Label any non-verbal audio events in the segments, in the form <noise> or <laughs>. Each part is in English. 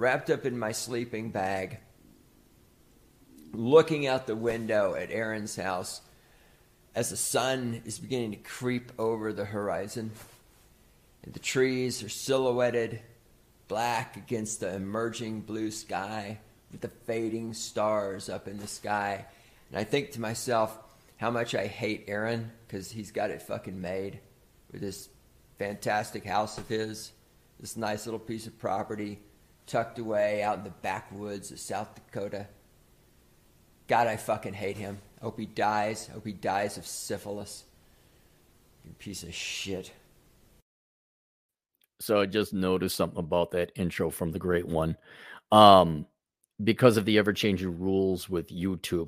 wrapped up in my sleeping bag, looking out the window at Aaron's house as the sun is beginning to creep over the horizon. And the trees are silhouetted black against the emerging blue sky with the fading stars up in the sky. And I think to myself how much I hate Aaron because he's got it fucking made with this fantastic house of his, this nice little piece of property tucked away out in the backwoods of South Dakota. God, I fucking hate him. Hope he dies. Hope he dies of syphilis. You piece of shit. So I just noticed something about that intro from the great one. Um, because of the ever changing rules with YouTube.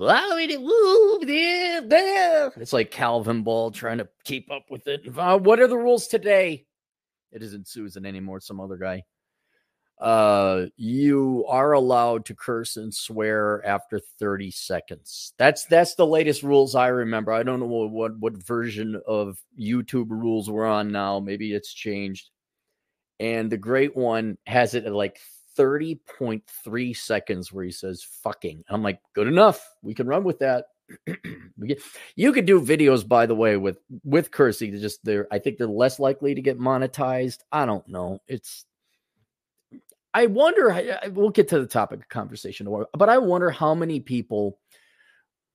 It's like Calvinball trying to keep up with it. Uh, what are the rules today? It isn't Susan anymore, some other guy. Uh, you are allowed to curse and swear after 30 seconds. That's that's the latest rules I remember. I don't know what what, version of YouTube rules we're on now. Maybe it's changed. And the great one has it at like 30.3 seconds where he says fucking. I'm like, good enough. We can run with that. <clears throat> you could do videos, by the way, with with cursing. Just they're I think they're less likely to get monetized. I don't know. It's I wonder. We'll get to the topic of conversation, but I wonder how many people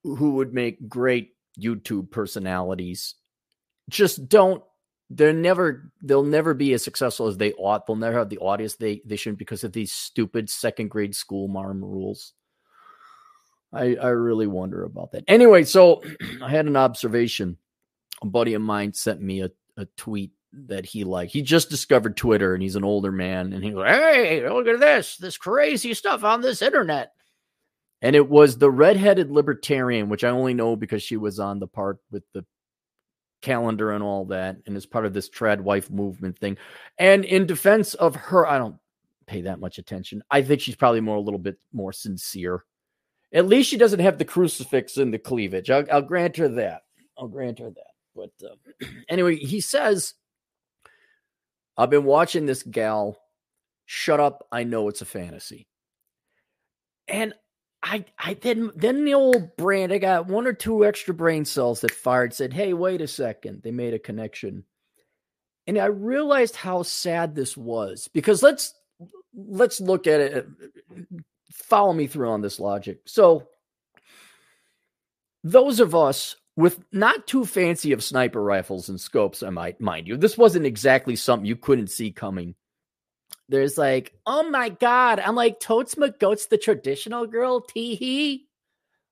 who would make great YouTube personalities just don't they're never they'll never be as successful as they ought. They'll never have the audience they they shouldn't because of these stupid second grade school marm rules. I I really wonder about that. Anyway, so <clears throat> I had an observation. A buddy of mine sent me a, a tweet that he liked. He just discovered Twitter and he's an older man and he like, Hey, look at this, this crazy stuff on this internet. And it was the redheaded libertarian, which I only know because she was on the part with the calendar and all that, and is part of this trad wife movement thing. And in defense of her, I don't pay that much attention. I think she's probably more a little bit more sincere. At least she doesn't have the crucifix in the cleavage. I'll, I'll grant her that. I'll grant her that. But uh, <clears throat> anyway, he says, I've been watching this gal. Shut up. I know it's a fantasy. And I, I then then the old brand, I got one or two extra brain cells that fired, said, Hey, wait a second. They made a connection. And I realized how sad this was because let's let's look at it. Follow me through on this logic. So those of us with not too fancy of sniper rifles and scopes, I might mind you, this wasn't exactly something you couldn't see coming. There's like, oh my god, I'm like Totes McGoat's the traditional girl, teehee.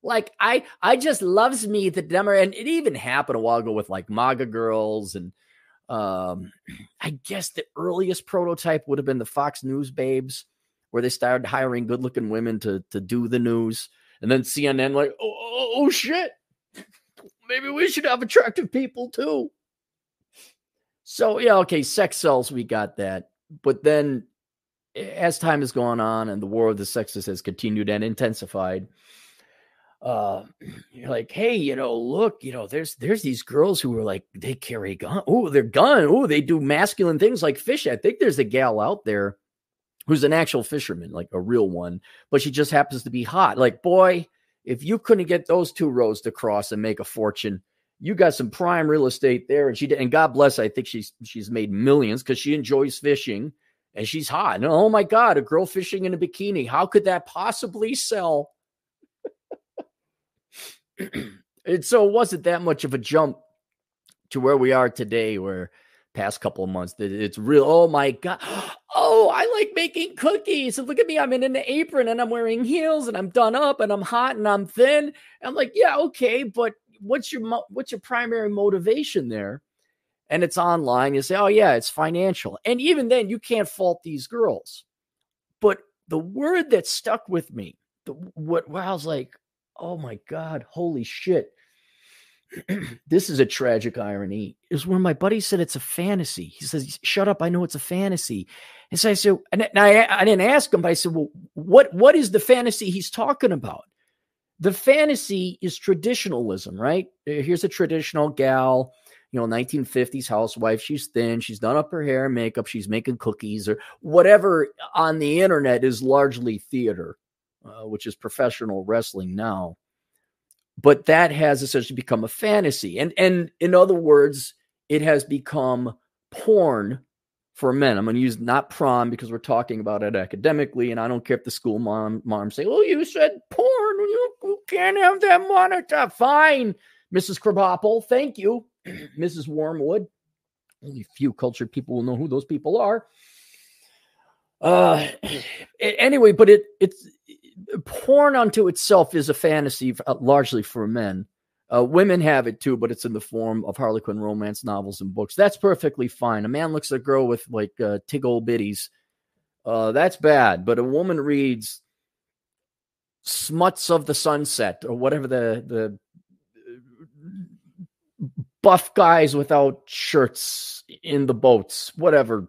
Like I, I just loves me the dumber, and it even happened a while ago with like MAGA girls, and um, <clears throat> I guess the earliest prototype would have been the Fox News babes, where they started hiring good-looking women to to do the news, and then CNN like, oh, oh, oh shit, <laughs> maybe we should have attractive people too. So yeah, okay, sex cells, we got that. But then as time has gone on and the war of the sexes has continued and intensified uh <clears throat> you're like hey you know look you know there's there's these girls who are like they carry gun. Oh they're gun. Oh they do masculine things like fish. I think there's a gal out there who's an actual fisherman like a real one but she just happens to be hot. Like boy if you couldn't get those two rows to cross and make a fortune you got some prime real estate there. And she did, and God bless, I think she's she's made millions because she enjoys fishing and she's hot. And oh my God, a girl fishing in a bikini. How could that possibly sell? <clears throat> and so it wasn't that much of a jump to where we are today, where past couple of months that it's real. Oh my God. <gasps> Oh, I like making cookies. And look at me. I'm in an apron and I'm wearing heels and I'm done up and I'm hot and I'm thin. I'm like, yeah, okay, but what's your what's your primary motivation there? And it's online. You say, oh yeah, it's financial. And even then, you can't fault these girls. But the word that stuck with me, the what where I was like, oh my god, holy shit. <clears throat> this is a tragic irony is when my buddy said it's a fantasy. He says, "Shut up! I know it's a fantasy." And so I said, and I, I didn't ask him, but I said, "Well, what what is the fantasy he's talking about?" The fantasy is traditionalism, right? Uh, here's a traditional gal. you know 1950s housewife she's thin she's done up her hair and makeup she's making cookies or whatever on the internet is largely theater uh, which is professional wrestling now but that has essentially become a fantasy and and in other words it has become porn for men. I'm going to use not prom because we're talking about it academically, and I don't care if the school mom mom say, "Oh, you said porn. You, you can't have that monitor." Fine, Mrs. Krabappel. Thank you, <clears throat> Mrs. Wormwood. Only few cultured people will know who those people are. Uh, <clears throat> anyway, but it it's porn unto itself is a fantasy uh, largely for men. Uh, women have it too, but it's in the form of Harlequin romance novels and books. That's perfectly fine. A man looks at a girl with like uh, tig bitties. Uh, that's bad. But a woman reads Smuts of the Sunset or whatever the the buff guys without shirts in the boats, whatever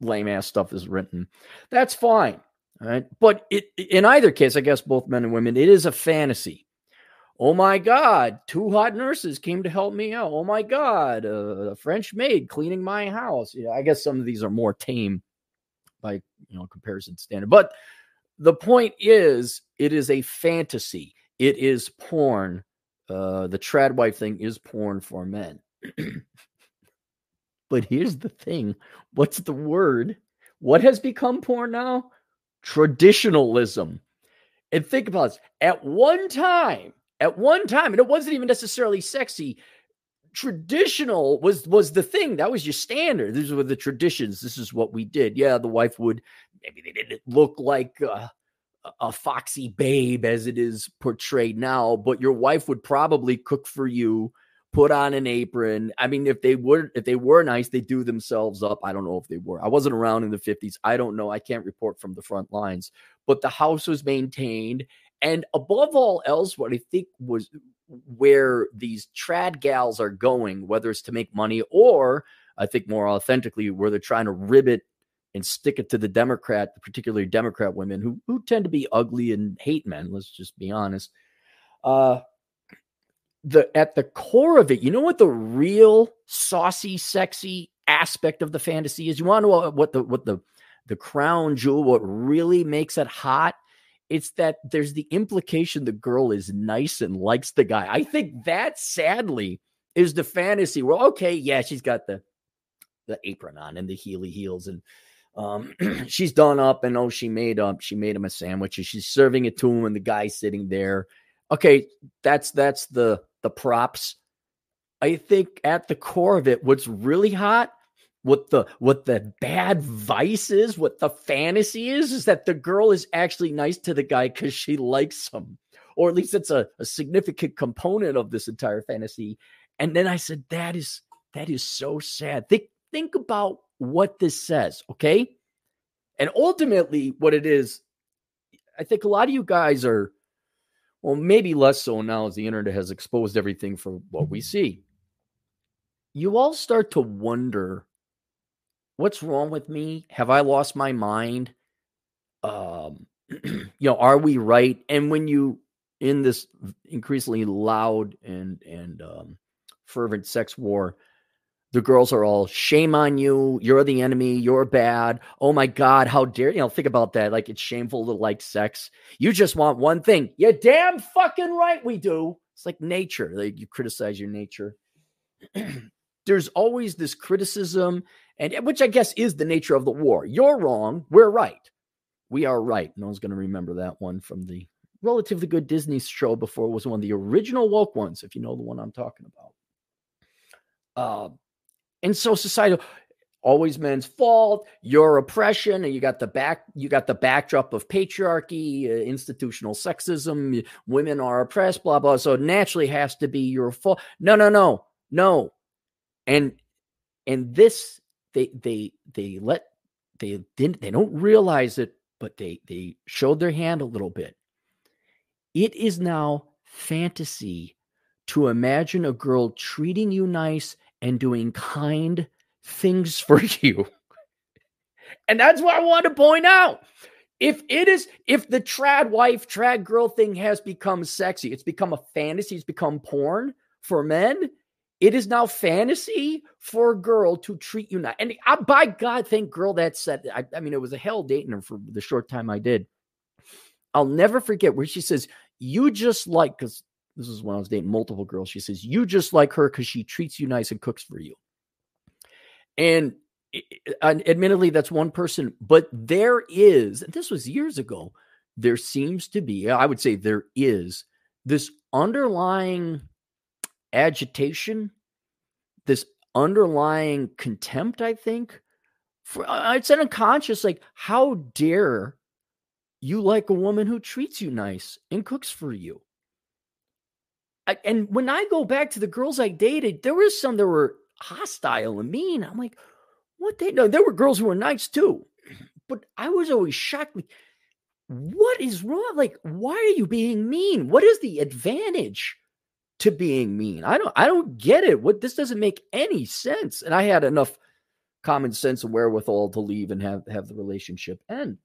lame ass stuff is written. That's fine. But it, in either case, I guess both men and women, it is a fantasy. Oh my God, two hot nurses came to help me out. Oh my God, uh, a French maid cleaning my house. Yeah, I guess some of these are more tame by you know comparison standard. But the point is, it is a fantasy. It is porn. Uh, the trad wife thing is porn for men. <clears throat> but here's the thing: what's the word? What has become porn now? Traditionalism. And think about this. At one time, at one time, and it wasn't even necessarily sexy. Traditional was was the thing that was your standard. These were the traditions. This is what we did. Yeah, the wife would maybe they didn't look like a foxy babe as it is portrayed now, but your wife would probably cook for you, put on an apron. I mean, if they were if they were nice, they do themselves up. I don't know if they were. I wasn't around in the 50s. I don't know. I can't report from the front lines. But the house was maintained and above all else, what I think was where these trad gals are going, whether it's to make money or I think more authentically, where they're trying to ribbit and stick it to the Democrat, particularly Democrat women who who tend to be ugly and hate men. Let's just be honest. Uh, the at the core of it, you know what the real saucy, sexy aspect of the fantasy is? You want to know what the what the the crown jewel, what really makes it hot it's that there's the implication the girl is nice and likes the guy. I think that sadly is the fantasy. Well, okay, yeah, she's got the the apron on and the heely heels and um, <clears throat> she's done up and oh she made up she made him a sandwich and she's serving it to him and the guy's sitting there okay that's that's the the props i think at the core of it what's really hot what the what the bad vice is, what the fantasy is, is that the girl is actually nice to the guy because she likes him, or at least it's a, a significant component of this entire fantasy. And then I said, that is that is so sad. Think think about what this says, okay? And ultimately, what it is, I think a lot of you guys are, well, maybe less so now as the internet has exposed everything for what we see. You all start to wonder what's wrong with me? Have I lost my mind? Um, <clears throat> you know, are we right? And when you in this increasingly loud and and um, fervent sex war, the girls are all shame on you. You're the enemy. You're bad. Oh my God, how dare you know? Think about that. Like it's shameful to like sex. You just want one thing. You damn fucking right we do. It's like nature. Like you criticize your nature. <clears throat> There's always this criticism and which I guess is the nature of the war. You're wrong, we're right. We are right. No one's going to remember that one from the relatively good Disney show before. It was one of the original woke ones, if you know the one I'm talking about. Uh, and so society always men's fault your oppression and you got the back you got the backdrop of patriarchy uh, institutional sexism women are oppressed blah blah. So naturally has to be your fault. No no no no. And and this they they they let they didn't they don't realize it, but they they showed their hand a little bit. It is now fantasy to imagine a girl treating you nice and doing kind things for <laughs> you. and that's what I want to point out. If it is, if the trad wife, trad girl thing has become sexy, it's become a fantasy, it's become porn for men, It is now fantasy for a girl to treat you not. And I, by God, thank girl that said, I, I mean, it was a hell dating her for the short time I did. I'll never forget where she says, You just like, because this is when I was dating multiple girls. She says, You just like her because she treats you nice and cooks for you. And admittedly, that's one person, but there is, this was years ago, there seems to be, I would say there is this underlying agitation, this underlying contempt, I think. For, it's an unconscious, like, how dare you like a woman who treats you nice and cooks for you? I, and when I go back to the girls I dated, there was some that were hostile and mean. I'm like, what they know? There were girls who were nice too, <clears throat> but I was always shocked. Like, what is wrong? Like, why are you being mean? What is the advantage to being mean? I don't, I don't get it. What this doesn't make any sense. And I had enough common sense and wherewithal to leave and have have the relationship end.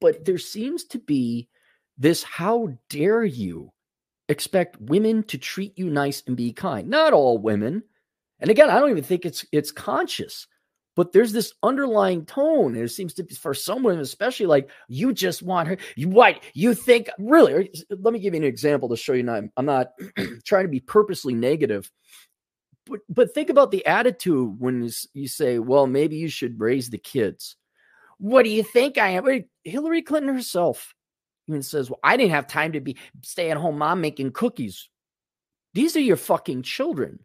But there seems to be this: how dare you expect women to treat you nice and be kind? Not all women. And again, I don't even think it's it's conscious but there's this underlying tone. And it seems to be for someone, especially like you just want her. You what you think really? Let me give you an example to show you. Not, I'm not <clears throat> trying to be purposely negative, but but think about the attitude when you say, "Well, maybe you should raise the kids." What do you think I am? Hillary Clinton herself even says, "Well, I didn't have time to be stay at home mom making cookies." These are your fucking children.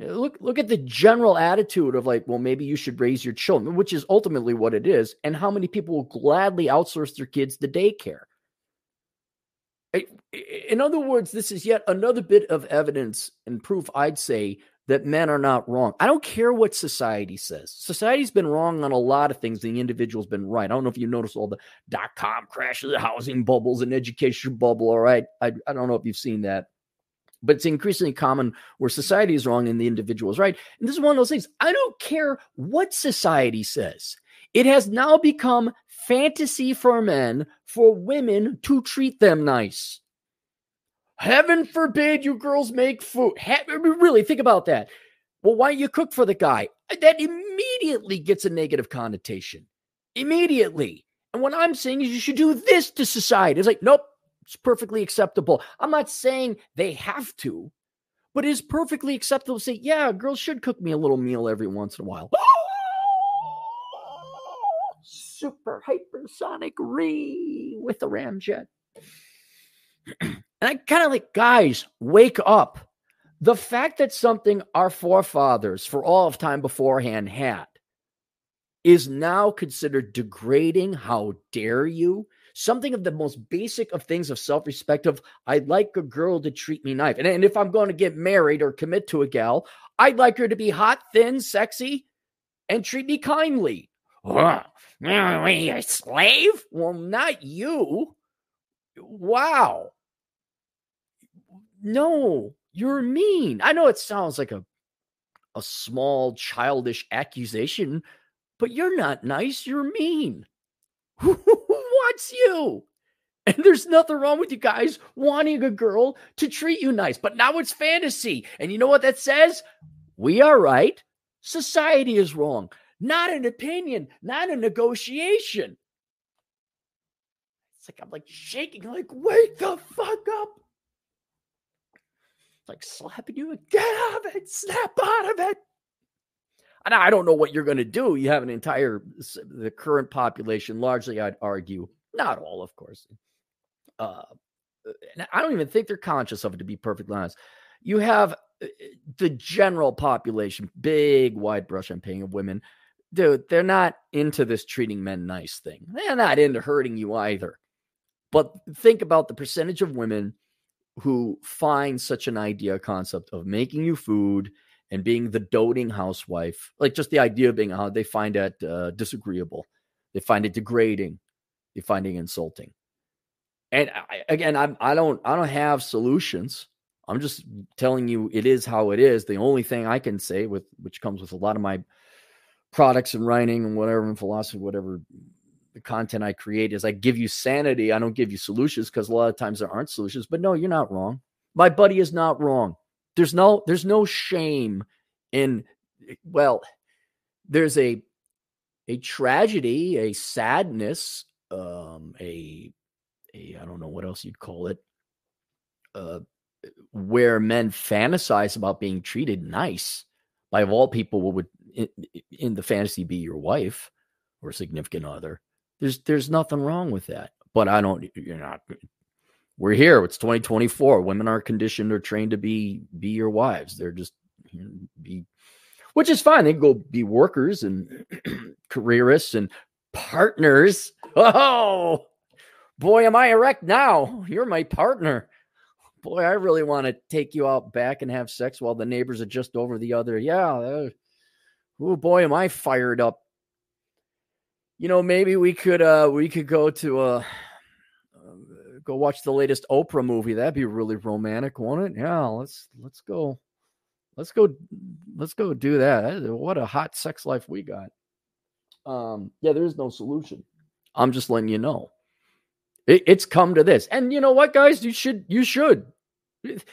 Eh, look, look at the general attitude of like, well, maybe you should raise your children, which is ultimately what it is, and how many people will gladly outsource their kids to daycare. In other words, this is yet another bit of evidence and proof, I'd say, that men are not wrong. I don't care what society says. Society's been wrong on a lot of things. The individual's been right. I don't know if you noticed all the dot com crashes, the housing bubbles, and education bubble. All right. I, I don't know if you've seen that but it's increasingly common where society is wrong and the individual is right. And this is one of those things. I don't care what society says. It has now become fantasy for men for women to treat them nice. Heaven forbid you girls make food. really, think about that. Well, why don't you cook for the guy? Uh, that immediately gets a negative connotation. Immediately. And what I'm saying is you should do this to society. It's like, nope, it's perfectly acceptable. I'm not saying they have to, but it is perfectly acceptable to say, yeah, girls should cook me a little meal every once in a while. <gasps> Super hypersonic re with a ramjet. <clears throat> and I kind of like, guys, wake up. The fact that something our forefathers for all of time beforehand had is now considered degrading. How dare you? something of the most basic of things of self respect of I'd like a girl to treat me nice. And, and if I'm going to get married or commit to a gal, I'd like her to be hot, thin, sexy, and treat me kindly. Oh, are you a slave? Well, not you. Wow. No, you're mean. I know it sounds like a a small childish accusation, but you're not nice, you're mean. <laughs> Who wants you. And there's nothing wrong with you guys wanting a girl to treat you nice. But now it's fantasy. And you know what that says? We are right. Society is wrong. Not an opinion, not a negotiation. It's like I'm like shaking, like, wake the fuck up. Like slapping you, get out of it, snap out of it. And I don't know what you're going to do. You have an entire, the current population, largely, I'd argue, not all, of course. Uh, I don't even think they're conscious of it, to be perfectly honest. You have uh, the general population, big wide brush I'm painting of women. Dude, they're not into this treating men nice thing. They're not into hurting you either. But think about the percentage of women who find such an idea concept of making you food and being the doting housewife, like just the idea of being a they find it uh, disagreeable. They find it degrading they find it insulting. And I, again, I'm, I don't I don't have solutions. I'm just telling you it is how it is. The only thing I can say with which comes with a lot of my products and writing and whatever and philosophy, whatever the content I create is I give you sanity. I don't give you solutions because a lot of times there aren't solutions. But no, you're not wrong. My buddy is not wrong. There's no there's no shame in well, there's a a tragedy, a sadness, um, a a I don't know what else you'd call it, uh, where men fantasize about being treated nice by of all people what would in, in the fantasy be your wife or significant other. There's there's nothing wrong with that. But I don't you're not we're here. It's 2024. Women are conditioned or trained to be be your wives. They're just be which is fine. They can go be workers and <clears throat> careerists and partners. Oh boy, am I erect now. You're my partner. Boy, I really want to take you out back and have sex while the neighbors are just over the other. Yeah. Uh, oh boy, am I fired up. You know, maybe we could uh we could go to <sighs> uh go watch the latest Oprah movie. That'd be really romantic, won't it? Yeah, let's let's go. Let's go let's go do that. What a hot sex life we got. Um, yeah, there's no solution. I'm just letting you know. It, it's come to this. And you know what, guys? You should you should.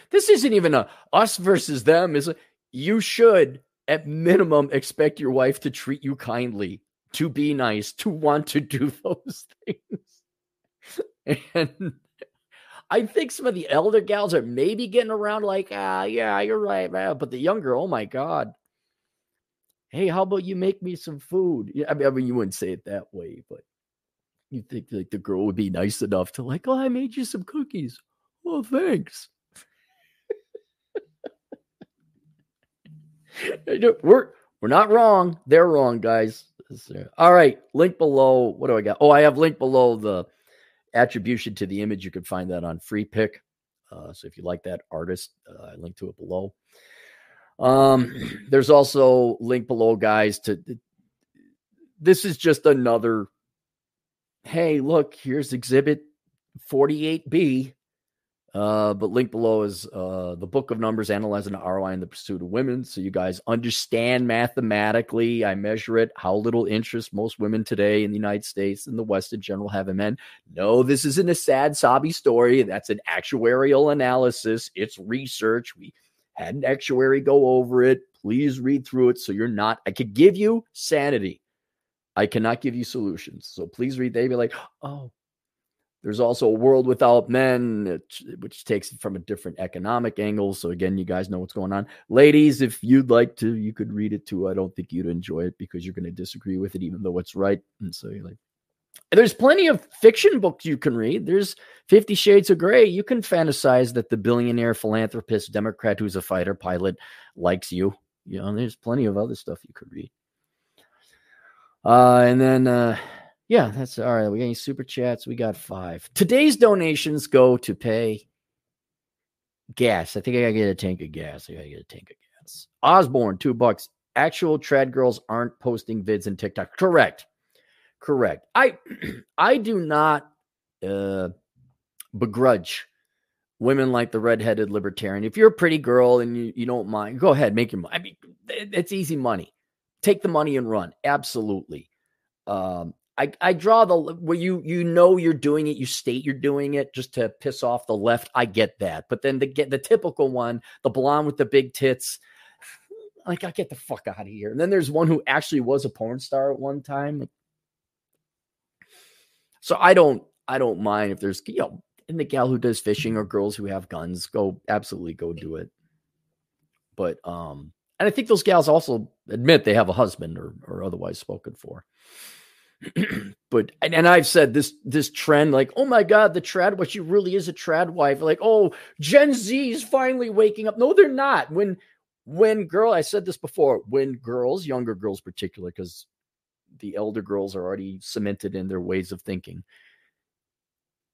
This isn't even a us versus them. Is you should at minimum expect your wife to treat you kindly, to be nice, to want to do <laughs> those things. And I think some of the elder gals are maybe getting around like, ah, yeah, you're right, man. But the younger, oh my God. Hey, how about you make me some food? I mean, I mean, you wouldn't say it that way, but you think like the girl would be nice enough to like, oh, I made you some cookies. Well, thanks. <laughs> we're we're not wrong. They're wrong, guys. All right, link below. What do I got? Oh, I have link below the attribution to the image. You can find that on Freepik. Uh, so if you like that artist, uh, I link to it below. Um, <clears throat> there's also link below, guys. To this is just another. Hey, look, here's Exhibit 48B. Uh, but link below is uh, the book of numbers analyzing the ROI in the pursuit of women. So you guys understand mathematically. I measure it how little interest most women today in the United States and the West in general have in men. No, this isn't a sad, sobby story. That's an actuarial analysis. It's research. We had an actuary go over it. Please read through it so you're not. I could give you sanity. I cannot give you solutions. So please read. They be like, oh, there's also a world without men, which takes it from a different economic angle. So again, you guys know what's going on. Ladies, if you'd like to, you could read it too. I don't think you'd enjoy it because you're going to disagree with it, even though it's right. And so you're like, there's plenty of fiction books you can read. There's Fifty Shades of Grey. You can fantasize that the billionaire philanthropist Democrat who's a fighter pilot likes you. You know, there's plenty of other stuff you could read. Uh, and then uh, yeah, that's all right. We got any super chats? We got five. Today's donations go to pay gas. I think I gotta get a tank of gas. I gotta get a tank of gas. Osborne, two bucks. Actual trad girls aren't posting vids in TikTok. Correct. Correct. I <clears throat> I do not uh begrudge women like the redheaded libertarian. If you're a pretty girl and you, you don't mind, go ahead, make your money. I mean, it's easy money. Take the money and run. Absolutely. Um, I, I draw the where you you know you're doing it, you state you're doing it just to piss off the left. I get that, but then the get the typical one, the blonde with the big tits, <sighs> like I get the fuck out of here. And then there's one who actually was a porn star at one time. So I don't I don't mind if there's you know and the gal who does fishing or girls who have guns, go absolutely go do it. But um, and I think those gals also admit they have a husband or or otherwise spoken for. <clears throat> but and, and, I've said this this trend like oh my god the trad what she really is a trad wife. Like oh Gen Z is finally waking up. No they're not. When when girl I said this before when girls younger girls particular, because the elder girls are already cemented in their ways of thinking.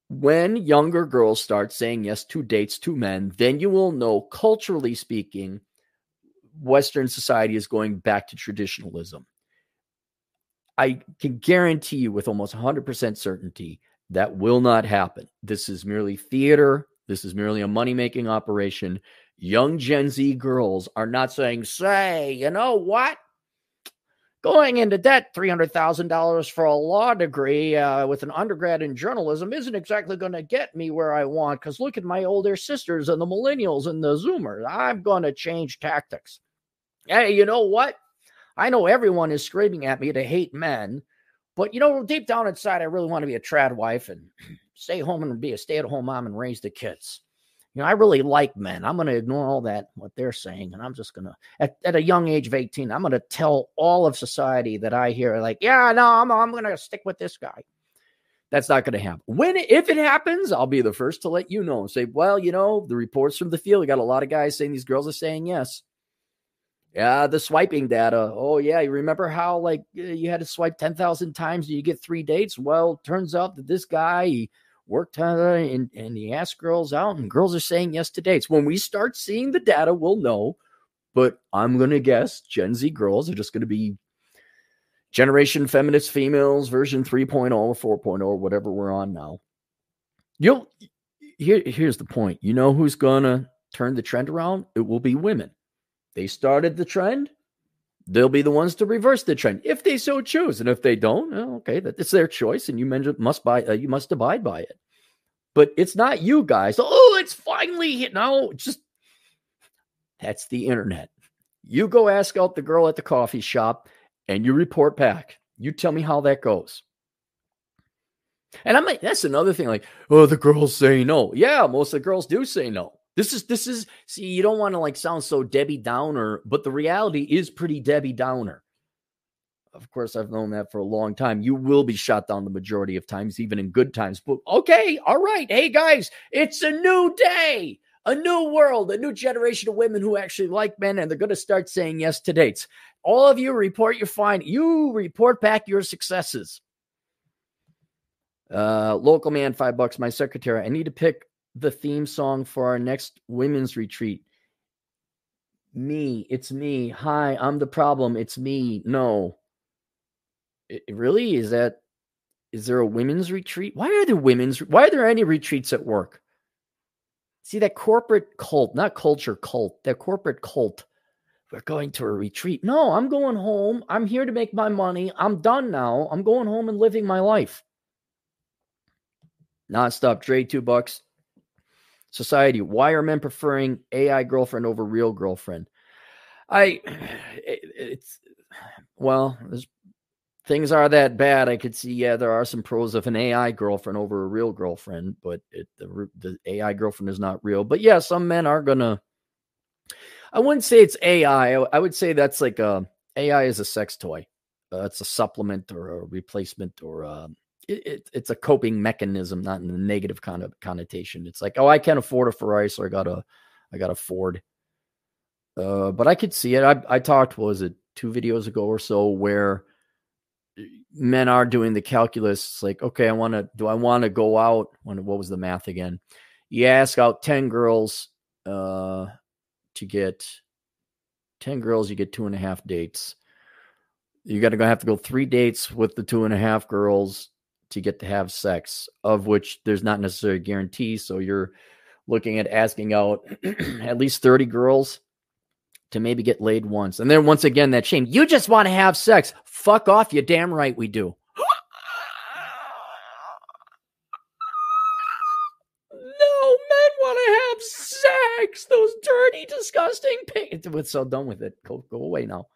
When younger girls start saying yes to dates to men then you will know culturally speaking western society is going back to traditionalism I can guarantee you with almost 100% certainty that will not happen. This is merely theater. This is merely a money making operation. Young Gen Z girls are not saying, say, you know what? Going into debt, $300,000 for a law degree uh, with an undergrad in journalism isn't exactly going to get me where I want because look at my older sisters and the millennials and the Zoomers. I'm going to change tactics. Hey, you know what? I know everyone is screaming at me to hate men, but you know, deep down inside, I really want to be a trad wife and <clears throat> stay home and be a stay at home mom and raise the kids you know, I really like men. I'm going to ignore all that, what they're saying. And I'm just going to, at, at a young age of 18, I'm going to tell all of society that I hear, like, yeah, no, I'm, I'm going to stick with this guy. That's not going to happen. When, if it happens, I'll be the first to let you know and say, well, you know, the reports from the field, we got a lot of guys saying these girls are saying yes. Yeah, the swiping data. Oh, yeah. You remember how, like, you had to swipe 10,000 times and you get three dates? Well, turns out that this guy, he, worked it and, and he asked girls out, and girls are saying yes to dates. When we start seeing the data, we'll know. But I'm to guess Gen Z girls are just to be generation feminist females, version 3.0 or 4.0 or whatever we're on now. You'll here, here's the point. You know who's gonna turn the trend around? It will be women. They started the trend. They'll be the ones to reverse the trend if they so choose, and if they don't, okay, that it's their choice, and you must buy, uh, you must abide by it. But it's not you guys. Oh, it's finally hit. No, just that's the internet. You go ask out the girl at the coffee shop, and you report back. You tell me how that goes. And I'm like, that's another thing. Like, oh, the girls say no. Yeah, most of the girls do say no. This is this is see, you don't want to like sound so Debbie Downer, but the reality is pretty Debbie Downer. Of course, I've known that for a long time. You will be shot down the majority of times, even in good times. But okay, all right. Hey guys, it's a new day, a new world, a new generation of women who actually like men, and they're going to start saying yes to dates. All of you report your find. You report back your successes. Uh, local man, five bucks. My secretary. I need to pick the theme song for our next women's retreat. Me, it's me. Hi, I'm the problem. It's me. No. It, really is that is there a women's retreat? Why are there women's why are there any retreats at work? See that corporate cult, not culture cult, that corporate cult. We're going to a retreat. No, I'm going home. I'm here to make my money. I'm done now. I'm going home and living my life. Nonstop Dre, two bucks society. Why are men preferring AI girlfriend over real girlfriend? I, <sighs> it, it's, well, things are that bad. I could see, yeah, there are some pros of an AI girlfriend over a real girlfriend, but it, the, the AI girlfriend is not real. But yeah, some men are gonna. I wouldn't say it's AI. I, I would say that's like a AI is a sex toy. Uh, it's a supplement or a replacement or um, it, it, it's a coping mechanism, not in a negative kind of connotation. It's like, oh, I can't afford a Ferrari, so I got a, I got a Ford. Uh, but I could see it. I, I talked, was it two videos ago or so, where men are doing the calculus. It's like, okay, I want to, do I want to go out? When, what was the math again? You ask out 10 girls uh, to get 10 girls, you get two and a half dates. You got to have to go three dates with the two and a half girls to get to have sex, of which there's not necessarily a guarantee. So you're looking at asking out <clears throat> at least 30 girls to maybe get laid once. And then once again, that shame. You just want to have sex. Fuck off. You damn right we do. <laughs> no, men want to have sex. Those dirty, disgusting pigs. We're so done with it. Go, go away now.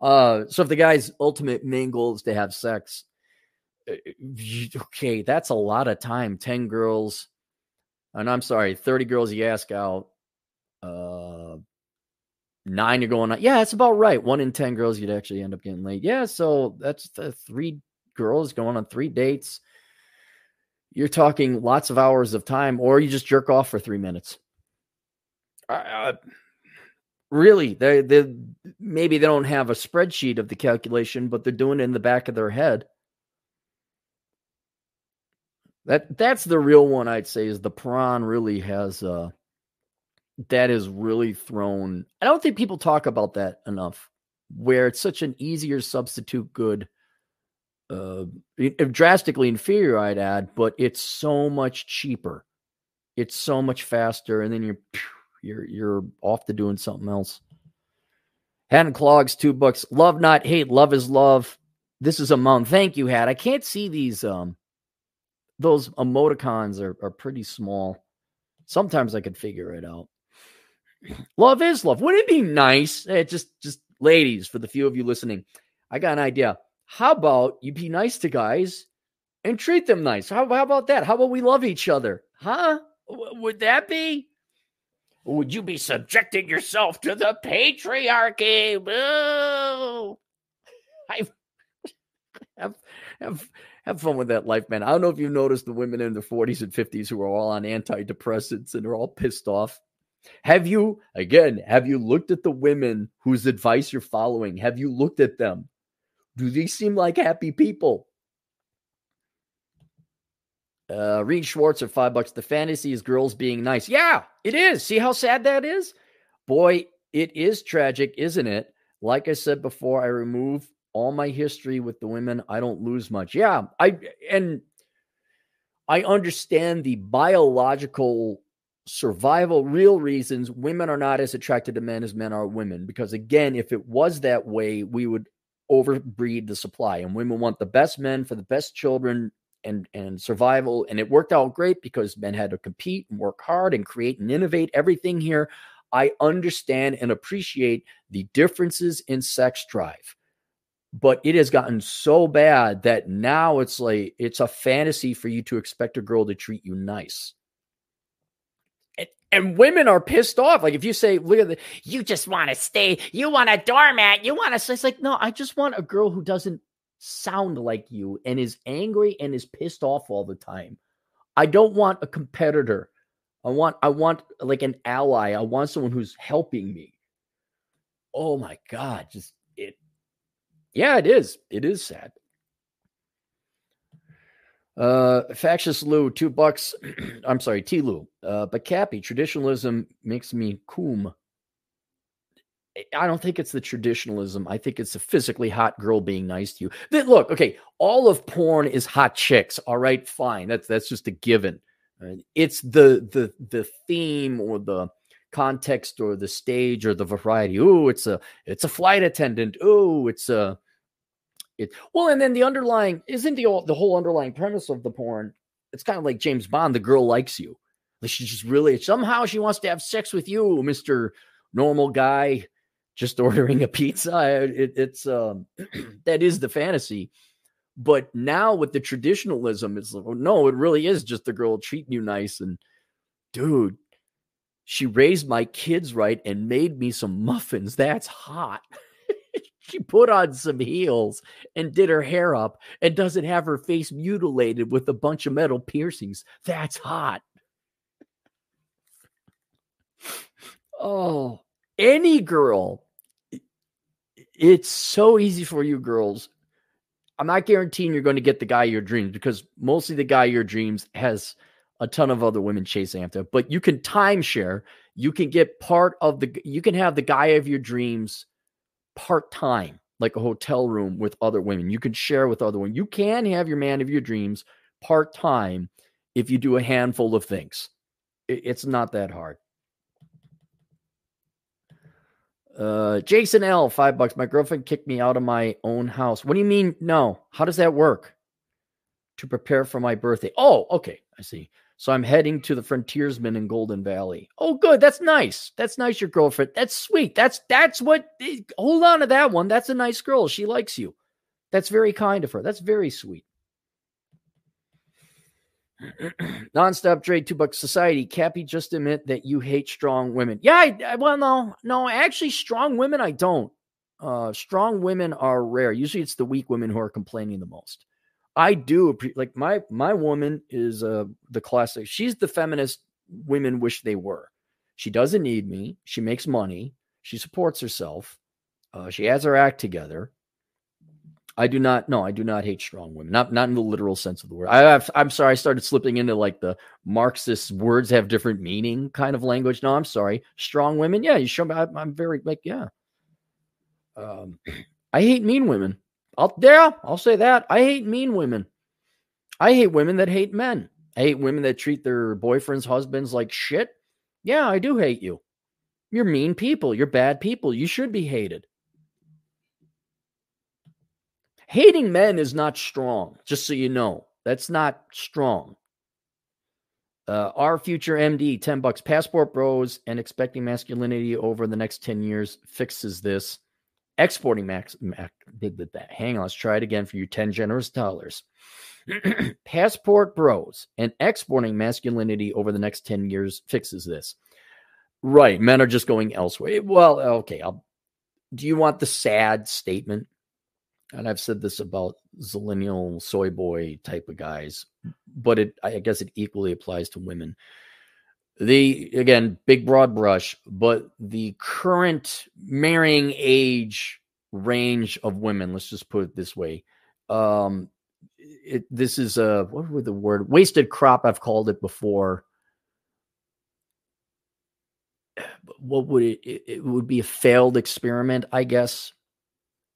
Uh, so if the guy's ultimate main goal is to have sex, okay, that's a lot of time. 10 girls, and I'm sorry, 30 girls you ask out, uh, nine are going on. Yeah, it's about right. One in 10 girls you'd actually end up getting laid. Yeah, so that's the three girls going on three dates. You're talking lots of hours of time, or you just jerk off for three minutes. Uh, really, they they maybe they don't have a spreadsheet of the calculation, but they're doing it in the back of their head. That that's the real one I'd say is the prawn really has uh that is really thrown. I don't think people talk about that enough where it's such an easier substitute good uh drastically inferior I'd add, but it's so much cheaper. It's so much faster and then you're you're you're off to doing something else. Hat and Clogs, two bucks. Love not hate. Love is love. This is a month. Thank you, Hat. I can't see these. Um, those emoticons are, are pretty small. Sometimes I could figure it out. <clears throat> Love is love. Wouldn't it be nice? Hey, just, just ladies, for the few of you listening, I got an idea. How about you be nice to guys and treat them nice? How, how about that? How about we love each other? Huh? W- would that be? Would you be subjecting yourself to the patriarchy? Boo! <laughs> I <laughs> have, have have fun with that life, man. I don't know if you've noticed the women in their 40s and 50s who are all on antidepressants and are all pissed off. Have you, again, have you looked at the women whose advice you're following? Have you looked at them? Do they seem like happy people? Uh, Reed Schwartz at five bucks. The fantasy is girls being nice. Yeah, it is. See how sad that is? Boy, it is tragic, isn't it? Like I said before, I remove all my history with the women. I don't lose much. Yeah, I and I understand the biological survival real reasons women are not as attracted to men as men are women because again if it was that way we would overbreed the supply and women want the best men for the best children and and survival and it worked out great because men had to compete and work hard and create and innovate everything here i understand and appreciate the differences in sex drive but it has gotten so bad that now it's like it's a fantasy for you to expect a girl to treat you nice and women are pissed off. Like if you say, "Look at the," you just want to stay. You want a doormat. You want to. It's like no, I just want a girl who doesn't sound like you and is angry and is pissed off all the time. I don't want a competitor. I want I want like an ally. I want someone who's helping me. Oh my god, just Yeah, it is. It is sad. Uh Factious Lou, two bucks. <clears throat> I'm sorry, T Lou. Uh but Cappy, traditionalism makes me coom. I don't think it's the traditionalism. I think it's a physically hot girl being nice to you. That look, okay, all of porn is hot chicks. All right, fine. That's that's just a given. It's the the the theme or the context or the stage or the variety. Oh, it's a it's a flight attendant. Oh, it's a it well, and then the underlying isn't the the whole underlying premise of the porn. It's kind of like James Bond. The girl likes you. Like she just really somehow she wants to have sex with you, Mister Normal Guy just <laughs> ordering a pizza. It, it's um, <clears throat> that is the fantasy. But now with the traditionalism, it's like, no, it really is just the girl treating you nice. And dude, she raised my kids right and made me some muffins. That's hot. <laughs> she put on some heels and did her hair up and doesn't have her face mutilated with a bunch of metal piercings. That's hot. Oh, any girl it's so easy for you girls. I'm not guaranteeing you're going to get the guy your dreams because mostly the guy your dreams has a ton of other women chasing after. But you can timeshare. You can get part of the. You can have the guy of your dreams part time, like a hotel room with other women. You can share with other women. You can have your man of your dreams part time if you do a handful of things. It's not that hard. Uh, Jason L, five bucks. My girlfriend kicked me out of my own house. What do you mean? No. How does that work? To prepare for my birthday. Oh, okay. I see. So I'm heading to the frontiersman in Golden Valley. Oh, good. That's nice. That's nice. Your girlfriend. That's sweet. That's that's what. Eh, hold on to that one. That's a nice girl. She likes you. That's very kind of her. That's very sweet. <clears throat> Nonstop trade, two bucks society. Cappy, just admit that you hate strong women. Yeah, I, I, well, no, no, actually, strong women, I don't. Uh, strong women are rare. Usually, it's the weak women who are complaining the most. I do like my my woman is uh the classic. She's the feminist women wish they were. She doesn't need me. She makes money. She supports herself. Uh, she has her act together. I do not. No, I do not hate strong women. Not not in the literal sense of the word. I am sorry. I started slipping into like the Marxist words have different meaning kind of language. No, I'm sorry. Strong women. Yeah, you show me. I, am very like yeah. Um, <clears throat> I hate mean women. I'll yeah, I'll say that. I hate mean women. I hate women that hate men. I hate women that treat their boyfriends, husbands like shit. Yeah, I do hate you. You're mean people. You're bad people. You should be hated. Hating men is not strong, just so you know. That's not strong. Uh, our future MD, 10 bucks. Passport Bros and expecting masculinity over the next 10 years fixes this. Exporting max, max did that. Hang on, let's try it again for you 10 generous dollars. <clears throat> Passport Bros and exporting masculinity over the next 10 years fixes this. Right. Men are just going elsewhere. Well, okay. I'll, do you want the sad statement? And I've said this about zillennial soy boy type of guys, but it I guess it equally applies to women. The again, big broad brush, but the current marrying age range of women, let's just put it this way. Um it, this is a what would the word wasted crop I've called it before what would it, it, it would be a failed experiment, I guess.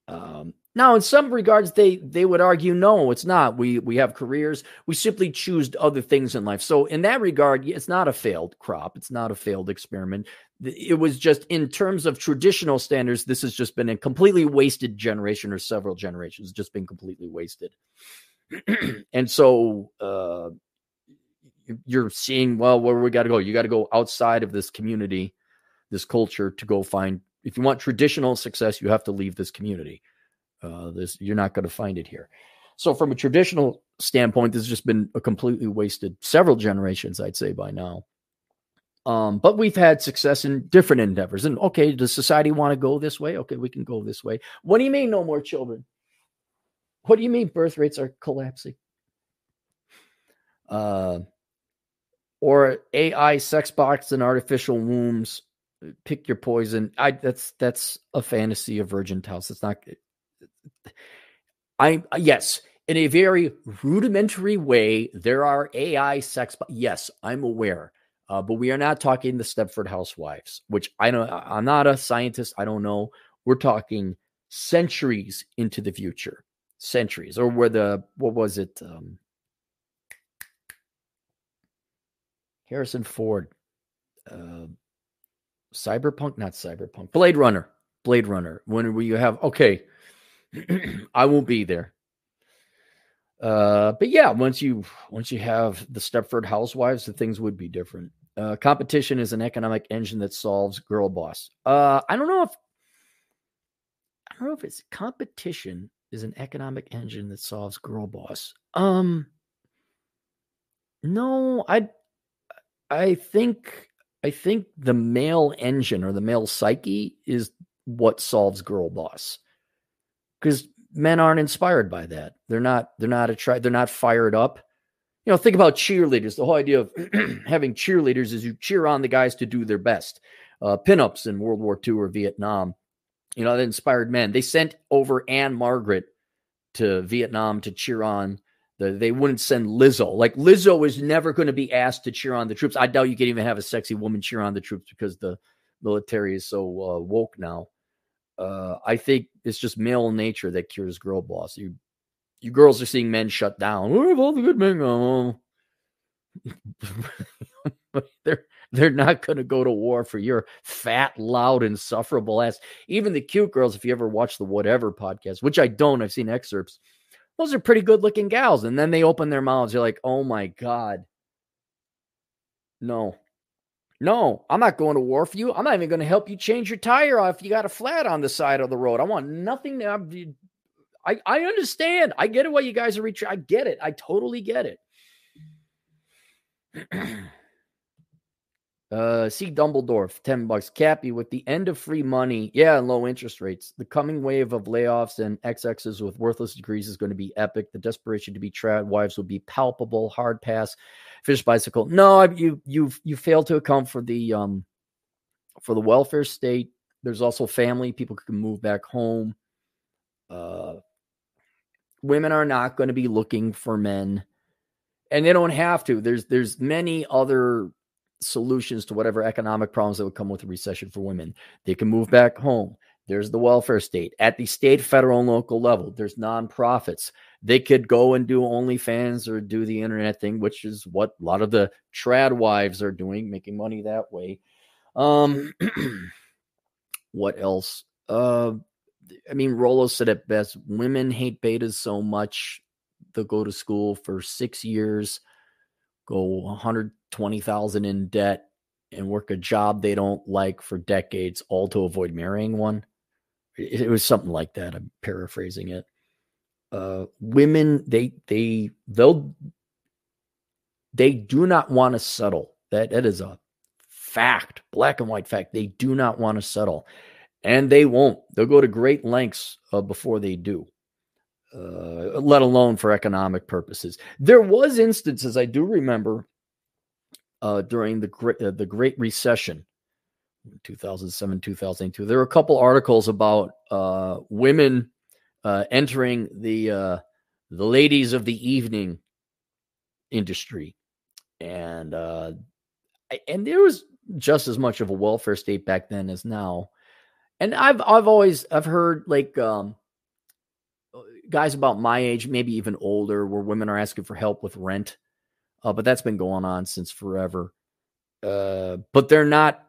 Um, now, in some regards, they they would argue, no, it's not. We we have careers. We simply choose other things in life. So, in that regard, it's not a failed crop. It's not a failed experiment. It was just in terms of traditional standards, this has just been a completely wasted generation or several generations, just been completely wasted. <clears throat> and so, uh, you're seeing, well, where we got to go? You got to go outside of this community this culture to go find if you want traditional success you have to leave this community uh, this you're not going to find it here so from a traditional standpoint this has just been a completely wasted several generations i'd say by now um, but we've had success in different endeavors and okay does society want to go this way okay we can go this way what do you mean no more children what do you mean birth rates are collapsing uh, or ai sex box and artificial wombs pick your poison. I that's that's a fantasy of Virgin House. It's not. I yes, in a very rudimentary way, there are AI sex. Yes, I'm aware, uh, but we are not talking the Stepford Housewives, which I know. I'm not a scientist. I don't know. We're talking centuries into the future, centuries, or where the what was it? Um, Harrison Ford. Uh, cyberpunk, not cyberpunk, Blade Runner, Blade Runner. When you have okay, <clears throat> I won't be there. Uh, but yeah, once you once you have the Stepford Housewives, the things would be different. Uh, competition is an economic engine that solves girl boss. Uh, I don't know if I don't know if it's competition is an economic engine that solves girl boss. Um, no, I I think I think the male engine or the male psyche is what solves girl boss. Because men aren't inspired by that. They're not, they're not attracted, they're not fired up. You know, think about cheerleaders. The whole idea of <clears throat> having cheerleaders is you cheer on the guys to do their best. Uh, pinups in World War II or Vietnam, you know, that inspired men. They sent over Ann-Margret to Vietnam to cheer on the, they wouldn't send Lizzo. Like Lizzo is never going to be asked to cheer on the troops. I doubt you can even have a sexy woman cheer on the troops because the military is so uh, woke now. Uh, I think it's just male nature that cures girl boss. You, you girls are seeing men shut down. Where have all the good men gone? <laughs> they're they're not going to go to war for your fat, loud, insufferable ass. Even the cute girls, if you ever watch the whatever podcast, which I don't, I've seen excerpts those are pretty good looking gals. And then they open their mouths. You're like, oh my God. No. No, I'm not going to war for you. I'm not even going to help you change your tire if you got a flat on the side of the road. I want nothing to. I, I understand. I get it why you guys are reaching. I get it. I totally get it. <clears throat> Uh, see Dumbledore, 10 bucks. Cappy, with the end of free money, yeah, and low interest rates, the coming wave of layoffs and XXs with worthless degrees is going to be epic. The desperation to be trad wives will be palpable. Hard pass, fish bicycle. No, you you you failed to account for the um for the welfare state. There's also family. People can move back home. Uh, women are not going to be looking for men, and they don't have to. There's there's many other solutions to whatever economic problems that would come with a recession for women. They can move back home. There's the welfare state. At the state, federal, and local level, there's nonprofits. They could go and do OnlyFans or do the internet thing, which is what a lot of the trad wives are doing, making money that way. Um, <clears throat> what else? Uh, I mean, Rollo said it best. Women hate betas so much they'll go to school for six years, go 120,000 in debt, and work a job they don't like for decades, all to avoid marrying one. It, it was something like that. I'm paraphrasing it. Uh, women, they they they'll they do not want to settle. That that is a fact, black and white fact. They do not want to settle, and they won't. They'll go to great lengths uh, before they do. Uh, let alone for economic purposes. There was instances I do remember uh, during the great, uh, the Great Recession, 2007 2002. There were a couple articles about uh, women uh, entering the uh, the ladies of the evening industry, and and there was just as much of a welfare state back then as now. And I've I've always I've heard like um, guys about my age, maybe even older, where women are asking for help with rent. Uh, but that's been going on since forever. Uh, but they're not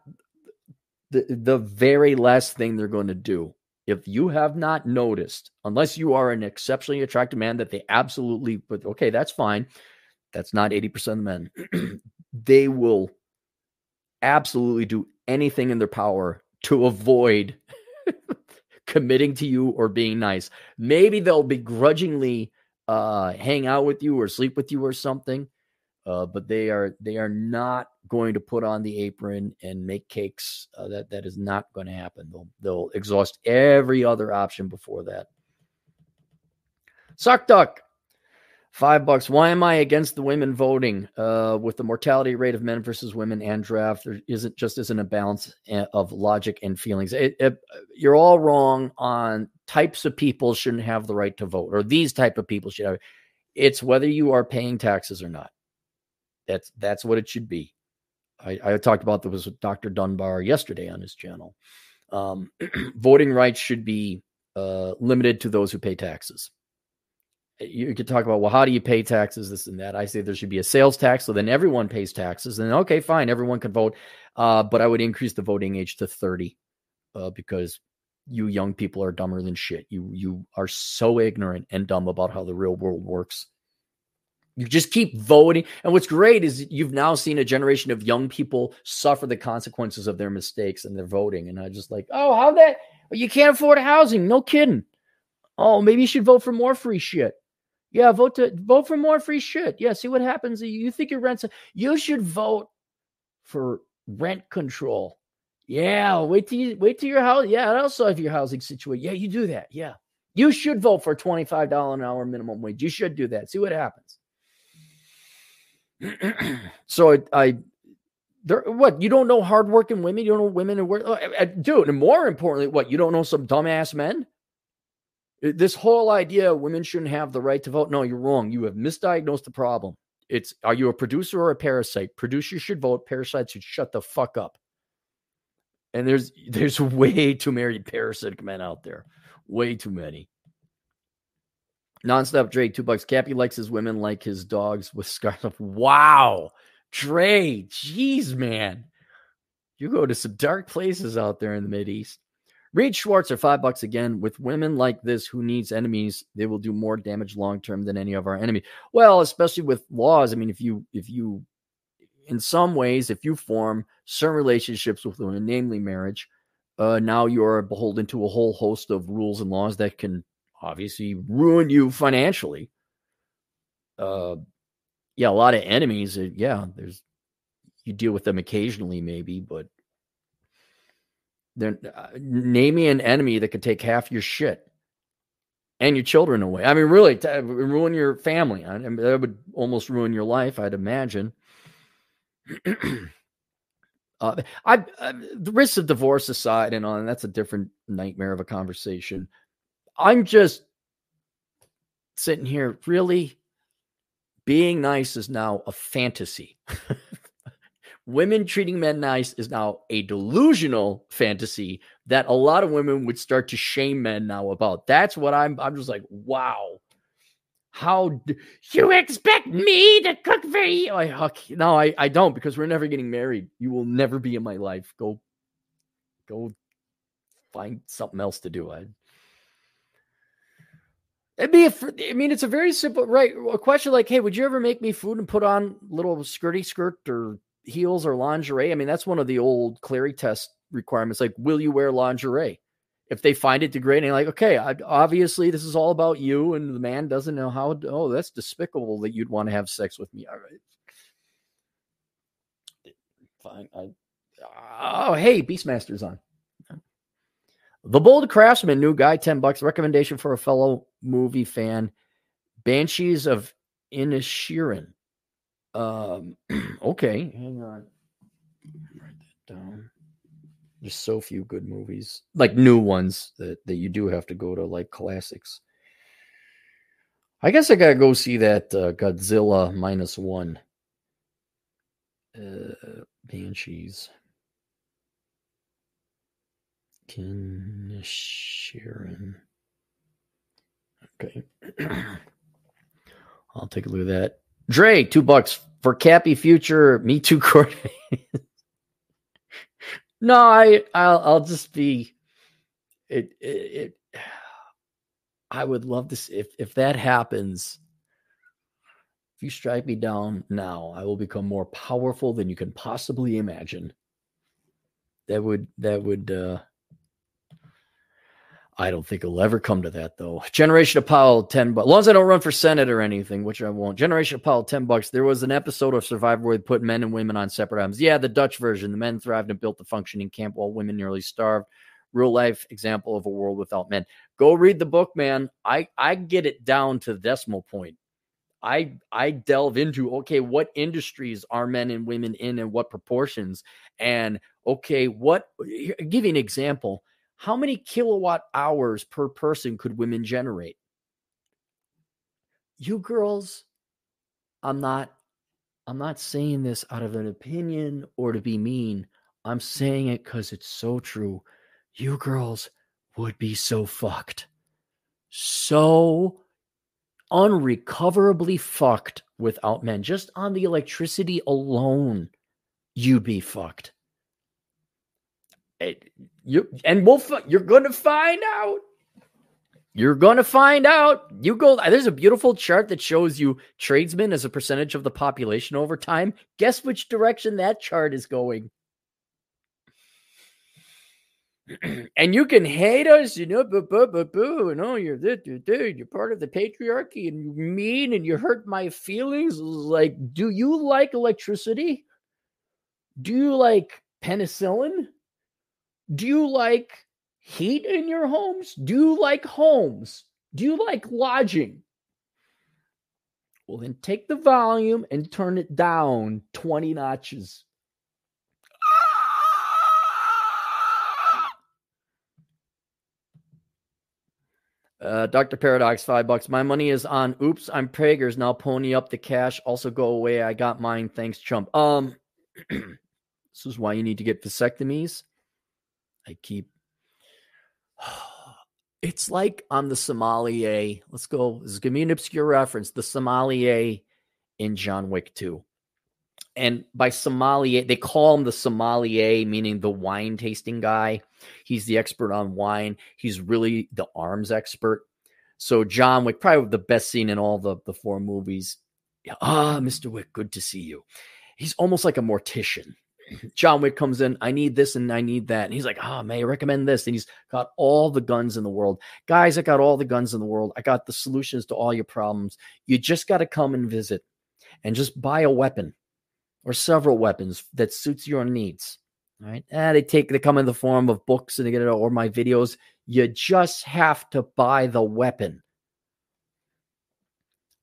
the the very last thing they're going to do. If you have not noticed, unless you are an exceptionally attractive man that they absolutely, but okay, that's fine. That's not 80% of men. <clears throat> they will absolutely do anything in their power to avoid <laughs> committing to you or being nice. Maybe they'll begrudgingly uh, hang out with you or sleep with you or something. Uh, but they are they are not going to put on the apron and make cakes. Uh, that that is not going to happen. They'll they'll exhaust every other option before that. Suck duck. Five bucks. Why am I against the women voting? Uh, with the mortality rate of men versus women and draft, there isn't just isn't a balance eh, of logic and feelings. It, it, you're all wrong on types of people shouldn't have the right to vote, or these type of people should have. It's whether you are paying taxes or not. That's that's what it should be. I, I talked about this with Dr. Dunbar yesterday on his channel. Um, <clears throat> voting rights should be uh, limited to those who pay taxes you could talk about well how do you pay taxes this and that i say there should be a sales tax so then everyone pays taxes and okay fine everyone can vote uh, but i would increase the voting age to 30 uh, because you young people are dumber than shit you you are so ignorant and dumb about how the real world works you just keep voting and what's great is you've now seen a generation of young people suffer the consequences of their mistakes and their voting and i just like oh how that you can't afford housing no kidding oh maybe you should vote for more free shit yeah, vote to vote for more free shit. Yeah, see what happens. You think your rent's you should vote for rent control. Yeah, wait till you wait till your house. Yeah, and also if your housing situation. Yeah, you do that. Yeah. You should vote for $25 an hour minimum wage. You should do that. See what happens. <clears throat> so I, I there what you don't know hardworking women, you don't know women and work uh, dude, and more importantly, what you don't know some dumbass men? This whole idea women shouldn't have the right to vote. No, you're wrong. You have misdiagnosed the problem. It's are you a producer or a parasite? Producers should vote, parasites should shut the fuck up. And there's <laughs> there's way too many parasitic men out there. Way too many. Nonstop Dre, two bucks. Cappy likes his women like his dogs with <laughs> scars. Wow. Dre, jeez, man. You go to some dark places out there in the Mid East. Reed Schwartz are five bucks again. With women like this who needs enemies, they will do more damage long term than any of our enemies. Well, especially with laws. I mean, if you if you in some ways, if you form certain relationships with women, namely marriage, uh, now you're beholden to a whole host of rules and laws that can obviously ruin you financially. Uh, yeah, a lot of enemies. Uh, yeah, there's you deal with them occasionally, maybe, but then uh, name me an enemy that could take half your shit and your children away. I mean, really, t- ruin your family. I, I mean, that would almost ruin your life, I'd imagine. <clears throat> uh, I, I, the risks of divorce aside and on, that's a different nightmare of a conversation. I'm just sitting here, really being nice is now a fantasy. <laughs> women treating men nice is now a delusional fantasy that a lot of women would start to shame men now about. That's what I'm I'm just like, wow. How you expect me to cook for you? I, no, I, I don't because we're never getting married. You will never be in my life. Go, go find something else to do. I, It'd be, a, I mean, it's a very simple, right? A question like, hey, would you ever make me food and put on little skirty skirt or heels or lingerie? I mean, that's one of the old Clarey test requirements. Like, will you wear lingerie? If they find it degrading, like, okay, I, obviously this is all about you, and the man doesn't know how. Oh, that's despicable that you'd want to have sex with me. All right, fine. I, oh, hey, Beastmaster's on. The Bold Craftsman, new guy, 10 bucks. Recommendation for a fellow movie fan. Banshees of Inisherin. Um, <clears throat> okay, hang on. Write that down. There's so few good movies, like new ones that, that you do have to go to, like classics. I guess I gotta go see that uh, Godzilla minus one. Uh, Banshees. Sharon. Okay. <clears throat> I'll take a look at that. Dre, two bucks for Cappy Future Me Too <laughs> Court. <laughs> no, I I'll I'll just be it, it it <sighs> I would love see if if that happens. If you strike me down now, I will become more powerful than you can possibly imagine. That would that would uh I don't think it'll ever come to that though. Generation of Apollo, 10 bucks. As long as I don't run for Senate or anything, which I won't. Generation of Apollo, 10 bucks. There was an episode of Survivor where they put men and women on separate islands. Yeah, the Dutch version. The men thrived and built a functioning camp while women nearly starved. Real life example of a world without men. Go read the book, man. I, I get it down to the decimal point. I I delve into okay, what industries are men and women in and what proportions? And okay, what give you an example how many kilowatt hours per person could women generate? You girls, I'm not I'm not saying this out of an opinion or to be mean. I'm saying it cuz it's so true. You girls would be so fucked. So unrecoverably fucked without men. Just on the electricity alone, you'd be fucked. It, you and we'll you're going to find out. You're going to find out. You go. There's a beautiful chart that shows you tradesmen as a percentage of the population over time. Guess which direction that chart is going. <clears throat> and you can hate us, you know, boo, boo, boo, boo, you oh, know, you're this, dude, you're part of the patriarchy and you're mean and you hurt my feelings. Like, do you like electricity? Do you like penicillin? Do you like heat in your homes? Do you like homes? Do you like lodging? Well, then take the volume and turn it down 20 notches. <laughs> Uh, Dr. Paradox, five bucks. My money is on oops, I'm Prager's. Now pony up the cash. Also go away. I got mine. Thanks, chump. Um, <clears throat> this is why you need to get vasectomies. I keep. <sighs> It's like I'm the sommelier. Let's go. This is give me an obscure reference. The sommelier in John Wick 2. And by sommelier, they call him the sommelier, meaning the wine tasting guy. He's the expert on wine. He's really the arms expert. So John Wick, probably the best scene in all the, the four movies. Ah, Mr. Wick, good to see you. He's almost like a mortician. John Wick comes in, I need this and I need that. And he's like, ah, oh, may I recommend this? And he's got all the guns in the world. Guys, I got all the guns in the world. I got the solutions to all your problems. You just got to come and visit and just buy a weapon or several weapons that suits your needs. All right. And they take, they come in the form of books and they get it, or my videos. You just have to buy the weapon.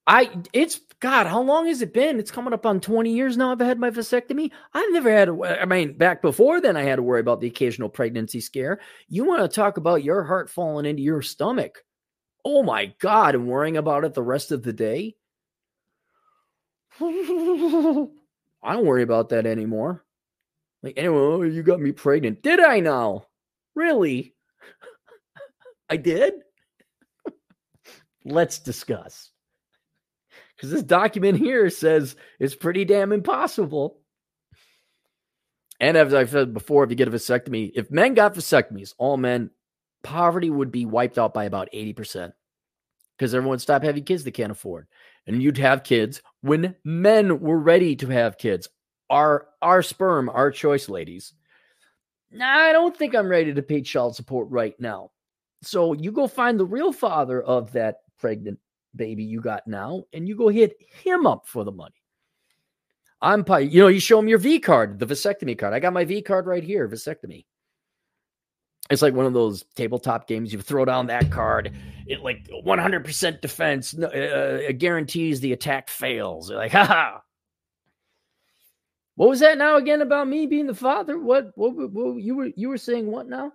I it's God, how long has it been? It's coming up on 20 years now. I've had my vasectomy. I've never had a, I mean, back before then, I had to worry about the occasional pregnancy scare. You want to talk about your heart falling into your stomach? Oh my God, and worrying about it the rest of the day? <laughs> I don't worry about that anymore. Like, anyway, oh, you got me pregnant. Did I now? Really? <laughs> I did? Let's discuss because this document here says it's pretty damn impossible. And as I've said before, if you get a vasectomy, if men got vasectomies, all men, poverty would be wiped out by about 80%. because everyone stopped having kids they can't afford. And you'd have kids when men were ready to have kids. Our our sperm, our choice, ladies. Nah, I don't think I'm ready to pay child support right now. So you go find the real father of that pregnant baby you got now, and you go hit him up for the money. I'm, you know, you show him your V card, the vasectomy card. I got my V card right here, vasectomy. It's like one of those tabletop games. You throw down that card, it like 100% defense uh, guarantees the attack fails. You're like, <laughs> haha. What was that now again about me being the father? What, what, what you were you were saying what now?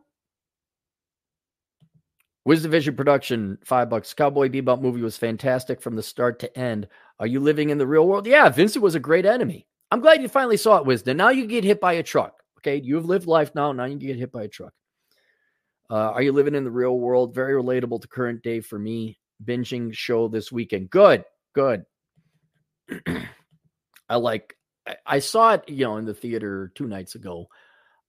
Wisdom Vision production, five bucks. Cowboy Bebop movie was fantastic from the start to end. Are you living in the real world? Yeah, Vincent was a great enemy. I'm glad you finally saw it, Wisdom. Now you get hit by a truck. Okay, you have lived life now. Now you get hit by a truck. Uh, are you living in the real world? Very relatable to current day for me. Binging show this weekend. Good, good. <clears throat> I like. I, I saw it, you know, in the theater two nights ago.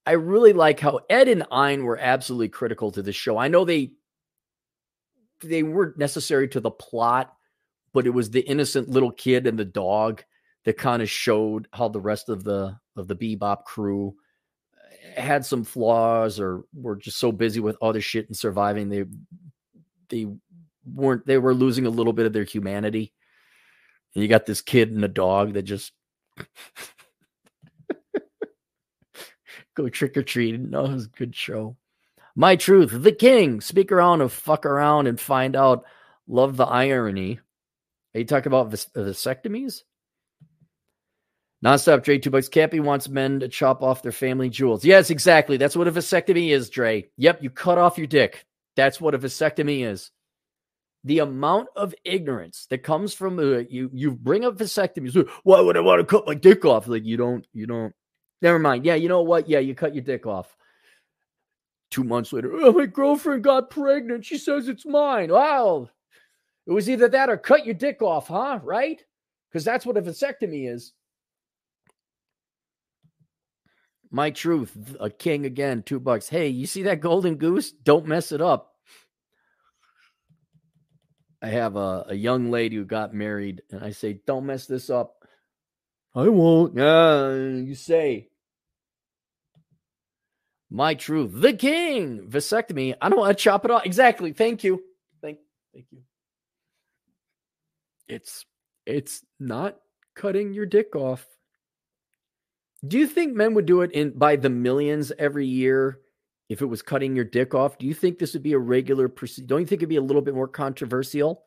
I really like how Ed and Ein were absolutely critical to this show. I know they they weren't necessary to the plot, but it was the innocent little kid and the dog that kind of showed how the rest of the of the bebop crew eh, had some flaws or were just so busy with other shit and surviving they they weren't they were losing a little bit of their humanity. And you got this kid and a dog that just <laughs> go trick or treating no it was a good show my truth, the king. Speak around and fuck around and find out. Love the irony. Are you talking about vas- vasectomies? Nonstop Dre, two bucks. Cappy wants men to chop off their family jewels. Yes, exactly. That's what a vasectomy is, Dre. Yep, you cut off your dick. That's what a vasectomy is. The amount of ignorance that comes from uh, you, you bring up vasectomies. Why would I want to cut my dick off? Like you don't, you don't. Never mind. Yeah, you know what? Yeah, you cut your dick off. Two months later, oh, my girlfriend got pregnant. She says it's mine. Wow. It was either that or cut your dick off, huh? Right? Because that's what a vasectomy is. My truth, a king again, two bucks. Hey, you see that golden goose? Don't mess it up. I have a, a young lady who got married, and I say, Don't mess this up. I won't. Yeah, you say. My truth, the king, vasectomy. I don't want to chop it off. Exactly. Thank you. Thank, thank you. It's it's not cutting your dick off. Do you think men would do it in by the millions every year if it was cutting your dick off? Do you think this would be a regular procedure? Don't you think it'd be a little bit more controversial?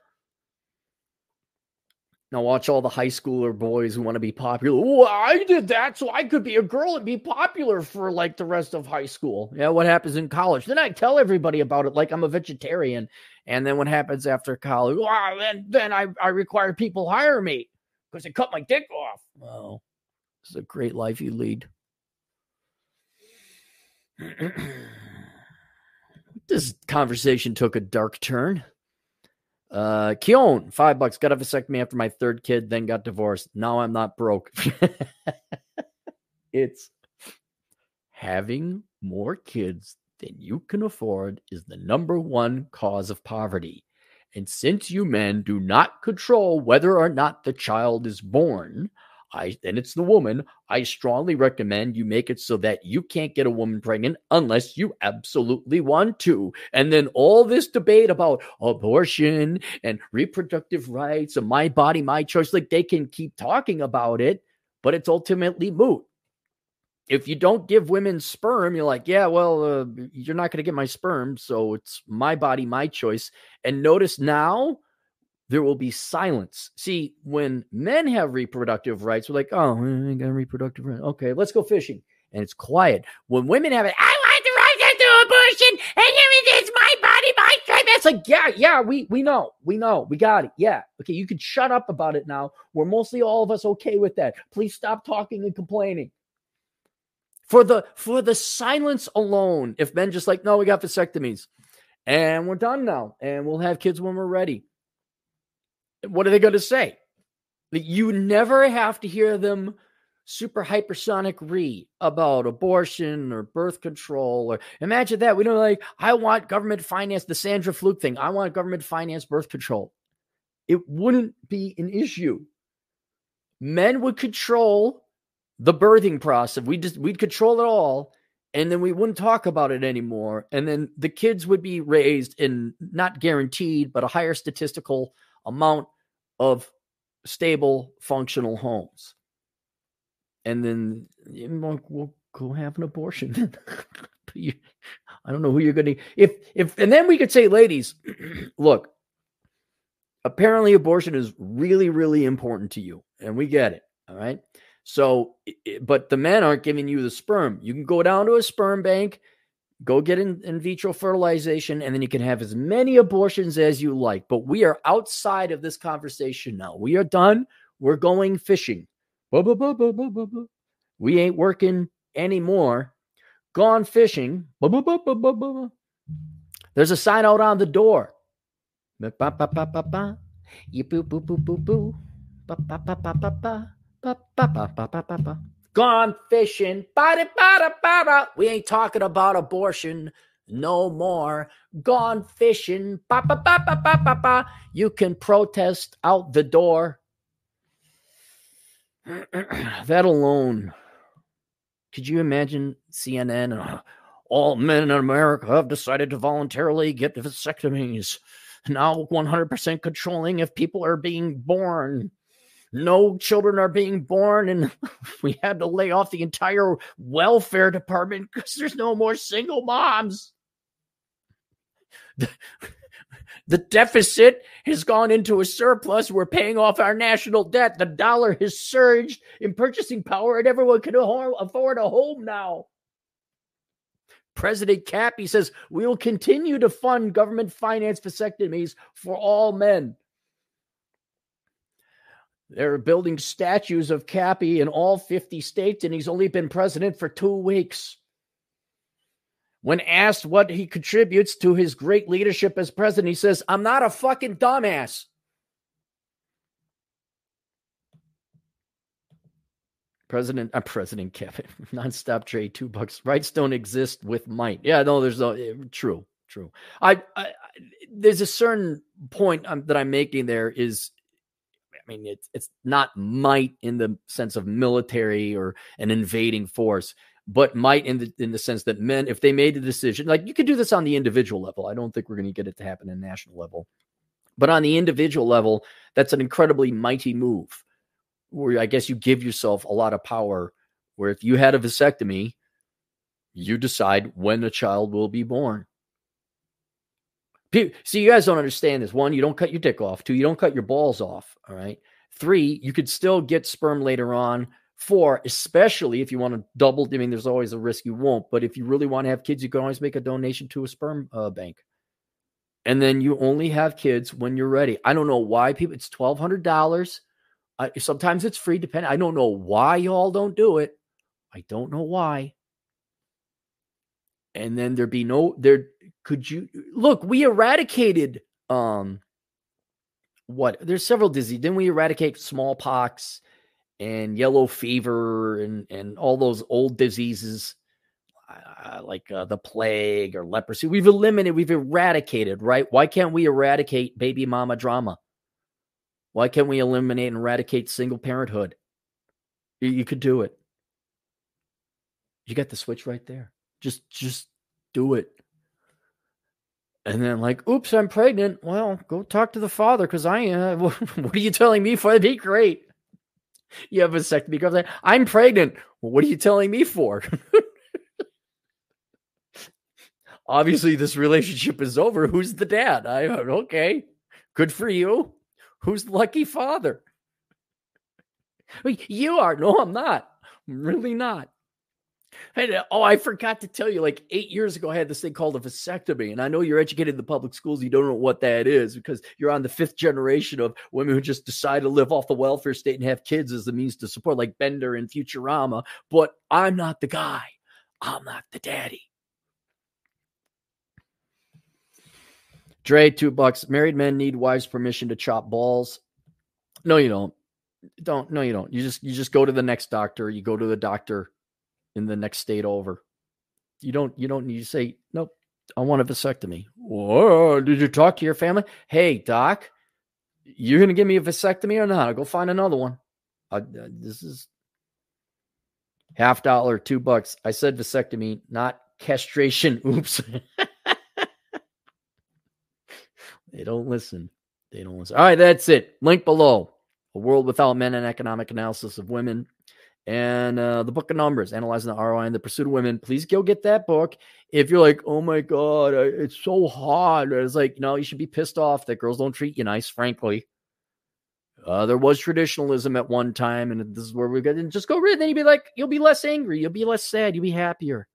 Now watch all the high schooler boys who want to be popular. Oh, I did that so I could be a girl and be popular for like the rest of high school. Yeah, what happens in college? Then I tell everybody about it like I'm a vegetarian. And then what happens after college? Wow, then then I, I require people hire me because they cut my dick off. Oh, this is a great life you lead. <clears throat> this conversation took a dark turn. Uh, Keon, five bucks. Got a vasectomy after my third kid, then got divorced. Now I'm not broke. <laughs> it's having more kids than you can afford is the number one cause of poverty. And since you men do not control whether or not the child is born, I and it's the woman. I strongly recommend you make it so that you can't get a woman pregnant unless you absolutely want to. And then all this debate about abortion and reproductive rights and my body, my choice, like they can keep talking about it, but it's ultimately moot. If you don't give women sperm, you're like, yeah, well, uh, you're not going to get my sperm, so it's my body, my choice. And notice now there will be silence. See, when men have reproductive rights, we're like, oh, I got reproductive rights. Okay, let's go fishing. And it's quiet. When women have it, I want the right to do abortion, and it's my body, my choice. It's like, yeah, yeah, we we know, we know, we got it. Yeah, okay, you can shut up about it now. We're mostly all of us okay with that. Please stop talking and complaining. For the for the silence alone, if men just like, no, we got vasectomies, and we're done now, and we'll have kids when we're ready what are they going to say? That You never have to hear them super hypersonic re about abortion or birth control or imagine that we don't like i want government finance the sandra fluke thing i want government finance birth control it wouldn't be an issue. Men would control the birthing process. We just we'd control it all, and then we wouldn't talk about it anymore. And then the kids would be raised in not guaranteed, but a higher statistical amount of stable, functional homes. And then we'll go have an abortion. <laughs> I don't know who you're going to if if and then we could say, ladies, <clears throat> look, apparently abortion is really really important to you, and we get it. All right. So, but the men aren't giving you the sperm. You can go down to a sperm bank, go get in, in vitro fertilization, and then you can have as many abortions as you like. But we are outside of this conversation now. We are done. We're going fishing. We ain't working anymore. Gone fishing. There's a sign out on the door. Gone fishing. We ain't talking about abortion no more. Gone fishing. Ba, ba, ba, ba, ba, ba. You can protest out the door. <clears throat> that alone. Could you imagine CNN uh, all men in America have decided to voluntarily get vasectomies? Now 100% controlling if people are being born no children are being born and <laughs> we had to lay off the entire welfare department because there's no more single moms. The, <laughs> the deficit has gone into a surplus. We're paying off our national debt. The dollar has surged in purchasing power and everyone can afford a home now. President Cappy says we will continue to fund government financed vasectomies for all men. They're building statues of Cappy in all 50 states, and he's only been president for two weeks. When asked what he contributes to his great leadership as president, he says, I'm not a fucking dumbass. President, I'm uh, President Kevin, <laughs> nonstop Dre, two bucks. Rights don't exist with might. Yeah, no, there's no eh, true, true. I, I there's a certain point I'm, that I'm making there is mean, it's it's not might in the sense of military or an invading force, but might in the in the sense that men, if they made a decision, like you could do this on the individual level. I don't think we're going to get it to happen in national level, but on the individual level, that's an incredibly mighty move. Where I guess you give yourself a lot of power. Where if you had a vasectomy, you decide when a child will be born. See, you guys don't understand this. One, you don't cut your dick off. Two, you don't cut your balls off. All right. Three, you could still get sperm later on. Four, especially if you want to double. I mean, there's always a risk you won't, but if you really want to have kids, you can always make a donation to a sperm uh, bank. And then you only have kids when you're ready. I don't know why people. It's twelve hundred dollars. sometimes it's free. Depending. I don't know why y'all don't do it. I don't know why. And then there'd be no there could you look? We eradicated um what? There's several diseases. Didn't we eradicate smallpox and yellow fever and and all those old diseases uh, like uh, the plague or leprosy? We've eliminated. We've eradicated. Right? Why can't we eradicate baby mama drama? Why can't we eliminate and eradicate single parenthood? You, you could do it. You got the switch right there. Just just do it. And then, like, oops, I'm pregnant. Well, go talk to the father because I uh, <laughs> what are you telling me for? That'd be great. You have a vasectomy comes I'm pregnant. Well, what are you telling me for? <laughs> Obviously, this relationship is over. Who's the dad? I okay. Good for you. Who's the lucky father? You are. No, I'm not. I'm really not. Uh, oh, I forgot to tell you, like eight years ago, I had this thing called a vasectomy. And I know you're educated in the public schools. You don't know what that is because you're on the fifth generation of women who just decide to live off the welfare state and have kids as the means to support, like Bender and Futurama. But I'm not the guy. I'm not the daddy. Dre, two bucks. Married men need wives' permission to chop balls. No, you don't. Don't. No, you don't. You just you just go to the next doctor. You go to the doctor in the next state over. You don't you don't need to say, nope, I want a vasectomy. Whoa, did you talk to your family? Hey, doc, You're gonna give me a vasectomy or not? I'll go find another one. I, uh, this is half dollar, two bucks. I said vasectomy, not castration. <laughs> Oops. they don't listen. They don't listen. All right, that's it. Link below. A World Without Men, an economic analysis of women and uh, the book of numbers analyzing the roi and the pursuit of women. Please go get that book. If you're like oh my god it's so hard it's like no you should be pissed off that girls don't treat you nice frankly. Uh, there was traditionalism at one time and this is where we get and just go read and then you'll be like you'll be less angry you'll be less sad you'll be happier.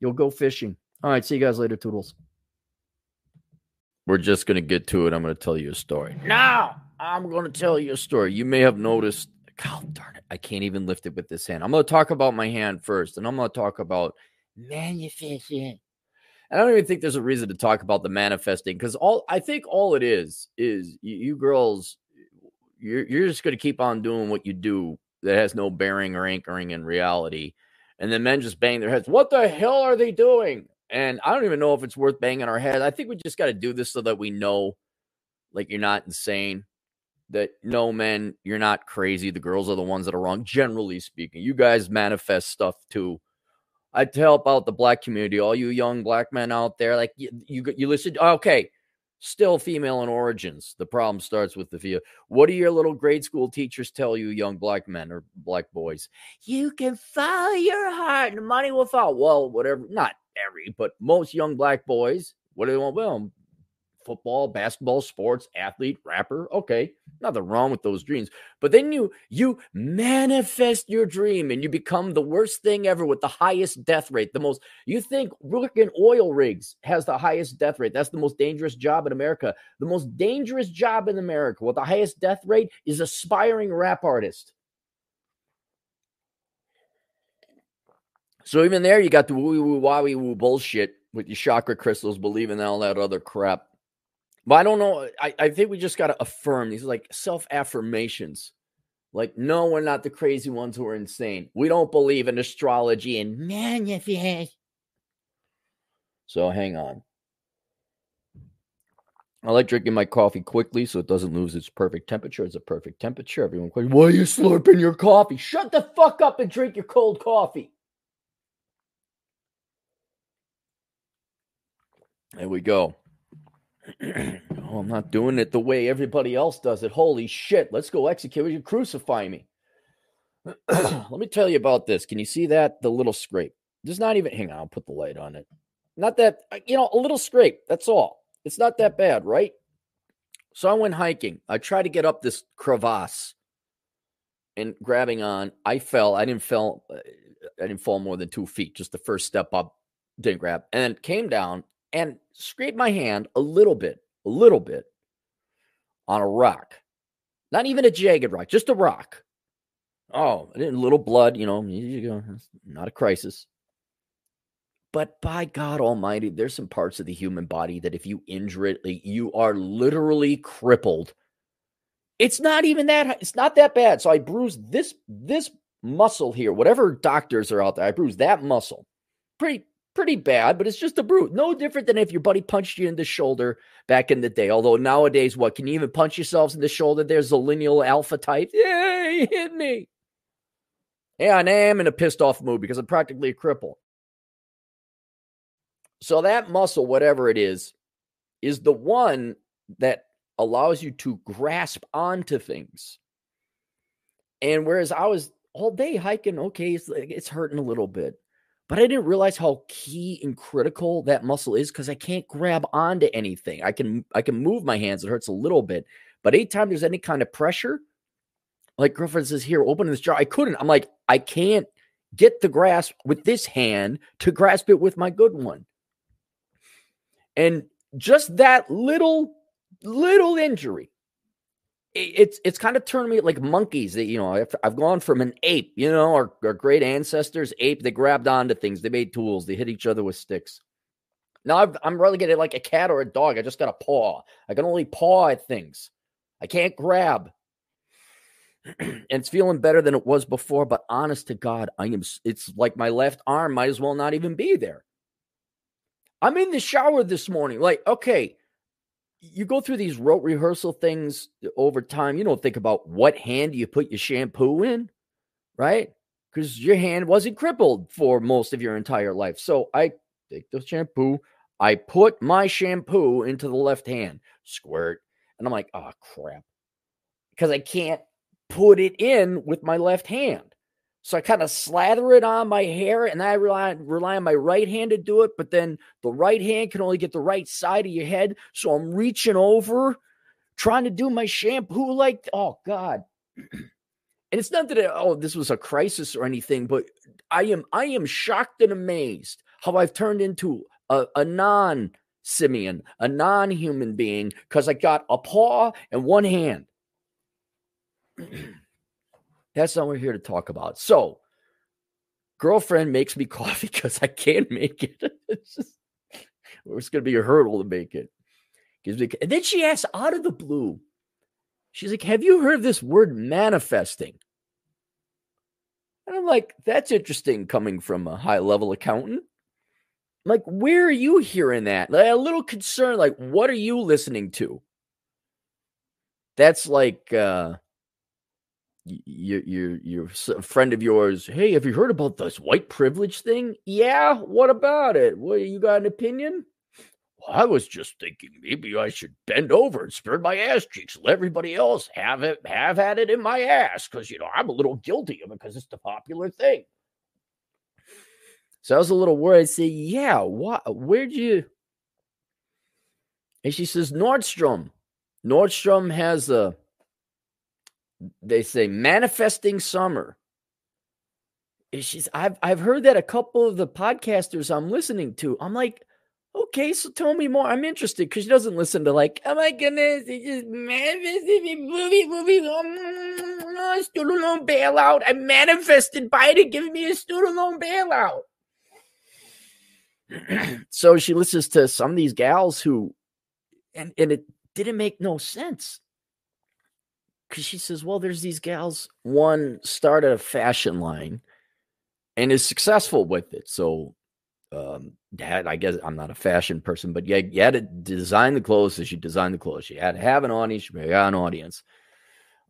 You'll go fishing. All right see you guys later toodles. We're just going to get to it. I'm going to tell you a story. Now i'm going to tell you a story. You may have noticed God darn it. I can't even lift it with this hand. I'm going to talk about my hand first, and I'm going to talk about manifesting. And I don't even think there's a reason to talk about the manifesting because all I think all it is is you, you girls, you're, you're just going to keep on doing what you do that has no bearing or anchoring in reality. And the men just bang their heads. What the hell are they doing? And I don't even know if it's worth banging our head. I think we just got to do this so that we know, like, you're not insane that no man you're not crazy. The girls are the ones that are wrong, generally speaking. You guys manifest stuff too. I to help out the black community, all you young black men out there, like you, you, you listen. Okay, still female in origins. The problem starts with the female. What do your little grade school teachers tell you, young black men or black boys? You can follow your heart, and money will follow. Well, whatever. Not every, but most young black boys. What do they want? Well, football, basketball, sports, athlete, rapper. Okay, nothing wrong with those dreams. But then you you manifest your dream and you become the worst thing ever with the highest death rate. The most you think working oil rigs has the highest death rate. That's the most dangerous job in America. The most dangerous job in America with the highest death rate is aspiring rap artist. So even there, you got the woo woo wowie woo bullshit with your chakra crystals, believing all that other crap. But I don't know. I, I think we just got to affirm these like self affirmations. Like, no, we're not the crazy ones who are insane. We don't believe in astrology and man, if you manifest. So hang on. I like drinking my coffee quickly so it doesn't lose its perfect temperature. It's a perfect temperature. Everyone why are you slurping your coffee? Shut the fuck up and drink your cold coffee. There we go. <clears throat> oh, I'm not doing it the way everybody else does it. Holy shit. Let's go execute you. Crucify me. <clears throat> Let me tell you about this. Can you see that? The little scrape. There's not even, hang on, I'll put the light on it. Not that, uh, you know, a little scrape. That's all. It's not that bad, right? So I went hiking. I tried to get up this crevasse and grabbing on. I fell. I didn't fall. Uh, I didn't fall more than two feet. Just the first step up, didn't grab, and came down and scraped my hand a little bit, a little bit on a rock. Not even a jagged rock, just a rock. Oh, a little blood, you know, not a crisis. But by God Almighty, there's some parts of the human body that if you injure it, you are literally crippled. It's not even that. It's not that bad. So I bruised this this muscle here. Whatever doctors are out there, I bruised that muscle. Pretty pretty bad, but it's just a brute. No different than if your buddy punched you in the shoulder back in the day. Although nowadays, what can you even punch yourselves in the shoulder? There's a lineal alpha type. Yeah, he hit me. Yeah, and I am in a pissed off mood because I'm practically a cripple. So that muscle, whatever it is, is the one that allows you to grasp onto things. And whereas I was all day hiking, okay, it's, it's hurting a little bit. But I didn't realize how key and critical that muscle is because I can't grab onto anything. I can I can move my hands, it hurts a little bit. But anytime there's any kind of pressure, like girlfriend says, here, open this jar. I couldn't. I'm like, I can't get the grasp with this hand to grasp it with my good one. And just that little, little injury it's it's kind of turned me like monkeys that you know I've, I've gone from an ape you know our, our great ancestors ape they grabbed onto things they made tools they hit each other with sticks. Now i am relegated like a cat or a dog i just got a paw. I can only paw at things. I can't grab. <clears throat> And it's feeling better than it was before but honest to god i am it's like my left arm might as well not even be there. I'm in the shower this morning like okay you go through these rote rehearsal things over time. You don't think about what hand you put your shampoo in, right? Because your hand wasn't crippled for most of your entire life. So I take the shampoo, I put my shampoo into the left hand, squirt, and I'm like, oh crap. Because I can't put it in with my left hand. So I kind of slather it on my hair and I rely, rely on my right hand to do it. But then the right hand can only get the right side of your head. So I'm reaching over, trying to do my shampoo like, oh God. <clears throat> And it's not that, it, oh, this was a crisis or anything, but I am, I am shocked and amazed how I've turned into a, a non simian, a non human being, because I got a paw and one hand. <clears throat> That's not what we're here to talk about. So, girlfriend makes me <laughs> coffee because I can't make it. <laughs> it's just, it's going to be a hurdle to make it. Gives me, and then she asks out of the blue, she's like, Have you heard of this word manifesting? And I'm like, That's interesting coming from a high level accountant. I'm like, where are you hearing that? Like, a little concerned, like, what are you listening to? That's like, uh, your your friend of yours, hey, have you heard about this white privilege thing? Yeah, what about it? What you got an opinion? Well, I was just thinking maybe I should bend over and spread my ass cheeks, let everybody else have it, have had it in my ass, because you know I'm a little guilty of it because it's the popular thing. So I was a little worried. I say, yeah, what? Where'd you? And she says, Nordstrom. Nordstrom has a they say manifesting summer. She's I've I've heard that a couple of the podcasters I'm listening to. I'm like, okay, so tell me more. I'm interested because she doesn't listen to like, oh my goodness, it just manifesting movie movie oh, student loan bailout. I manifested Biden giving me a student loan bailout. <clears throat> so she listens to some of these gals who and and it didn't make no sense because she says, well, there's these gals. One started a fashion line and is successful with it. So, um, had, I guess I'm not a fashion person, but yeah, you had to design the clothes as you designed the clothes. You had to have an audience. You got an audience.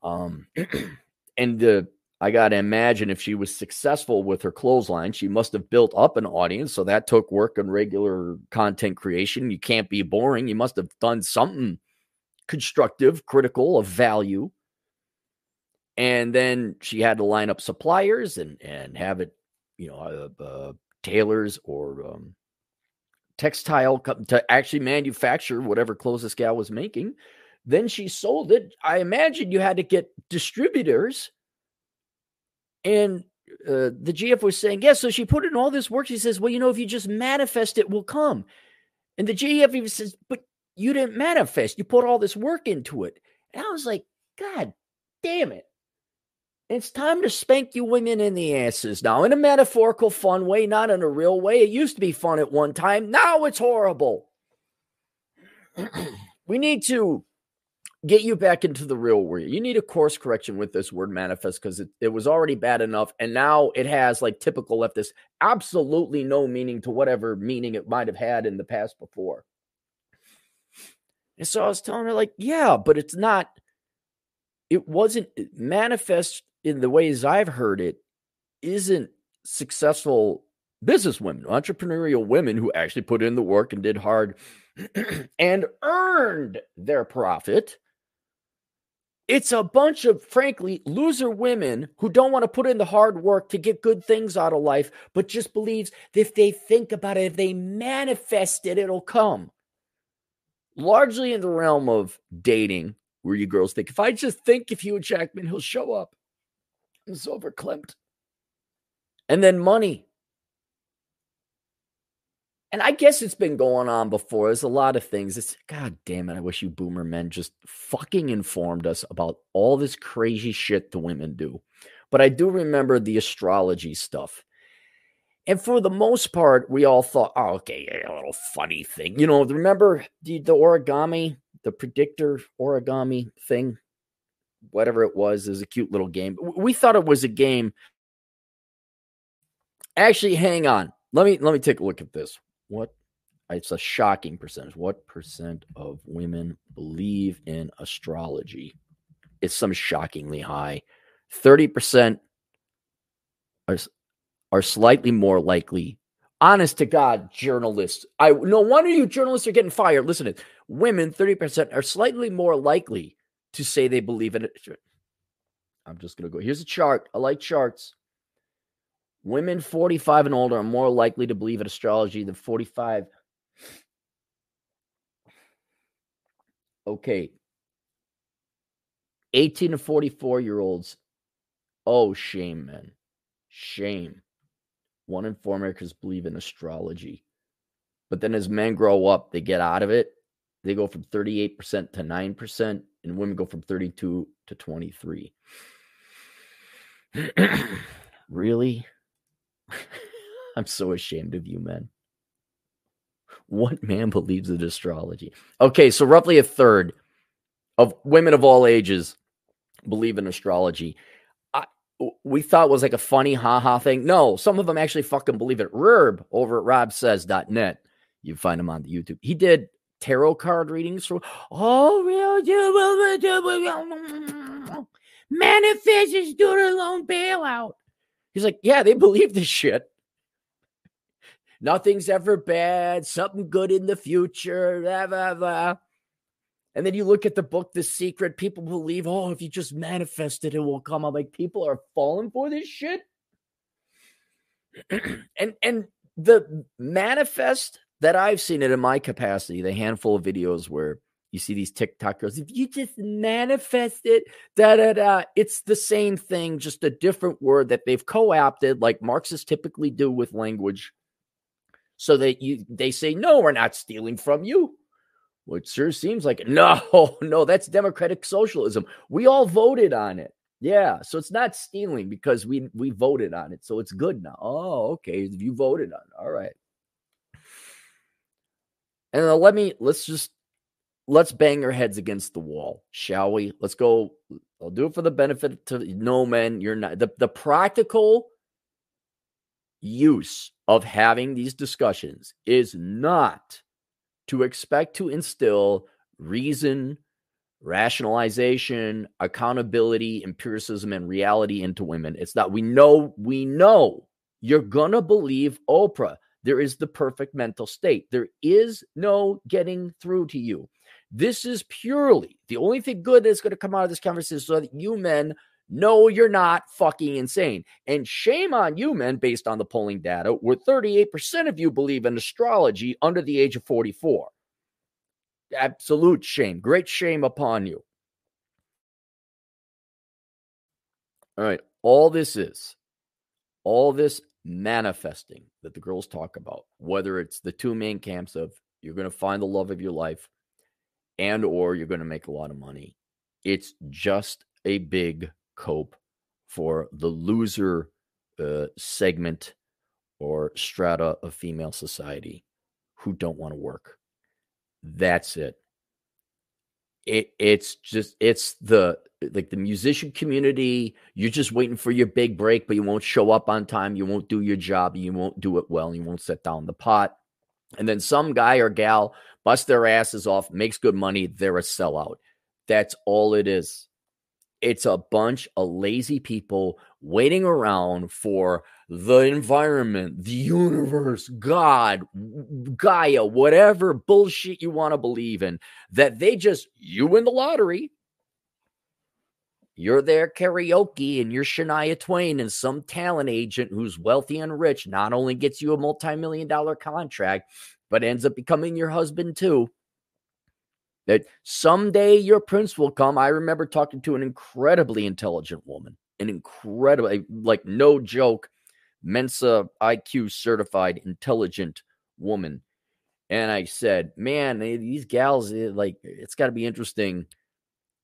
Um, <clears throat> and the I got to imagine if she was successful with her clothesline, she must have built up an audience. So that took work and regular content creation. You can't be boring. You must have done something constructive, critical, of value and then she had to line up suppliers and and have it you know uh, uh, tailors or um, textile to actually manufacture whatever clothes this gal was making. Then she sold it. I imagine you had to get distributors and uh, the gf was saying yes yeah, so she put in all this work. She says well you know if you just manifest it will come. And the gf even says but you didn't manifest. You put all this work into it. And i was like god damn it it's time to spank you women in the asses now, in a metaphorical, fun way, not in a real way. It used to be fun at one time. Now it's horrible. <clears throat> we need to get you back into the real world. You need a course correction with this word manifest because it, it was already bad enough. And now it has, like typical leftist, absolutely no meaning to whatever meaning it might have had in the past before. And so I was telling her, like, yeah, but it's not, it wasn't manifest in the ways I've heard it, isn't successful businesswomen, entrepreneurial women who actually put in the work and did hard <clears throat> and earned their profit. It's a bunch of, frankly, loser women who don't want to put in the hard work to get good things out of life, but just believes that if they think about it, if they manifest it, it'll come. Largely in the realm of dating, where you girls think, if I just think if Hugh Jackman, he'll show up is overclipped. And then money. And I guess it's been going on before. There's a lot of things. It's God damn it. I wish you boomer men just fucking informed us about all this crazy shit the women do. But I do remember the astrology stuff. And for the most part, we all thought, oh, okay, a little funny thing. You know, remember the, the origami, the predictor origami thing? Whatever it was is a cute little game. We thought it was a game. Actually, hang on. Let me let me take a look at this. What It's a shocking percentage. What percent of women believe in astrology? It's some shockingly high. 30% are, are slightly more likely. Honest to God, journalists. I no wonder you journalists are getting fired. Listen to it. Women, 30% are slightly more likely to say they believe in it. I'm just gonna go. Here's a chart. I like charts. Women 45 and older are more likely to believe in astrology than 45 Okay. 18 to 44 year olds. Oh, shame, man. Shame. One in four Americans believe in astrology. But then as men grow up, they get out of it. They go from 38% to 9%, and women go from 32 to 23. <clears throat> really? <laughs> I'm so ashamed of you, men. What man believes in astrology? Okay, so roughly a third of women of all ages believe in astrology. I, we thought was like a funny haha thing. No, some of them actually fucking believe it. Rerb over at robsays.net. You find him on the YouTube. He did tarot card readings for oh real manifest your student loan bailout. He's like, yeah, they believe this shit. Nothing's ever bad. Something good in the future. Blah, blah, blah. And then you look at the book, The Secret. People believe, oh, if you just manifest it, it will come. I'm like, people are falling for this shit. <clears throat> and and the manifest that I've seen it in my capacity, the handful of videos where you see these TikTokers, if you just manifest it, da da da, it's the same thing, just a different word that they've co-opted, like Marxists typically do with language so that you they say no we're not stealing from you it sure seems like it. <laughs> no no that's democratic socialism. We all voted on it. Yeah so it's not stealing because we we voted on it so it's good now. Oh okay you voted on it all right and let me let's just let's bang our heads against the wall shall we let's go i'll do it for the benefit to no men you're not the, the practical use of having these discussions is not to expect to instill reason, rationalization, accountability, empiricism, and reality into women. It's not, we know, we know you're to believe Oprah. There is the perfect mental state. There is no getting through to you. This is purely the only thing good that's going to come out of this conversation so that you men no, you're not fucking insane. And shame on you, men, based on the polling data, where 38% of you believe in astrology under the age of 44. Absolute shame. Great shame upon you. All right. All this is, all this manifesting that the girls talk about, whether it's the two main camps of you're going to find the love of your life and or you're going to make a lot of money. It's just a big cope for the loser uh, segment or strata of female society who don't want to work. That's it. It it's just it's the like the musician community. You're just waiting for your big break, but you won't show up on time. You won't do your job. You won't do it well. You won't set down the pot. And then some guy or gal bust their asses off, makes good money. They're a sellout. That's all it is. It's a bunch of lazy people waiting around for the environment, the universe, God, Gaia, whatever bullshit you want to believe in, that they just, you win the lottery. You're there karaoke and you're Shania Twain and some talent agent who's wealthy and rich not only gets you a multi million dollar contract, but ends up becoming your husband too that someday your prince will come. I remember talking to an incredibly intelligent woman, an incredible, like, no joke, Mensa IQ certified intelligent woman. And I said, man, these gals, eh, like, it's got to be interesting.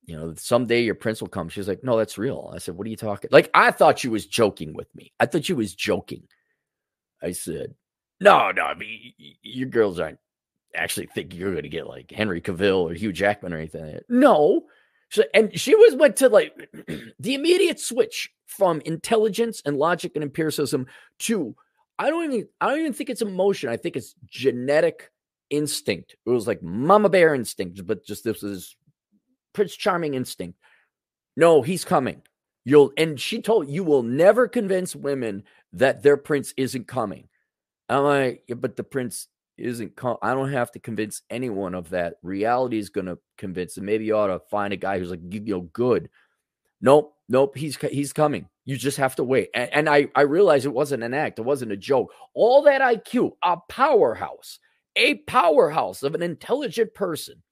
You know, someday your prince will come. She's like, no, that's real. I said, what are you talking? Like, I thought she was joking with me. I thought she was joking. I said, no, no, I mean, your girls aren't actually think you're going to get like Henry Cavill or Hugh Jackman or anything. No. So, and she was went to like <clears throat> the immediate switch from intelligence and logic and empiricism to I don't even I don't even think it's emotion. I think it's genetic instinct. It was like mama bear instinct, but just this is Prince Charming instinct. No, he's coming. You'll and she told you will never convince women that their prince isn't coming. I'm like, yeah, but the prince isn't. Com- I don't have to convince anyone of that. Reality is going to convince them. Maybe you ought to find a guy who's like, you know, good. Nope, nope. He's he's coming. You just have to wait. And, and I I realized it wasn't an act. It wasn't a joke. All that IQ, a powerhouse, a powerhouse of an intelligent person,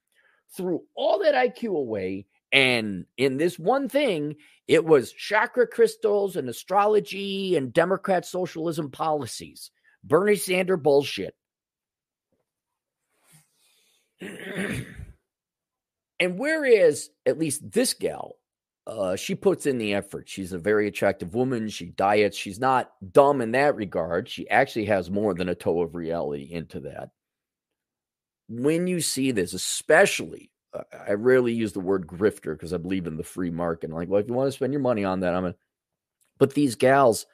threw all that IQ away. And in this one thing, it was chakra crystals and astrology and Democrat socialism policies. Bernie Sanders bullshit. <clears throat> and whereas at least this gal? Uh, she puts in the effort. She's a very attractive woman. She diets. She's not dumb in that regard. She actually has more than a toe of reality into that. When you see this, especially, uh, I rarely use the word grifter because I believe in the free market. Like, well, if you want to spend your money on that, I'm a. But these gals,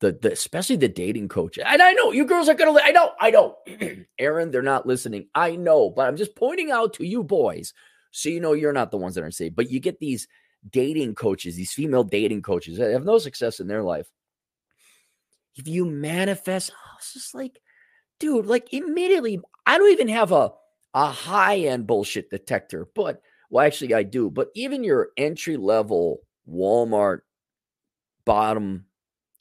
the, the especially the dating coach. And I know you girls are gonna. I know, I know, <clears throat> Aaron. They're not listening. I know, but I'm just pointing out to you boys, so you know you're not the ones that are saved. But you get these dating coaches, these female dating coaches that have no success in their life. If you manifest, oh, it's just like, dude, like immediately. I don't even have a a high end bullshit detector, but well, actually, I do. But even your entry level Walmart bottom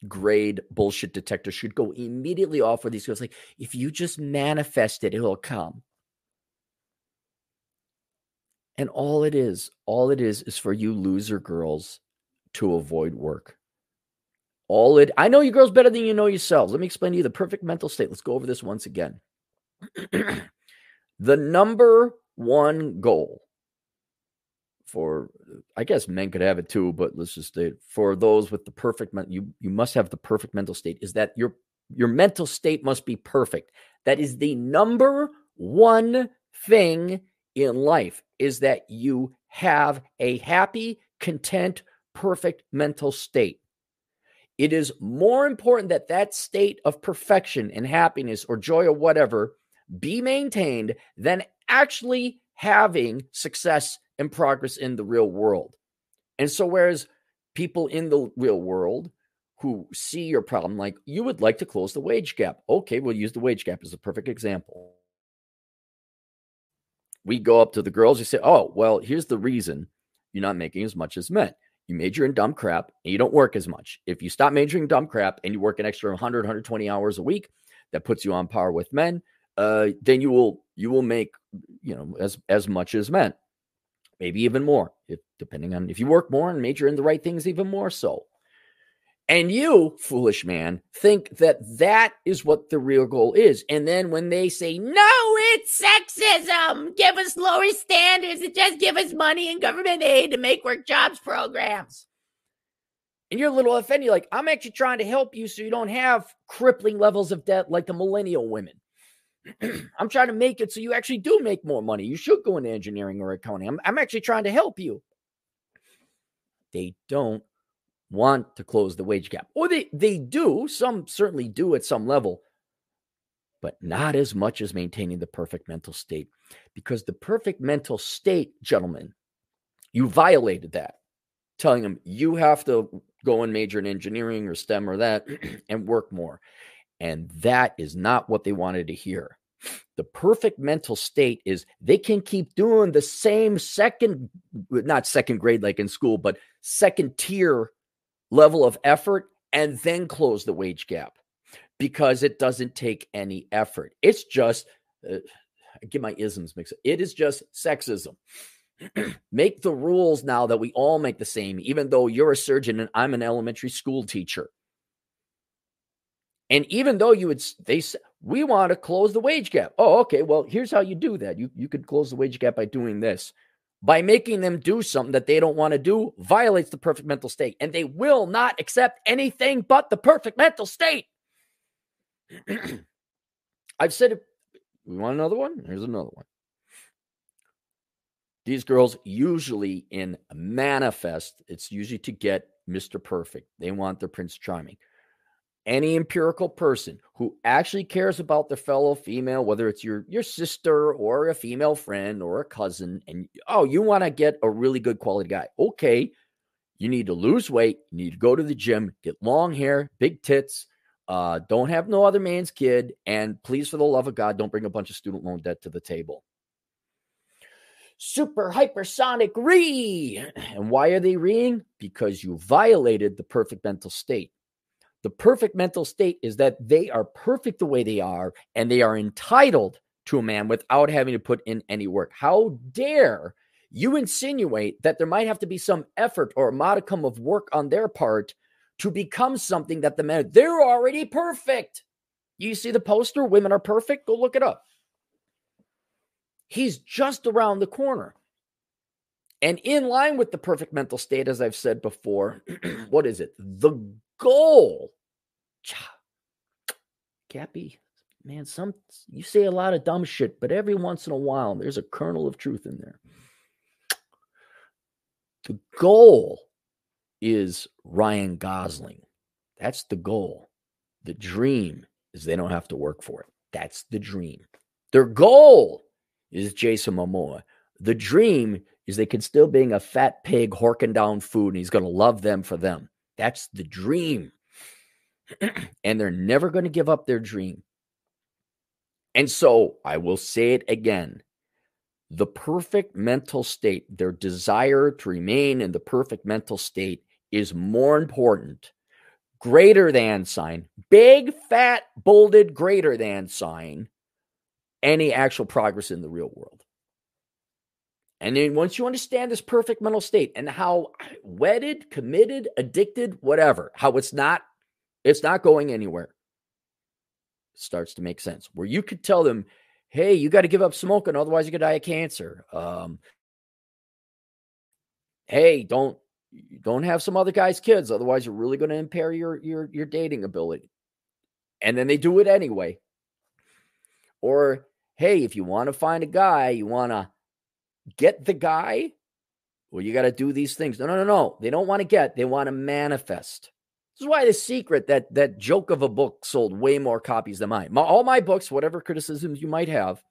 grade bullshit detector should go immediately off for these girls. Like, if you just manifest it, it'll come. And all it is, all it is, is for you loser girls to avoid work. All it, I know you girls better than you know yourselves. Let me explain to you the perfect mental state. Let's go over this once again. <clears throat> the number one goal for I guess men could have it too, but let's just say for those with the perfect you you must have the perfect mental state is that your your mental state must be perfect. That is the number one thing in life is that you have a happy, content, perfect mental state. It is more important that that state of perfection and happiness or joy or whatever be maintained than actually having success and progress in the real world. And so, whereas people in the real world who see your problem, like you would like to close the wage gap. Okay, we'll use the wage gap as a perfect example. We go up to the girls, you say, Oh, well, here's the reason you're not making as much as men. You major in dumb crap and you don't work as much. If you stop majoring in dumb crap and you work an extra 100, 120 hours a week, that puts you on par with men. Uh, then you will you will make you know as as much as men maybe even more, if depending on if you work more and major in the right things, even more so. And you, foolish man, think that that is what the real goal is. And then when they say, no, it's sexism, give us lower standards, and just give us money and government aid to make work jobs programs. And you're a little offended. You're like, I'm actually trying to help you so you don't have crippling levels of debt like the millennial women. <clears throat> I'm trying to make it so you actually do make more money. You should go into engineering or accounting. I'm, I'm actually trying to help you. They don't want to close the wage gap. Or they, they do. Some certainly do at some level, but not as much as maintaining the perfect mental state. Because the perfect mental state, gentlemen, you violated that, telling them you have to go and major in engineering or STEM or that <clears throat> and work more. And that is not what they wanted to hear. The perfect mental state is they can keep doing the same second, not second grade like in school, but second tier level of effort and then close the wage gap because it doesn't take any effort. It's just, uh, I get my isms mixed up. It is just sexism. <clears throat> make the rules now that we all make the same, even though you're a surgeon and I'm an elementary school teacher. And even though you would, they we want to close the wage gap. Oh, okay. Well, here's how you do that. You you could close the wage gap by doing this. By making them do something that they don't want to do violates the perfect mental state, and they will not accept anything but the perfect mental state. <clears throat> I've said it. We want another one? Here's another one. These girls usually in manifest, it's usually to get Mr. Perfect. They want their Prince Charming any empirical person who actually cares about their fellow female, whether it's your your sister or a female friend or a cousin, and oh, you want to get a really good quality guy. Okay, you need to lose weight, you need to go to the gym, get long hair, big tits, uh, don't have no other man's kid, and please, for the love of God, don't bring a bunch of student loan debt to the table. Super hypersonic re. And why are they reeing? Because you violated the perfect mental state. The perfect mental state is that they are perfect the way they are and they are entitled to a man without having to put in any work. How dare you insinuate that there might have to be some effort or a modicum of work on their part to become something that the men they're already perfect. You see the poster, women are perfect? Go look it up. He's just around the corner. And in line with the perfect mental state, as I've said before, <clears throat> what is it? The goal. Cappy, man, some you say a lot of dumb shit, but every once in a while there's a kernel of truth in there. The goal is Ryan Gosling. That's the goal. The dream is they don't have to work for it. That's the dream. Their goal is Jason Momoa. The dream is they can still being a fat pig horking down food and he's going to love them for them. That's the dream. <clears throat> and they're never going to give up their dream. And so I will say it again the perfect mental state, their desire to remain in the perfect mental state is more important. Greater than sign, big, fat, bolded, greater than sign, any actual progress in the real world. And then once you understand this perfect mental state and how wedded, committed, addicted, whatever, how it's not, it's not going anywhere, starts to make sense. Where you could tell them, hey, you got to give up smoking, otherwise you could die of cancer. Um, hey, don't don't have some other guy's kids, otherwise you're really going to impair your your your dating ability. And then they do it anyway. Or hey, if you want to find a guy, you want to get the guy, well, you got to do these things. No, no, no, no. They don't want to get, they want to manifest. This is why the secret that that joke of a book sold way more copies than mine. My, all my books, whatever criticisms you might have,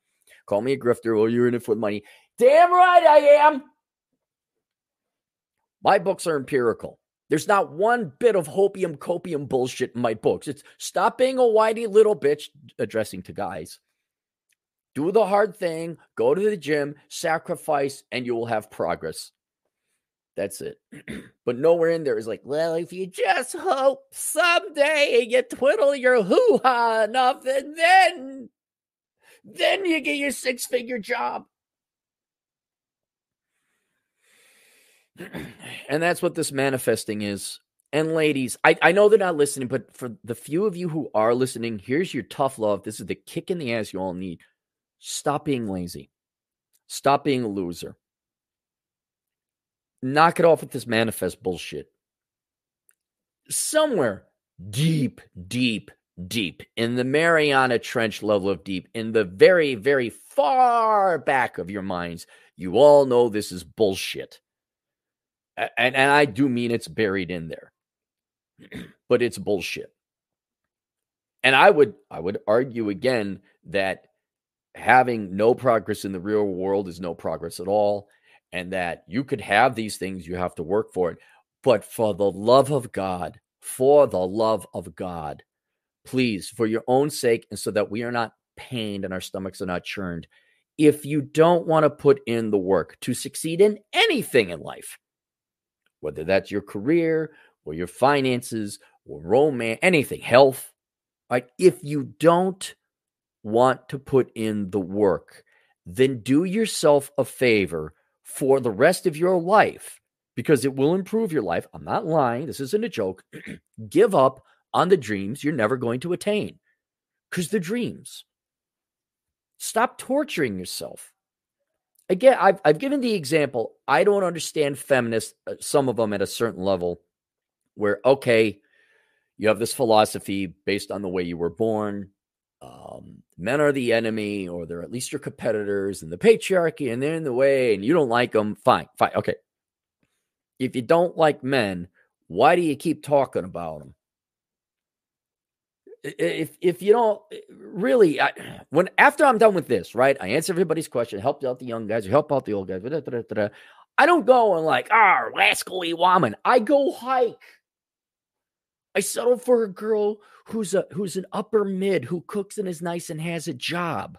call me a grifter. Well, you're in it for money. Damn right I am. My books are empirical. There's not one bit of hopium copium bullshit in my books. It's stop being a whitey little bitch addressing to guys. Do the hard thing, go to the gym, sacrifice, and you will have progress. That's it. <clears throat> but nowhere in there is like, well, if you just hope someday you twiddle your hoo ha enough, and then, then you get your six figure job. <clears throat> and that's what this manifesting is. And ladies, I, I know they're not listening, but for the few of you who are listening, here's your tough love. This is the kick in the ass you all need. Stop being lazy. Stop being a loser. Knock it off with this manifest bullshit. Somewhere deep, deep, deep in the Mariana Trench level of deep, in the very, very far back of your minds, you all know this is bullshit and, and I do mean it's buried in there, <clears throat> but it's bullshit. And I would I would argue again that having no progress in the real world is no progress at all, and that you could have these things, you have to work for it. But for the love of God, for the love of God, please, for your own sake, and so that we are not pained and our stomachs are not churned, if you don't want to put in the work to succeed in anything in life, whether that's your career or your finances or romance, anything, health. Right? If you don't want to put in the work, then do yourself a favor for the rest of your life because it will improve your life. I'm not lying. This isn't a joke. <clears throat> Give up on the dreams you're never going to attain because the dreams. Stop torturing yourself again, I've, I've given the example. I don't understand feminists, uh, some of them at a certain level, where, okay, you have this philosophy based on the way you were born. Um, men are the enemy, or they're at least your competitors, and the patriarchy, and they're in the way, and you don't like them. Fine, fine, okay. If you don't like men, why do you keep talking about them? if if you don't really I, when after I'm done with this, right? I answer everybody's question, help out the young guys, help out the old guys. Da, da, da, I don't go and like, ah, rascally woman. I go hike. I settle for a girl who's a who's an upper mid who cooks and is nice and has a job.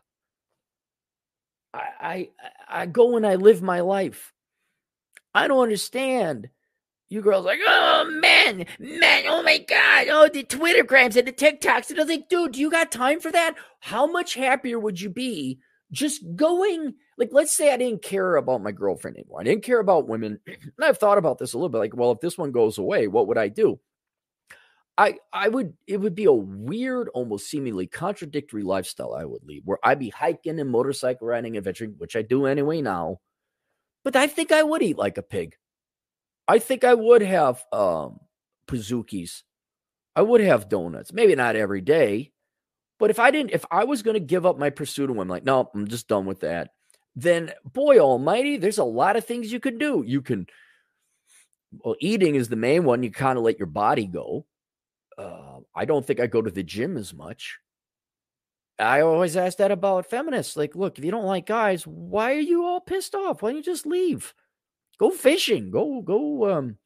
I I, I go and I live my life. I don't understand you girls like, oh man, man, oh my god, oh the Twitter grams and the TikToks. And I was like, dude, do you got time for that? How much happier would you be just going? Like, let's say I didn't care about my girlfriend anymore. I didn't care about women. <clears throat> And I've thought about this a little bit. Like, well, if this one goes away, what would I do? I I would it would be a weird, almost seemingly contradictory lifestyle I would lead, where I'd be hiking and motorcycle riding and venturing, which I do anyway now. But I think I would eat like a pig. I think I would have um. I would have donuts. Maybe not every day. But if I didn't, if I was going to give up my pursuit of women, like, no, I'm just done with that, then boy almighty, there's a lot of things you can do. You can, well, eating is the main one. You kind of let your body go. Uh, I don't think I go to the gym as much. I always ask that about feminists. Like, look, if you don't like guys, why are you all pissed off? Why don't you just leave? Go fishing. Go go um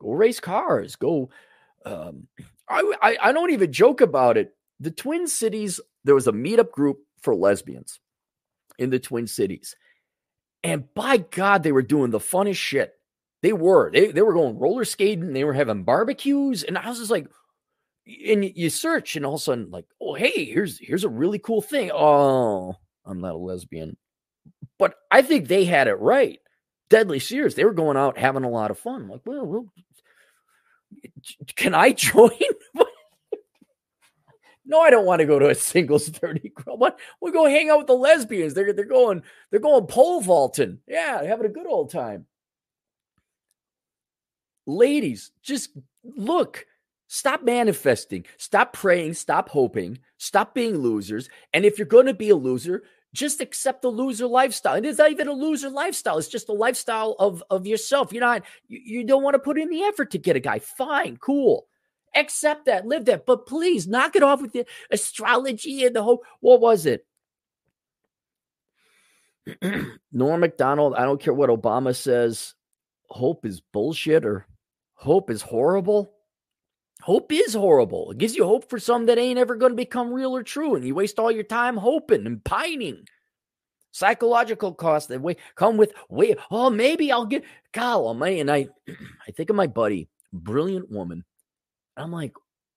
go race cars. Go. Um, <clears throat> I, I I don't even joke about it. The Twin Cities. There was a meetup group for lesbians in the Twin Cities, and by God, they were doing the funnest shit. They were. They they were going roller skating. They were having barbecues, and I was just like, and you search, and all of a sudden, like, oh hey, here's here's a really cool thing. Oh, I'm not a lesbian, but I think they had it right deadly serious. They were going out having a lot of fun. Like, well, well, can I <laughs> join? no, I don't want to go to a singles <laughs> 30 club. What we go hang out with the lesbians. They're they're going, they're going pole vaulting. Yeah, having a good old time. Ladies, just look. Stop manifesting. Stop praying. Stop hoping. Stop being losers. And if you're going to be a loser, just accept the loser lifestyle. And it's not even a loser lifestyle. It's just a lifestyle of, of yourself. You're not, you, you don't want to put in the effort to get a guy. Fine, cool. Accept that, live that. But please knock it off with the astrology and the whole, what was it? <clears throat> Norm MacDonald, I don't care what Obama says, hope is bullshit or hope is horrible. Hope is horrible. It gives you hope for some that ain't ever going to become real or true, and you waste all your time hoping and pining. Psychological costs that way come with wait. Oh, maybe I'll get God Almighty. And I, <clears throat> I think of my buddy, brilliant woman. I'm like,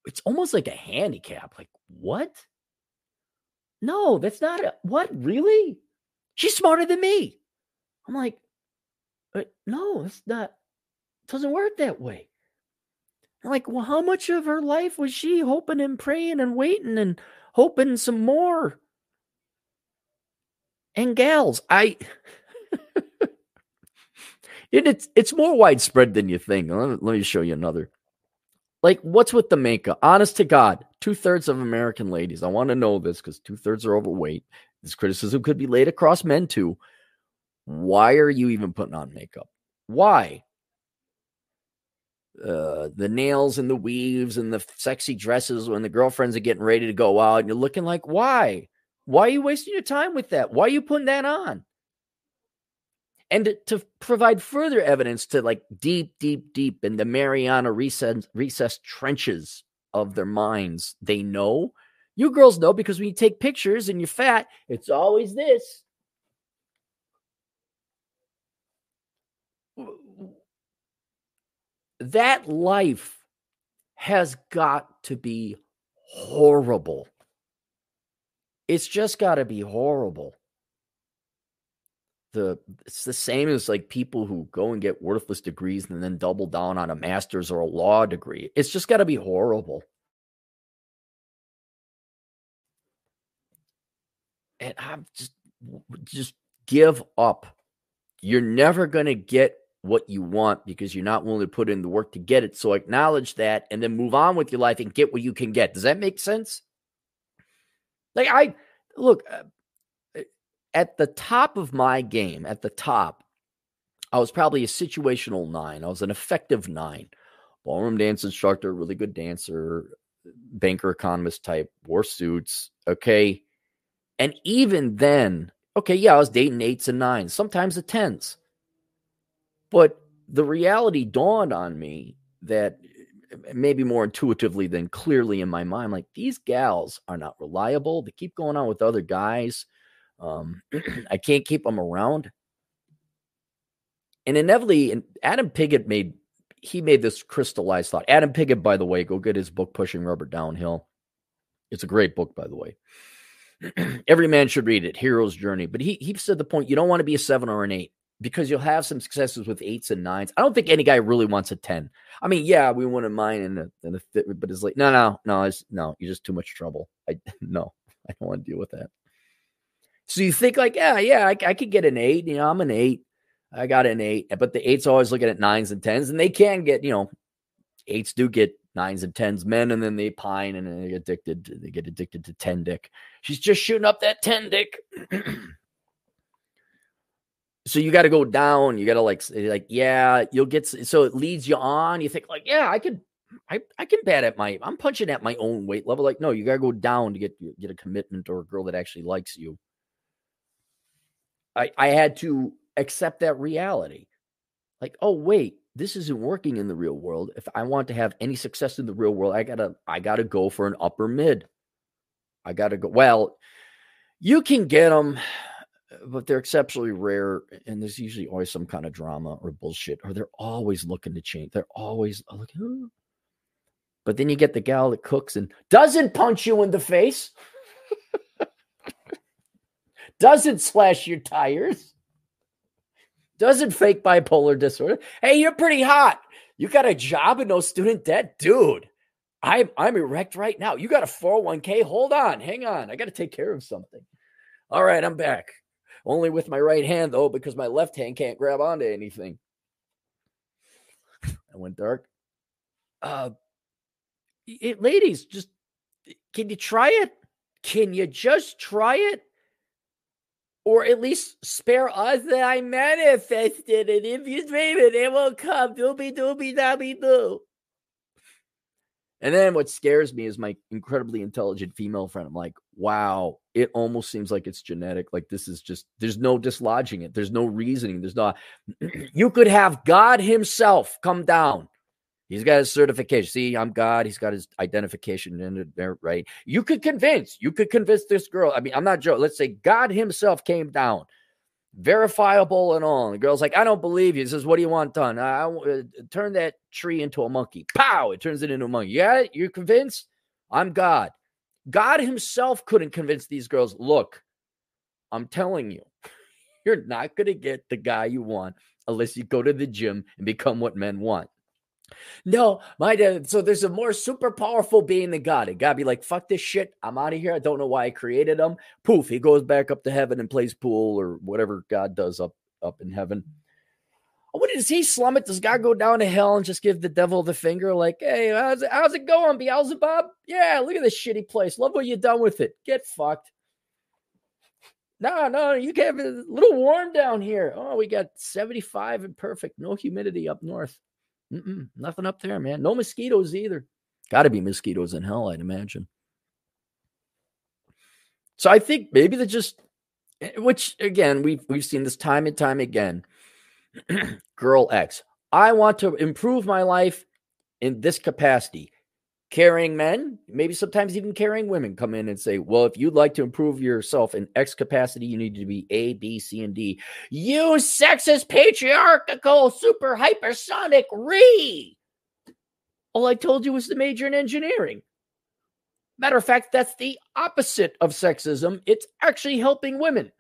it's almost like a handicap. Like what? No, that's not a what really. She's smarter than me. I'm like, no, it's not. It doesn't work that way like, well, how much of her life was she hoping and praying and waiting and hoping some more? And gals, I <laughs> it, it's it's more widespread than you think. Let let me show you another. Like, what's with the makeup? Honest to God, two thirds of American ladies. I want to know this because two thirds are overweight. This criticism could be laid across men too. Why are you even putting on makeup? Why? Uh, the nails and the weaves and the sexy dresses when the girlfriends are getting ready to go out and you're looking like why? Why are you wasting your time with that? Why are you putting that on? And to, to provide further evidence to like deep deep deep in the mariana recess, recessed trenches of their minds they know. You girls know because when you take pictures and you're fat it's always this that life has got to be horrible. It's just got to be horrible. The it's the same as like people who go and get worthless degrees and then double down on a master's or a law degree. It's just got to be horrible. And I'm just just give up. You're never going to get what you want because you're not willing to put in the work to get it. So acknowledge that and then move on with your life and get what you can get. Does that make sense? Like I look uh, uh, at the top of my game, at the top, I was probably a situational nine. I was an effective nine. Ballroom dance instructor, really good dancer, banker economist type, wore suits. Okay. And even then, okay, yeah, I was dating eights and nines, sometimes the tens. But the reality dawned on me that maybe more intuitively than clearly in my mind, like these gals are not reliable. They keep going on with other guys. Um, <clears throat> I can't keep them around. And inevitably, and Adam Piggott made he made this crystallized thought. Adam Piggott, by the way, go get his book Pushing Rubber Downhill. It's a great book, by the way. <clears throat> Every man should read it, Hero's Journey. But he he said the point you don't want to be a seven or an eight because you'll have some successes with eights and nines. I don't think any guy really wants a 10. I mean, yeah, we wouldn't mind in a, in a but it's like, no, no, no, it's no, you're just too much trouble. I <laughs> no, I don't want to deal with that. So you think like, yeah, yeah, I, I could get an eight. You know, I'm an eight. I got an eight, but the eights always looking at nines and tens, and they can get, you know, eights do get nines and tens men, and then they pine and they get addicted. They get addicted to ten dick. She's just shooting up that ten dick. <clears throat> so you got to go down. You got to like, eh, like, yeah, you'll get. So it leads you on. You think like, yeah, I could, I, I can bat at my. I'm punching at my own weight level. Like, no, you got to go down to get get a commitment or a girl that actually likes you. I I had to accept that reality. Like, oh wait, this isn't working in the real world. If I want to have any success in the real world, I gotta I gotta go for an upper mid. I gotta go. Well, you can get them, but they're exceptionally rare, and there's usually always some kind of drama or bullshit, or they're always looking to change. They're always looking. <gasps> But then you get the gal that cooks and doesn't punch you in the face, <laughs> doesn't slash your tires doesn't fake bipolar disorder. Hey, you're pretty hot. You got a job and no student debt, dude. I'm I'm erect right now. You got a 401k. Hold on, hang on. I got to take care of something. All right, I'm back. Only with my right hand though, because my left hand can't grab onto anything. I went dark. Uh, it, ladies, just can you try it? Can you just try it? or at least spare us that I manifested it. If you dream it, it will come. Doobie doobie dabby doo. And then what scares me is my incredibly intelligent female friend. I'm like, wow, it almost seems like it's genetic. Like this is just, there's no dislodging it. There's no reasoning. There's not, <clears throat> you could have God Himself come down He's got his certification. See, I'm God. He's got his identification in there, right? You could convince, you could convince this girl. I mean, I'm not joking. Let's say God himself came down, verifiable and all. And the girl's like, I don't believe you. He says, What do you want done? I, I uh, turn that tree into a monkey. Pow! It turns it into a monkey. Yeah, you're convinced? I'm God. God himself couldn't convince these girls. Look, I'm telling you, <laughs> you're not going to get the guy you want unless you go to the gym and become what men want. No, my dad. So there's a more super powerful being than God. It gotta be like, fuck this shit. I'm out of here. I don't know why I created him. Poof, he goes back up to heaven and plays pool or whatever God does up up in heaven. What does he slum it? Does God go down to hell and just give the devil the finger? Like, hey, how's it, how's it going, Beelzebub? Yeah, look at this shitty place. Love what you done with it. Get fucked. No, no, you get a little warm down here. Oh, we got 75 and perfect. No humidity up north. Mm-mm, nothing up there, man. No mosquitoes either. Got to be mosquitoes in hell, I'd imagine. So I think maybe they just, eh, which again we've we've seen this time and time again. <clears throat> Girl X, I want to improve my life in this capacity carrying men, maybe sometimes even carrying women come in and say, Well, if you'd like to improve yourself in X capacity, you need to be A, B, C, and D. You sexist, patriarchal, super hypersonic re. All I told you was the major in engineering. Matter of fact, that's the opposite of sexism. It's actually helping women.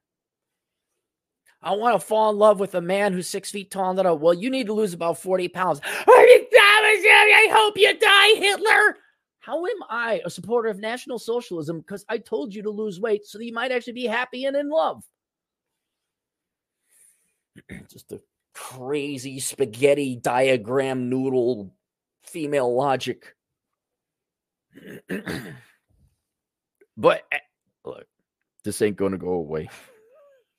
I want to fall in love with a man who's six feet tall and that. Well, you need to lose about 40 pounds. I hope you die, Hitler. How am I a supporter of National Socialism? Because I told you to lose weight so that you might actually be happy and in love. <clears throat> Just a crazy spaghetti diagram noodle female logic. <clears throat> but eh, look, this ain't going to go away.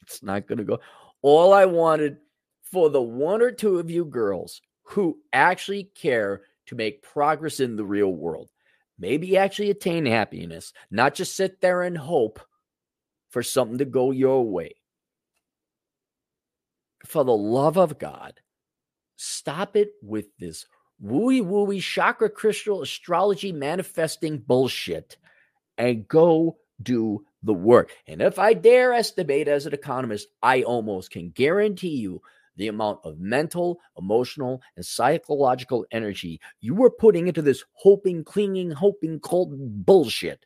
It's not going to go. All I wanted for the one or two of you girls who actually care to make progress in the real world. maybe actually attain happiness, not just sit there and hope for something to go your way. For the love of God, stop it with this wooey wooey chakra crystal astrology manifesting bullshit and go do the work. And if I dare estimate as an economist, I almost can guarantee you the amount of mental, emotional, and psychological energy you were putting into this hoping, clinging, hoping, cold bullshit.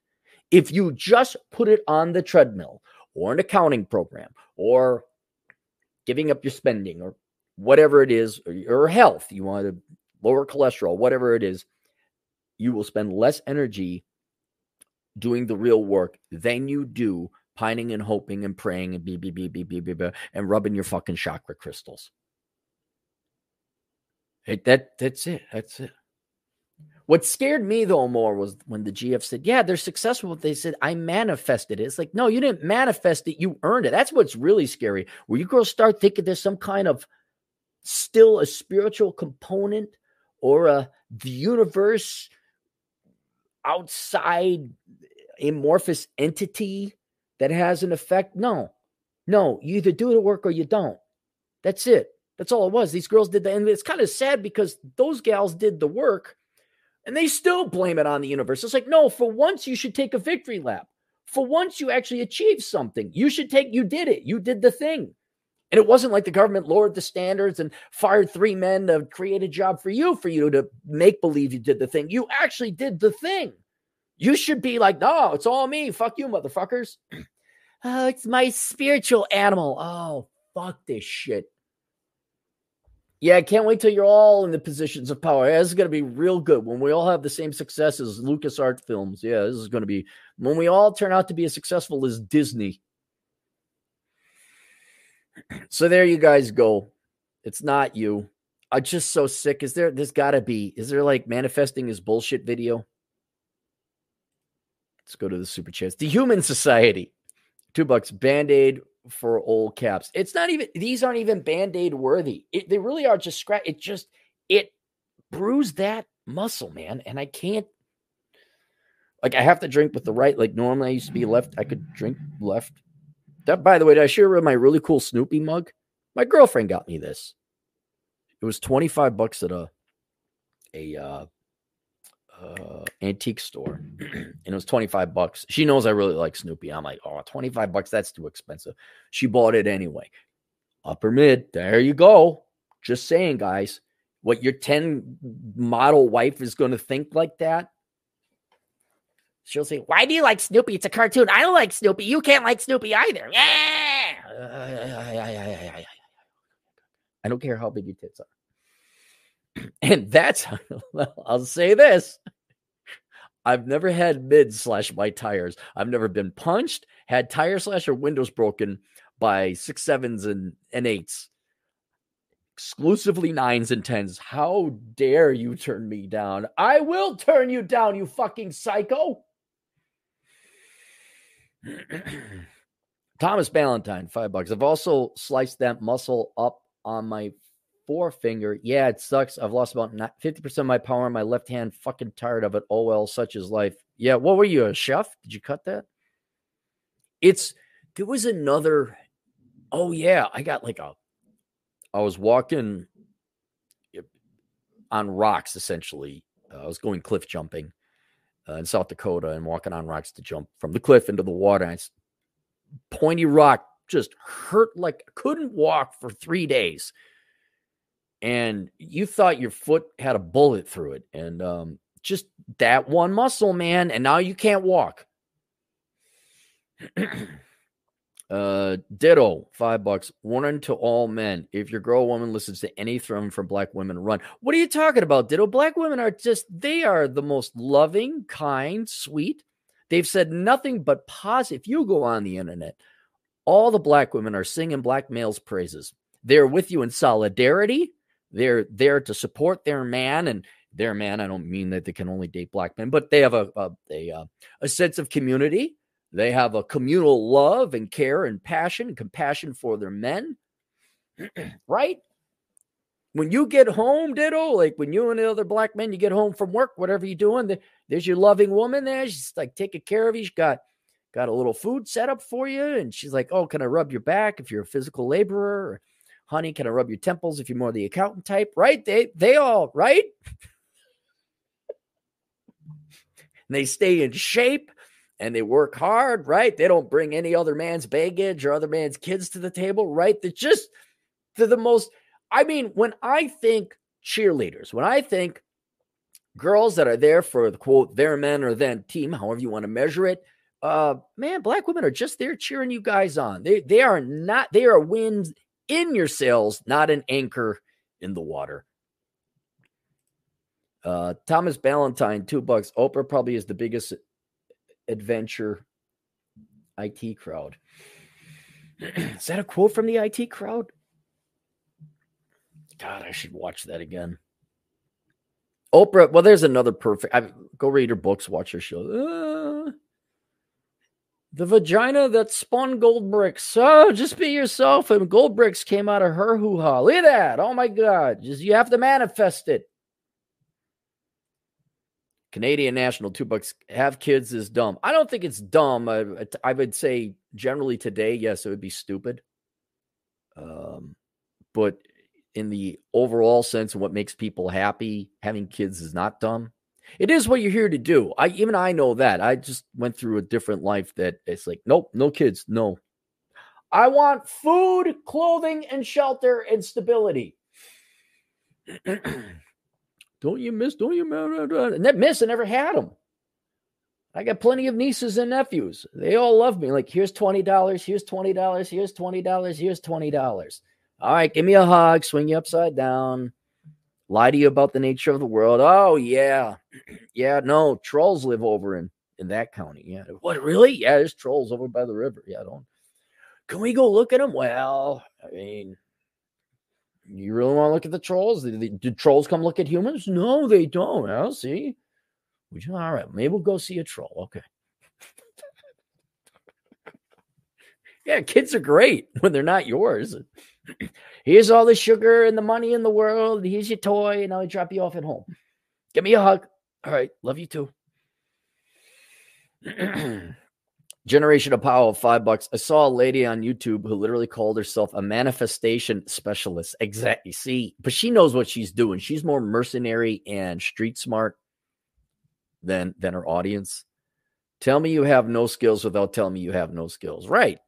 If you just put it on the treadmill or an accounting program or giving up your spending or whatever it is, or your health, you want to lower cholesterol, whatever it is, you will spend less energy doing the real work than you do pining and hoping and praying and beep, beep, beep, beep, beep, beep, and rubbing your fucking chakra crystals. It, that that's it. That's it. What scared me though more was when the GF said, "Yeah, they're successful." They said, "I manifested it." It's like, no, you didn't manifest it. You earned it. That's what's really scary. Where you girls start thinking there's some kind of still a spiritual component or a the universe outside amorphous entity that has an effect? No, no. You either do the work or you don't. That's it. That's all it was. These girls did that. And it's kind of sad because those gals did the work and they still blame it on the universe. It's like, no, for once you should take a victory lap. For once you actually achieved something. You should take, you did it. You did the thing. And it wasn't like the government lowered the standards and fired three men to create a job for you, for you to make believe you did the thing. You actually did the thing. You should be like, no, it's all me. Fuck you, motherfuckers. <clears throat> oh, it's my spiritual animal. Oh, fuck this shit. Yeah, I can't wait till you're all in the positions of power. Yeah, this is going to be real good when we all have the same success as Lucas Art Films. Yeah, this is going to be when we all turn out to be as successful as Disney. <clears throat> So there you guys go. It's not you. I'm just so sick. Is there? There's got to be. Is there like manifesting his bullshit video? Let's go to the super chats. The Human Society, two bucks. Band aid for old caps. It's not even. These aren't even band aid worthy. It, they really are just scratch. It just it bruised that muscle, man, and I can't. Like I have to drink with the right. Like normally I used to be left. I could drink left. That, by the way, did I share my really cool Snoopy mug? My girlfriend got me this. It was twenty five bucks at a a uh, uh, antique store <clears throat> and it was 25 bucks. She knows I really like Snoopy. I'm like, oh, 25 bucks, that's too expensive. She bought it anyway. Upper mid, there you go. Just saying, guys, what your 10 model wife is going to think like that. She'll say, Why do you like Snoopy? It's a cartoon. I don't like Snoopy. You can't like Snoopy either. Yeah. <laughs> I don't care how big your tits are. <clears throat> And that's, <laughs> I'll say this I've never had mid slash my tires. I've never been punched, had tire slash or windows broken by six sevens and, and eights. Exclusively nines and tens. How dare you turn me down? I will turn you down, you fucking psycho. <clears throat> Thomas Ballantyne, five bucks. I've also sliced that muscle up on my forefinger. Yeah, it sucks. I've lost about 50% of my power in my left hand. Fucking tired of it. Oh, well, such is life. Yeah. What were you, a chef? Did you cut that? It's, there was another, oh, yeah. I got like a, I was walking on rocks essentially. Uh, I was going cliff jumping uh, in South Dakota and walking on rocks to jump from the cliff into the water. And pointy rock just hurt like couldn't walk for three days and you thought your foot had a bullet through it and um, just that one muscle man and now you can't walk. <clears throat> Uh ditto five bucks warning to all men. If your girl woman listens to any from from black women run. What are you talking about ditto? Black women are just they are the most loving kind sweet. They've said nothing but positive if you go on the internet all the black women are singing black males praises. They're with you in solidarity they're there to support their man and their man. I don't mean that they can only date black men, but they have a a, a, uh, a sense of community. They have a communal love and care and passion and compassion for their men. <clears throat> right? when you get home, ditto, like when you and the other black men, you get home from work, whatever you're doing, there's your loving woman there. She's like taking care of you. She's got got a little food set up for you. And she's like, Oh, can I rub your back if you're a physical laborer? Honey, can I rub your temples if you're more the accountant type? Right? They they all right. they stay in shape and they work hard, right? They don't bring any other man's baggage or other man's kids to the table, right? They're just they're the most I mean, when I think cheerleaders, when I think girls that are there for the quote their men or then team, however you want to measure it, uh, man, black women are just there cheering you guys on. They they are not they are winds in your sails, not an anchor in the water. Uh, Thomas Ballantyne, two bucks. Oprah probably is the biggest adventure IT crowd. <clears throat> is that a quote from the IT crowd? God, I should watch that again. Oprah, well, there's another perfect. I, go read her books, watch her show. Uh, the vagina that spun gold bricks. Oh, just be yourself. And gold bricks came out of her hoo ha. Look at that. Oh my God. Just you have to manifest it. Canadian national two bucks. Have kids is dumb. I don't think it's dumb. I, I would say generally today, yes, it would be stupid. Um, but in the overall sense of what makes people happy, having kids is not dumb. It is what you're here to do. I even I know that. I just went through a different life that it's like, nope, no kids, no. I want food, clothing, and shelter and stability. <clears throat> don't you miss? Don't you? And that miss, I never had them. I got plenty of nieces and nephews. They all love me. Like, here's twenty dollars. Here's twenty dollars. Here's twenty dollars. Here's twenty dollars. All right, give me a hug, swing you upside down, lie to you about the nature of the world. Oh yeah, <clears throat> yeah. No, trolls live over in in that county. Yeah. What really? Yeah, there's trolls over by the river. Yeah, don't. Can we go look at them? Well, I mean, you really want to look at the trolls? Did, did trolls come look at humans? No, they don't. I'll see. Would you? All right, maybe we'll go see a troll. Okay. <laughs> yeah, kids are great <laughs> when they're not yours. <clears throat> Here's all the sugar and the money in the world. Here's your toy, and I'll drop you off at home. Give me a hug. All right, love you too. <clears throat> Generation of Power, five bucks. I saw a lady on YouTube who literally called herself a manifestation specialist. Exactly. See, but she knows what she's doing. She's more mercenary and street smart than than her audience. Tell me you have no skills without telling me you have no skills. Right.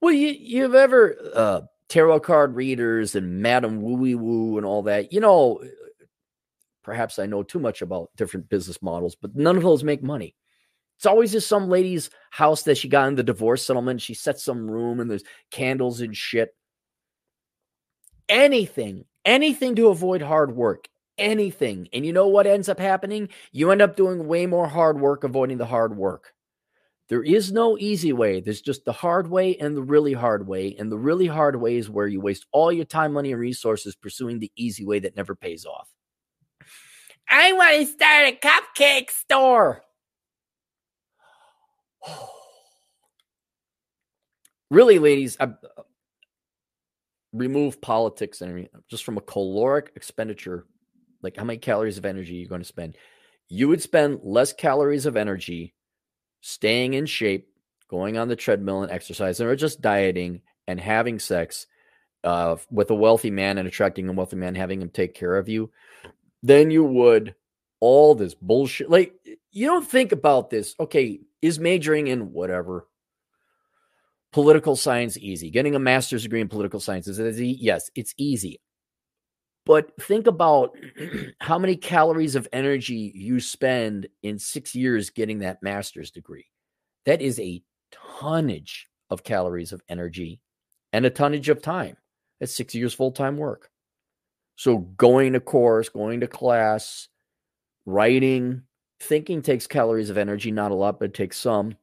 Well, you you've ever uh, tarot card readers and Madame Wooey Woo and all that. You know, perhaps I know too much about different business models, but none of those make money. It's always just some lady's house that she got in the divorce settlement. She sets some room and there's candles and shit. Anything, anything to avoid hard work, anything. And you know what ends up happening? You end up doing way more hard work avoiding the hard work. There is no easy way. There's just the hard way and the really hard way. And the really hard way is where you waste all your time, money, and resources pursuing the easy way that never pays off. I want to start a cupcake store. <sighs> really, ladies, I, uh, remove politics and just from a caloric expenditure, like how many calories of energy you're going to spend. You would spend less calories of energy staying in shape, going on the treadmill and exercising, or just dieting and having sex uh, with a wealthy man and attracting a wealthy man, having him take care of you, then you would all this bullshit. Like, you don't think about this. Okay, is majoring in whatever political science easy? Getting a master's degree in political science is it easy? Yes, it's easy. But think about <clears throat> how many calories of energy you spend in six years getting that master's degree. That is a tonnage of calories of energy and a tonnage of time. That's six years full time work. So going to course, going to class, writing, thinking takes calories of energy, not a lot, but it takes some.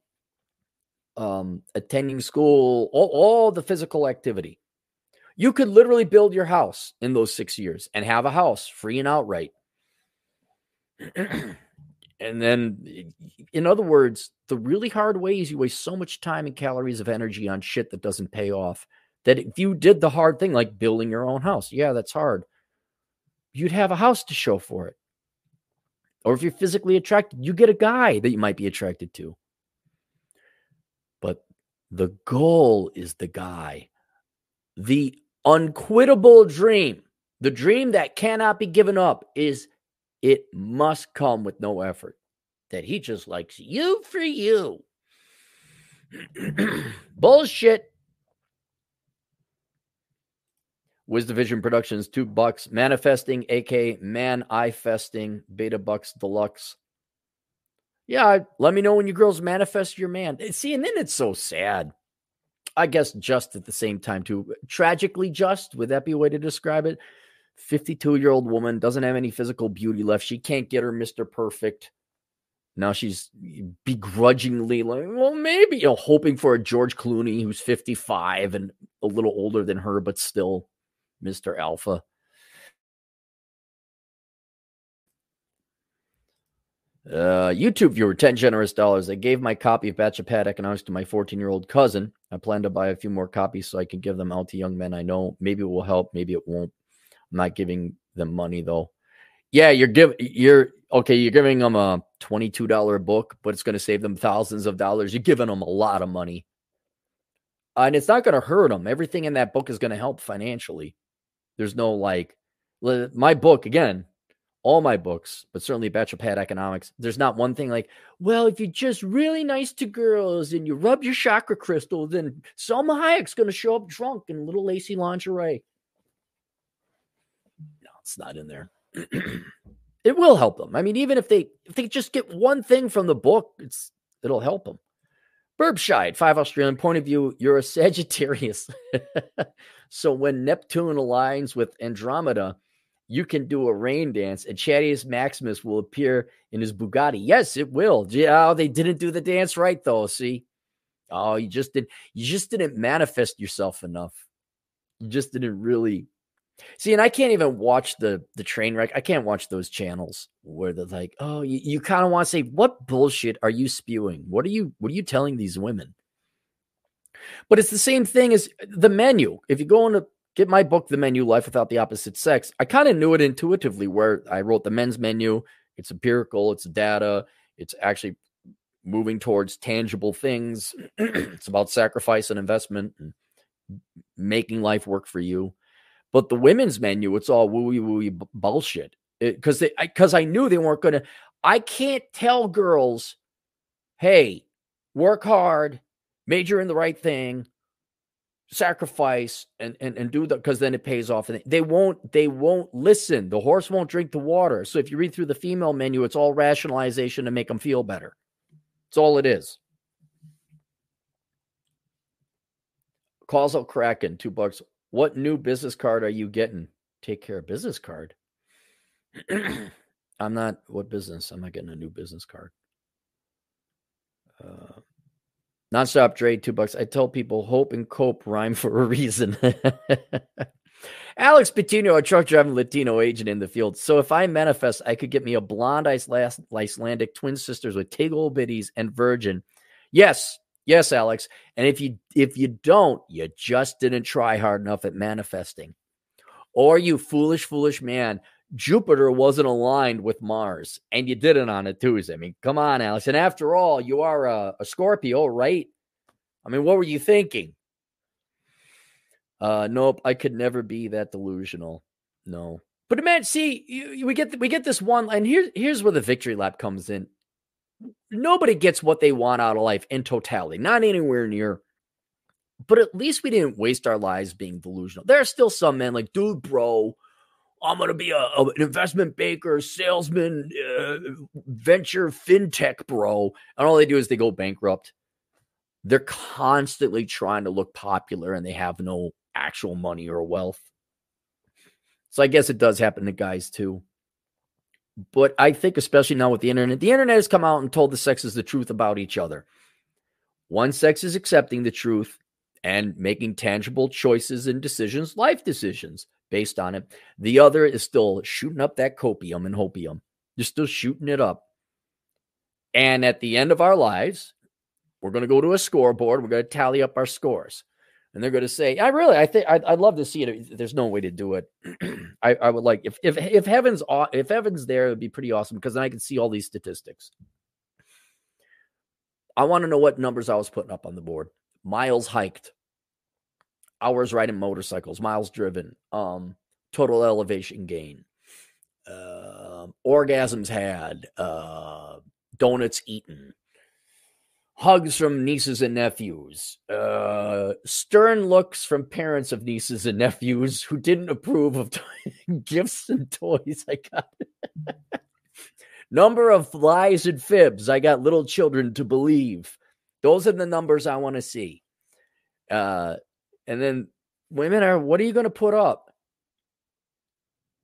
Um, attending school, all, all the physical activity. You could literally build your house in those six years and have a house free and outright. <clears throat> and then, in other words, the really hard way is you waste so much time and calories of energy on shit that doesn't pay off. That if you did the hard thing, like building your own house, yeah, that's hard. you'd have a house to show for it. Or if you're physically attracted, you get a guy that you might be attracted to. But the goal is the guy. The unquittable dream, the dream that cannot be given up, is it must come with no effort. That he just likes you for you. <clears throat> Bullshit. Wisdom Vision Productions, two bucks. Manifesting, aka Man Eye Festing, Beta Bucks Deluxe. Yeah, let me know when you girls manifest your man. See, and then it's so sad. I guess just at the same time, too. Tragically just, would that be a way to describe it? 52 year old woman doesn't have any physical beauty left. She can't get her Mr. Perfect. Now she's begrudgingly like, well, maybe, you know, hoping for a George Clooney who's 55 and a little older than her, but still Mr. Alpha. Uh, YouTube viewer, 10 generous dollars. I gave my copy of Bachelor Pad Economics to my 14 year old cousin. I plan to buy a few more copies so I can give them out to young men I know. Maybe it will help, maybe it won't. I'm not giving them money though. Yeah, you're giving, you're okay. You're giving them a $22 book, but it's going to save them thousands of dollars. You're giving them a lot of money. And it's not going to hurt them. Everything in that book is going to help financially. There's no like my book again, all my books, but certainly Bachelor Pad Economics. There's not one thing like, well, if you're just really nice to girls and you rub your chakra crystal, then Salma Hayek's going to show up drunk in little lacy lingerie. No, it's not in there. <clears throat> it will help them. I mean, even if they if they just get one thing from the book, it's it'll help them. Burbshide, five Australian point of view, you're a <laughs> Sagittarius. <laughs> so when Neptune aligns with Andromeda, you can do a rain dance and Chadius Maximus will appear in his Bugatti. Yes, it will. Yeah, oh, they didn't do the dance right though. See? Oh, you just did you just didn't manifest yourself enough. You just didn't really See, and I can't even watch the the train wreck. I can't watch those channels where they're like, "Oh, you, you kind of want to say, what bullshit are you spewing? What are you what are you telling these women?" But it's the same thing as the menu. If you go to get my book, The Menu: Life Without the Opposite Sex, I kind of knew it intuitively. Where I wrote the men's menu, it's empirical, it's data, it's actually moving towards tangible things. <clears throat> it's about sacrifice and investment and making life work for you but the women's menu, it's all wooey wooey bullshit. Because they, because I, I knew they weren't going to. I can't tell girls, hey, work hard, major in the right thing, sacrifice, and and and do that because then it pays off. And they won't. They won't listen. The horse won't drink the water. So if you read through the female menu, it's all rationalization to make them feel better. It's all it is. Out Kraken, two bucks. What new business card are you getting? Take care of business card. <clears throat> I'm not what business? I'm not getting a new business card. Uh, nonstop Dre, two bucks. I tell people hope and cope rhyme for a reason. <laughs> Alex Patino, a truck driving Latino agent in the field. So if I manifest, I could get me a blonde Icelandic twin sisters with tiggle bitties and virgin. Yes, Yes, Alex. And if you if you don't, you just didn't try hard enough at manifesting. Or you foolish, foolish man, Jupiter wasn't aligned with Mars, and you did it on a Tuesday. I mean, come on, Alex. And after all, you are a, a Scorpio, right? I mean, what were you thinking? Uh, nope, I could never be that delusional. No, but man, see, you, we get we get this one, and here's here's where the victory lap comes in nobody gets what they want out of life in totality, not anywhere near. But at least we didn't waste our lives being delusional. There are still some men like, dude, bro, I'm going to be a, a, an investment banker, salesman, uh, venture fintech bro. And all they do is they go bankrupt. They're constantly trying to look popular and they have no actual money or wealth. So I guess it does happen to guys too. But I think, especially now with the internet, the internet has come out and told the sexes the truth about each other. One sex is accepting the truth and making tangible choices and decisions, life decisions based on it. The other is still shooting up that copium and hopium. You're still shooting it up. And at the end of our lives, we're going to go to a scoreboard. We're going to tally up our scores. and they're going to say, "I really, I think, I'd, I'd, love to see it." There's no way to do it. <clears throat> I, I, would like if if if heaven's if heaven's there, it'd be pretty awesome because then I can see all these statistics. I want to know what numbers I was putting up on the board. Miles hiked, hours riding motorcycles, miles driven, um, total elevation gain, uh, orgasms had, uh, donuts eaten, hugs from nieces and nephews, uh, stern looks from parents of nieces and nephews who didn't approve of <laughs> gifts and toys I got. <laughs> Number of lies and fibs I got little children to believe. Those are the numbers I want to see. Uh, and then women are, what are you going to put up?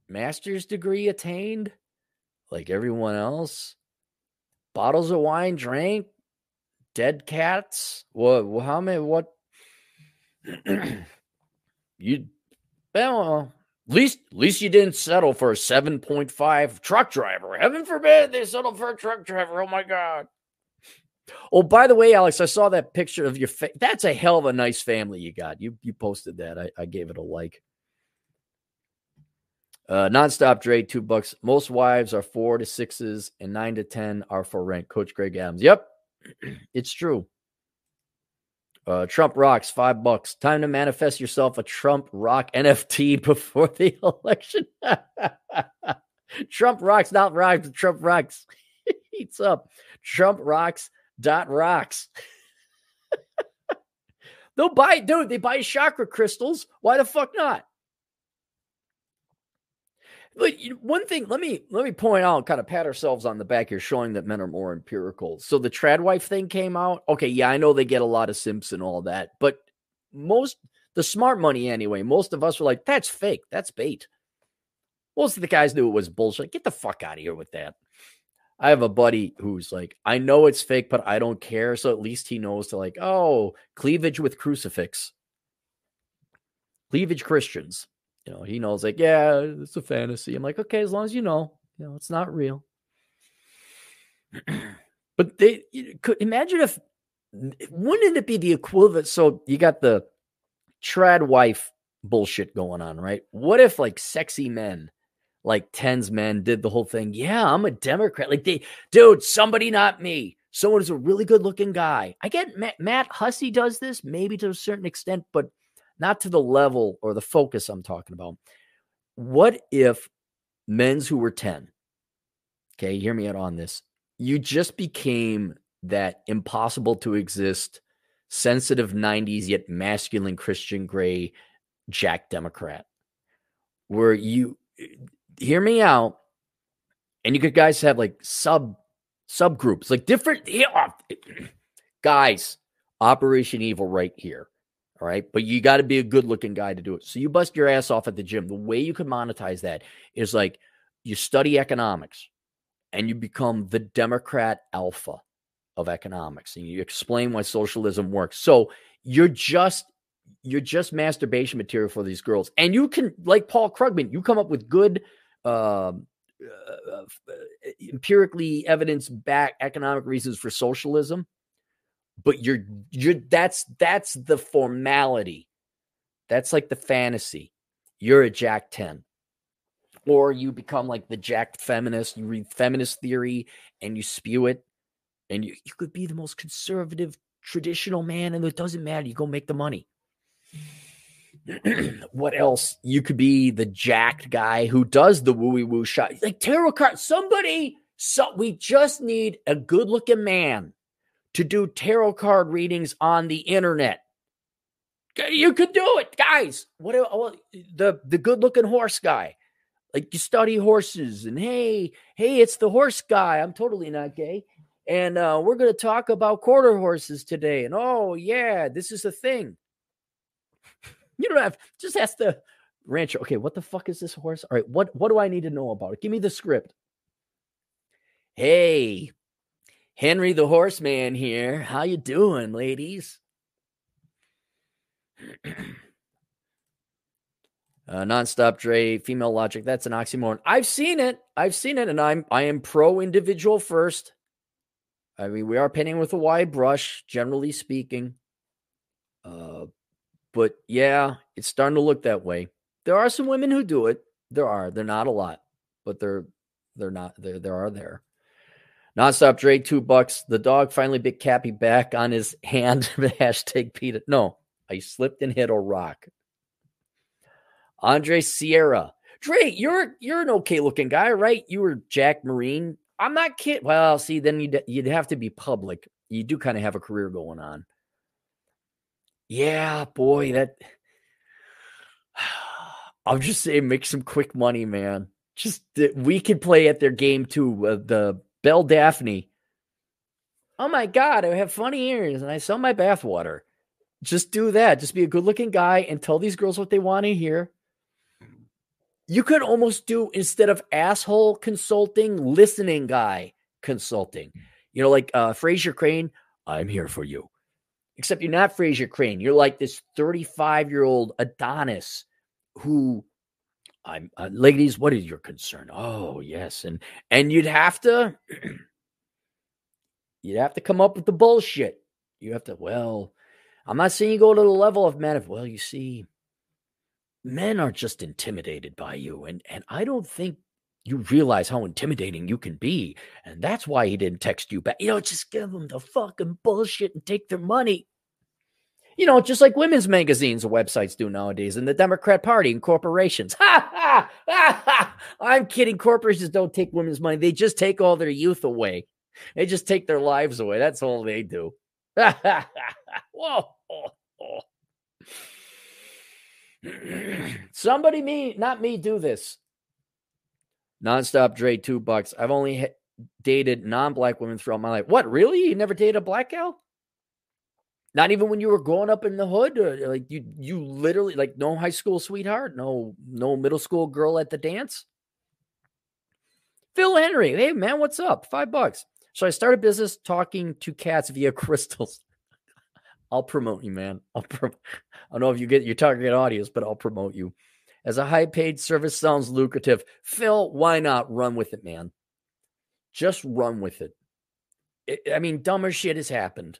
Master's degree attained, like everyone else. Bottles of wine drank, dead cats. What? How many? What? you, well, at least, at least you didn't settle for a seven point five truck driver. Heaven forbid they settle for a truck driver. Oh my god. Oh, by the way, Alex, I saw that picture of your. Fa- That's a hell of a nice family you got. You you posted that. I, I gave it a like. Uh, nonstop Dre, two bucks. Most wives are four to sixes, and nine to ten are for rent. Coach Greg Adams. Yep, <clears throat> it's true. Uh, Trump rocks five bucks. Time to manifest yourself a Trump rock NFT <laughs> before the election. <laughs> Trump rocks, not rocks. Trump rocks. <laughs> Heats up. Trump rocks dot rocks. They'll buy, dude. They buy chakra crystals. Why the fuck not? But one thing, let me let me point out, kind of pat ourselves on the back here, showing that men are more empirical. So the tradwife thing came out. Okay, yeah, I know they get a lot of simps and all that, but most the smart money anyway. Most of us were like, "That's fake. That's bait." Most of the guys knew it was bullshit. Get the fuck out of here with that. I have a buddy who's like, I know it's fake, but I don't care. So at least he knows to like, oh, cleavage with crucifix, cleavage Christians you know, he knows like, yeah, it's a fantasy. I'm like, okay, as long as you know, you know, it's not real. <clears throat> but they could imagine if wouldn't it be the equivalent? So you got the trad wife bullshit going on, right? What if like sexy men, like tens men, did the whole thing? Yeah, I'm a Democrat. Like they, dude, somebody not me. Someone is a really good looking guy. I get Matt, Matt Hussey does this maybe to a certain extent, but not to the level or the focus I'm talking about. What if men's who were 10, okay, hear me out on this, you just became that impossible to exist, sensitive 90s yet masculine Christian gray Jack Democrat, where you hear me out and you could guys have like sub subgroups, like different <clears throat> guys, Operation Evil right here. All right. But you got to be a good looking guy to do it. So you bust your ass off at the gym. The way you can monetize that is like you study economics and you become the Democrat alpha of economics and you explain why socialism works. So you're just you're just masturbation material for these girls. And you can like Paul Krugman, you come up with good uh, uh, empirically evidence back economic reasons for socialism but you're you're that's that's the formality. That's like the fantasy. You're a Jack 10. Or you become like the Jack feminist, you read feminist theory and you spew it, and you, you could be the most conservative, traditional man, and it doesn't matter. You go make the money. <clears throat> what else? You could be the jacked guy who does the wooey woo shot. Like tarot card. Somebody, so we just need a good looking man to do tarot card readings on the internet. You could do it, guys. What the the good looking horse guy? Like you study horses, and hey, hey, it's the horse guy. I'm totally not gay, and uh, we're going to talk about quarter horses today. And oh yeah, this is a thing. You don't have just ask the rancher. Okay, what the fuck is this horse? All right, what what do I need to know about it? Give me the script. Hey, Henry the Horseman here. How you doing, ladies? <clears throat> uh, nonstop Dre, female logic. That's an oxymoron. I've seen it. I've seen it, and I'm I am pro individual first. I mean, we are painting with a wide brush, generally speaking. Uh, But yeah, it's starting to look that way. There are some women who do it. There are. They're not a lot, but they're they're not there. There are there. Nonstop Dre, two bucks. The dog finally bit Cappy back on his <laughs> hand. Hashtag Peter. No, I slipped and hit a rock. Andre Sierra. Dre, you're you're an okay looking guy, right? You were Jack Marine. I'm not kidding. Well, see, then you'd you'd have to be public. You do kind of have a career going on. Yeah, boy, that <sighs> I'm just saying, make some quick money, man. Just we could play at their game too. Uh, the Belle Delphine. Oh my God, I have funny ears and I sell my bathwater. Just do that. Just be a good looking guy and tell these girls what they want to hear. You could almost do instead of asshole consulting, listening guy consulting. You know, like uh, Frasier Crane, I'm here for you. Except you're not Frasier Crane. You're like this 35 year old Adonis who I'm uh, ladies, what is your concern? Oh, yes. And and you'd have to <clears throat> you'd have to come up with the bullshit. You have to, well, I'm not saying you go to the level of men of, well, you see, men are just intimidated by you. And and I don't think you realize how intimidating you can be. And that's why he didn't text you back. You know, just give them the fucking bullshit and take their money. You know, just like women's magazines and websites do nowadays, and the Democrat Party and corporations. Ha ha ha ha! I'm kidding. Corporations don't take women's money; they just take all their youth away. They just take their lives away. That's all they do. <laughs> Whoa! <laughs> Somebody, me, not me, do this. Nonstop Dre, two bucks. I've only dated non black women throughout my life. What, really? You never dated a black gal? Not even when you were growing up in the hood, or like you, you literally like no high school sweetheart, no, no middle school girl at the dance. Phil Henry, hey man, what's up? Five bucks. So I start a business talking to cats via <laughs> crystals. I'll promote you, man. I'll pro- I don't know if you get your target audience, but I'll promote you. As a high paid service sounds lucrative. Phil, why not run with it, man? Just run with it. it I mean, dumber shit has happened.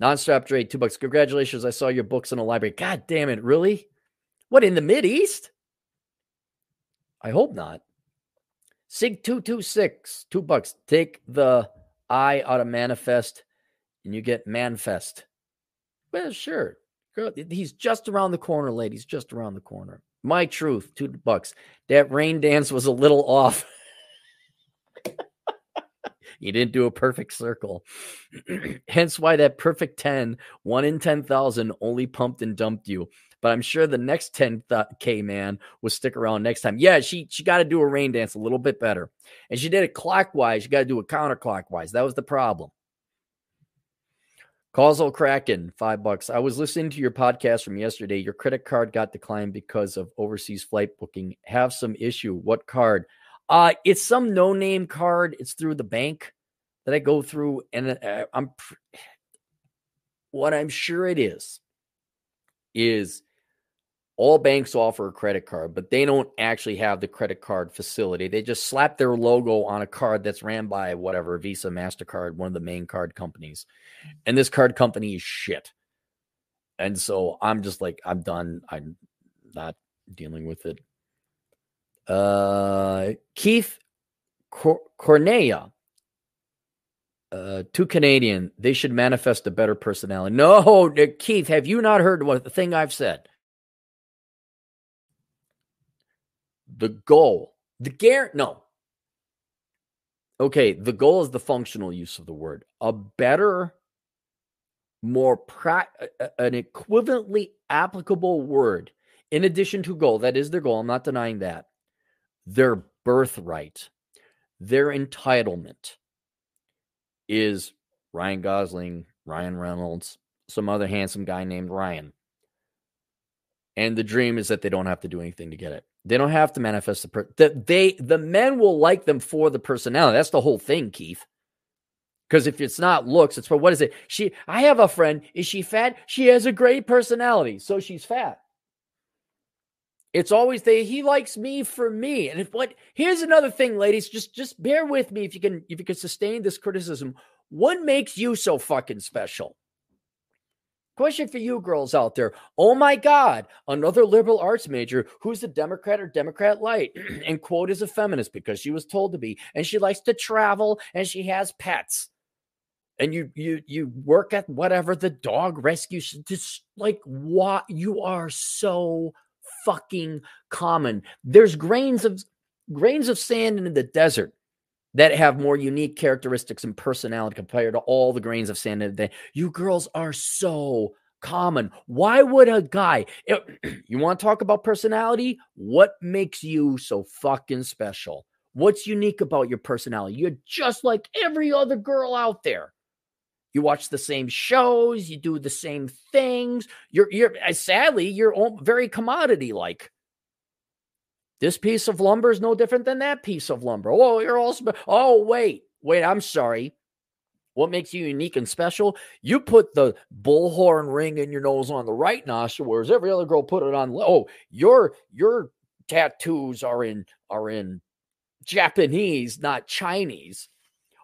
Nonstop Dre, two bucks. Congratulations. I saw your books in the library. God damn it. Really? What in the Mid East? I hope not. Sig226, two bucks. Take the I out of manifest and you get manifest. Well, sure. Girl, he's just around the corner, ladies. Just around the corner. My truth, two bucks. That rain dance was a little off. <laughs> you didn't do a perfect circle. <clears throat> Hence why that perfect 10, one in 10,000, only pumped and dumped you. But I'm sure the next 10K man will stick around next time. Yeah, she she got to do a rain dance a little bit better. And she did it clockwise. You got to do it counterclockwise. That was the problem. Causal Kraken, five bucks. I was listening to your podcast from yesterday. Your credit card got declined because of overseas flight booking. Have some issue. What card? Uh, it's some no-name card. It's through the bank that I go through, and uh, I'm <sighs> what I'm sure it is is all banks offer a credit card, but they don't actually have the credit card facility. They just slap their logo on a card that's ran by whatever Visa, MasterCard, one of the main card companies. And this card company is shit. And so I'm just like, I'm done. I'm not dealing with it. Uh, Keith Cor- Cornea, uh, two Canadian, they should manifest a better personality. No, Keith, have you not heard what the thing I've said? The goal, the guarantee, no. Okay, the goal is the functional use of the word. A better, more pra- an equivalently applicable word in addition to goal. That is their goal. I'm not denying that. Their birthright, their entitlement is Ryan Gosling, Ryan Reynolds, some other handsome guy named Ryan. And the dream is that they don't have to do anything to get it. They don't have to manifest the per- that they the men will like them for the personality. That's the whole thing, Keith. Because if it's not looks, it's for what is it? She I have a friend. Is she fat? She has a great personality, so she's fat. It's always they he likes me for me. And if what here's another thing, ladies, just just bear with me if you can if you can sustain this criticism. What makes you so fucking special? Question for you girls out there. Oh my God, another liberal arts major who's a Democrat or Democrat light <clears throat> and quote is a feminist because she was told to be, and she likes to travel and she has pets. And you you you work at whatever the dog rescue just like what you are so fucking common. There's grains of grains of sand in the desert that have more unique characteristics and personality compared to all the grains of sand the. You girls are so common. Why would a guy, eh, <clears throat> you want to talk about personality? What makes you so fucking special? What's unique about your personality? You're just like every other girl out there. You watch the same shows, you do the same things. You're, you're, eh, sadly, you're very commodity like. This piece of lumber is no different than that piece of lumber. Oh, you're also, oh, wait, wait, I'm sorry. What makes you unique and special? You put the bullhorn ring in your nose on the right nostril, whereas every other girl put it on. Oh, your your tattoos are in are in Japanese, not Chinese.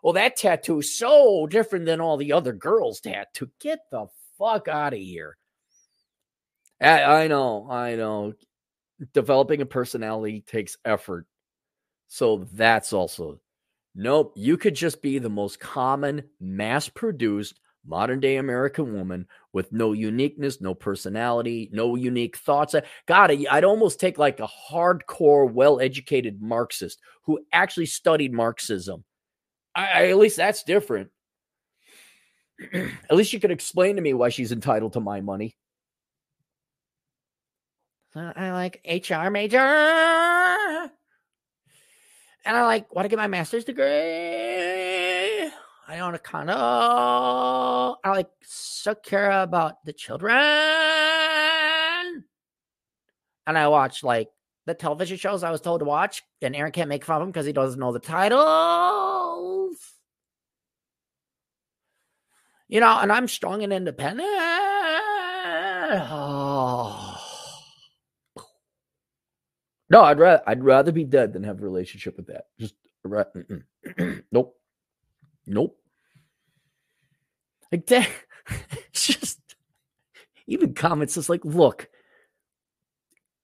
Well, that tattoo is so different than all the other girls' tattoo. Get the fuck out of here. I, I know, I know developing a personality takes effort. So that's also nope. You could just be the most common, mass produced, modern day American woman with no uniqueness, no personality, no unique thoughts. Uh, God, I'd almost take like a hardcore, well educated Marxist who actually studied Marxism. I, at least that's different. <clears throat> at least you could explain to me why she's entitled to my money. Uh, I like HR major. And I like want to get my master's degree. I own a condo. I like so care about the children. And I watch like the television shows I was told to watch, and Aaron can't make fun of him because he doesn't know the titles. You know, and I'm strong and independent. Oh. No, I'd rather I'd rather be dead than have a relationship with that. Just <clears throat> nope, nope. Like that, <laughs> just even comments just like, look,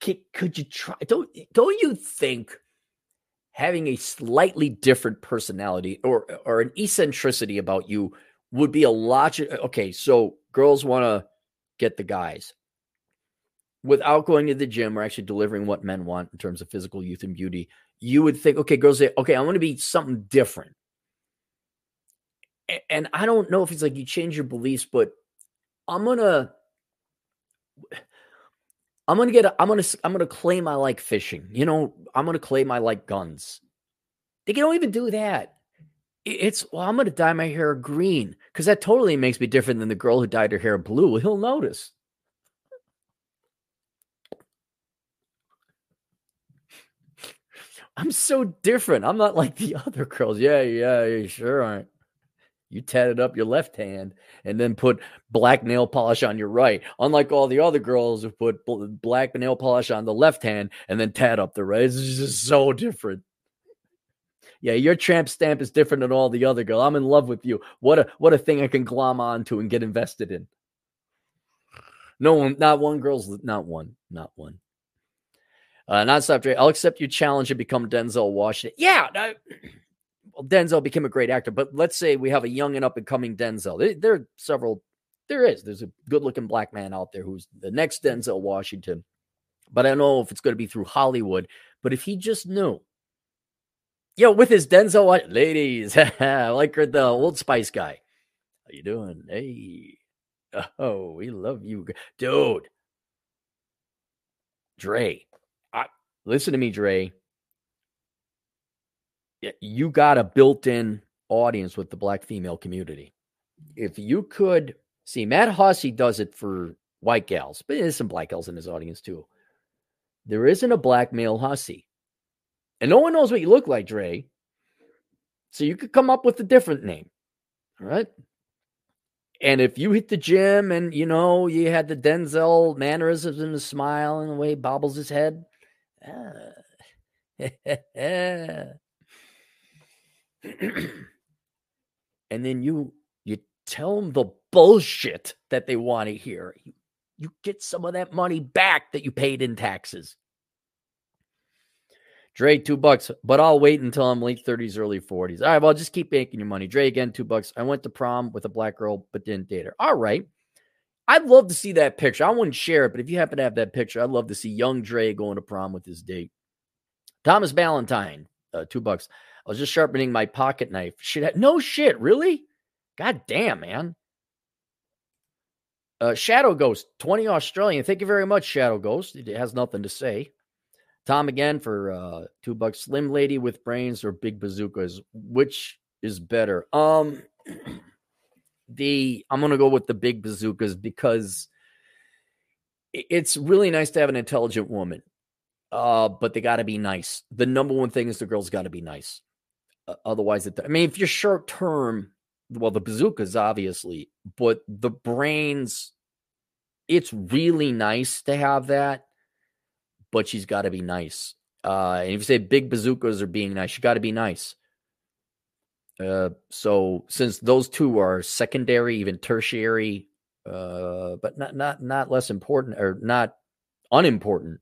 could, could you try? Don't don't you think having a slightly different personality or or an eccentricity about you would be a logic? Okay, so girls want to get the guys without going to the gym or actually delivering what men want in terms of physical youth and beauty, you would think, okay, girls say, okay, I want to be something different. And I don't know if it's like you change your beliefs, but I'm gonna I'm gonna get I'm gonna I'm gonna claim I like fishing. You know, I'm gonna claim I like guns. They don't even do that. It's well, I'm gonna dye my hair green because that totally makes me different than the girl who dyed her hair blue. He'll notice. I'm so different. I'm not like the <laughs> other girls. Yeah, yeah, you sure aren't. You tatted up your left hand and then put black nail polish on your right. Unlike all the other girls who put black nail polish on the left hand and then tat up the right. It's just so different. Yeah, your tramp stamp is different than all the other girls. I'm in love with you. What a what a thing I can glom onto and get invested in. No one, not one girl's, not one, not one. Uh, nonstop Dre, I'll accept your challenge and become Denzel Washington. Yeah, <clears throat> well, Denzel became a great actor, but let's say we have a young and up and coming Denzel. There, there, are several. There is. There's a good looking black man out there who's the next Denzel Washington. But I don't know if it's going to be through Hollywood. But if he just knew, yo, with his Denzel, ladies, <laughs> like the Old Spice guy. How you doing? Hey, oh, we love you, dude. Dre, listen to me, Dre. You got a built in audience with the black female community. If you could see, Matt Hussey does it for white gals, but there's some black gals in his audience too. There isn't a black male Hussey. And no one knows what you look like, Dre. So you could come up with a different name. All right. And if you hit the gym and you know you had the Denzel mannerisms and the smile and the way he bobbles his head, Ah. <clears throat> and then you you tell them the bullshit that they want to hear. You, you get some of that money back that you paid in taxes. Dre, two bucks, but I'll wait until I'm late 30s, early 40s. All right, well, just keep making your money. Dre, again, two bucks. I went to prom with a black girl, but didn't date her. All right. I'd love to see that picture. I wouldn't share it, but if you happen to have that picture, I'd love to see young Dre going to prom with his date. Thomas Ballantyne, uh, two bucks. I was just sharpening my pocket knife. Shit, no shit, really? God damn, man. Uh, Shadow Ghost, 20 Australian. Thank you very much, Shadow Ghost. It has nothing to say. Tom again for uh, two bucks. Slim lady with brains or big bazookas. Which is better? Um, <clears throat> the I'm gonna go with the big bazookas because it's really nice to have an intelligent woman. Uh, but they got to be nice. The number one thing is the girl's got to be nice. Uh, otherwise, it, I mean, if you're short term, well, the bazookas obviously, but the brains, it's really nice to have that but she's got to be nice. Uh, and if you say big bazookas are being nice, she got to be nice. Uh, so since those two are secondary, even tertiary, uh, but not not not less important or not unimportant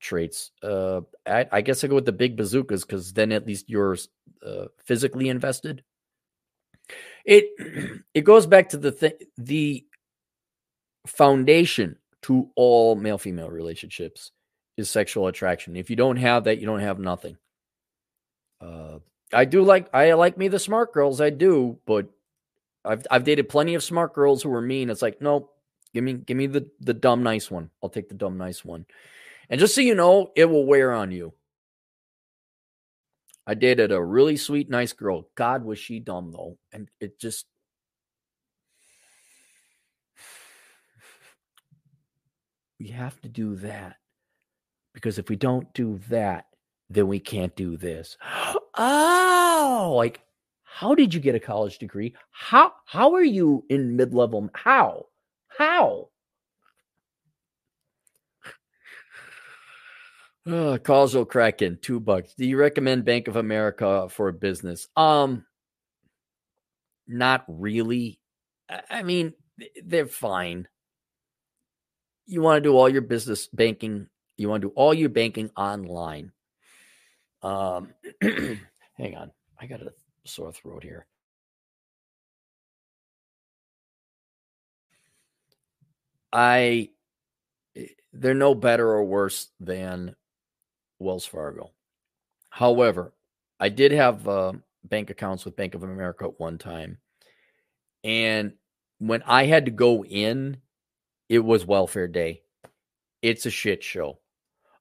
traits, uh, I, I guess I go with the big bazookas because then at least you're uh, physically invested. It <clears throat> it goes back to the the foundation to all male female relationships is sexual attraction. If you don't have that, you don't have nothing. Uh, I do like I like me the smart girls, I do, but I've I've dated plenty of smart girls who were mean. It's like, nope, give me give me the the dumb nice one. I'll take the dumb nice one. And just so you know, it will wear on you. I dated a really sweet, nice girl. God, was she dumb though, and it just <sighs> we have to do that. Because if we don't do that, then we can't do this. oh, like how did you get a college degree? How how are you in mid-level? How? How? Uh, causal Kraken, two bucks. Do you recommend Bank of America for business? Um, not really. I mean, they're fine you want to do all your business banking, you want to do all your banking online. Um, <clears throat> hang on, I got a sore throat here. I they're no better or worse than Wells Fargo. However, I did have uh, bank accounts with Bank of America at one time, and when I had to go in it was welfare day. It's a shit show.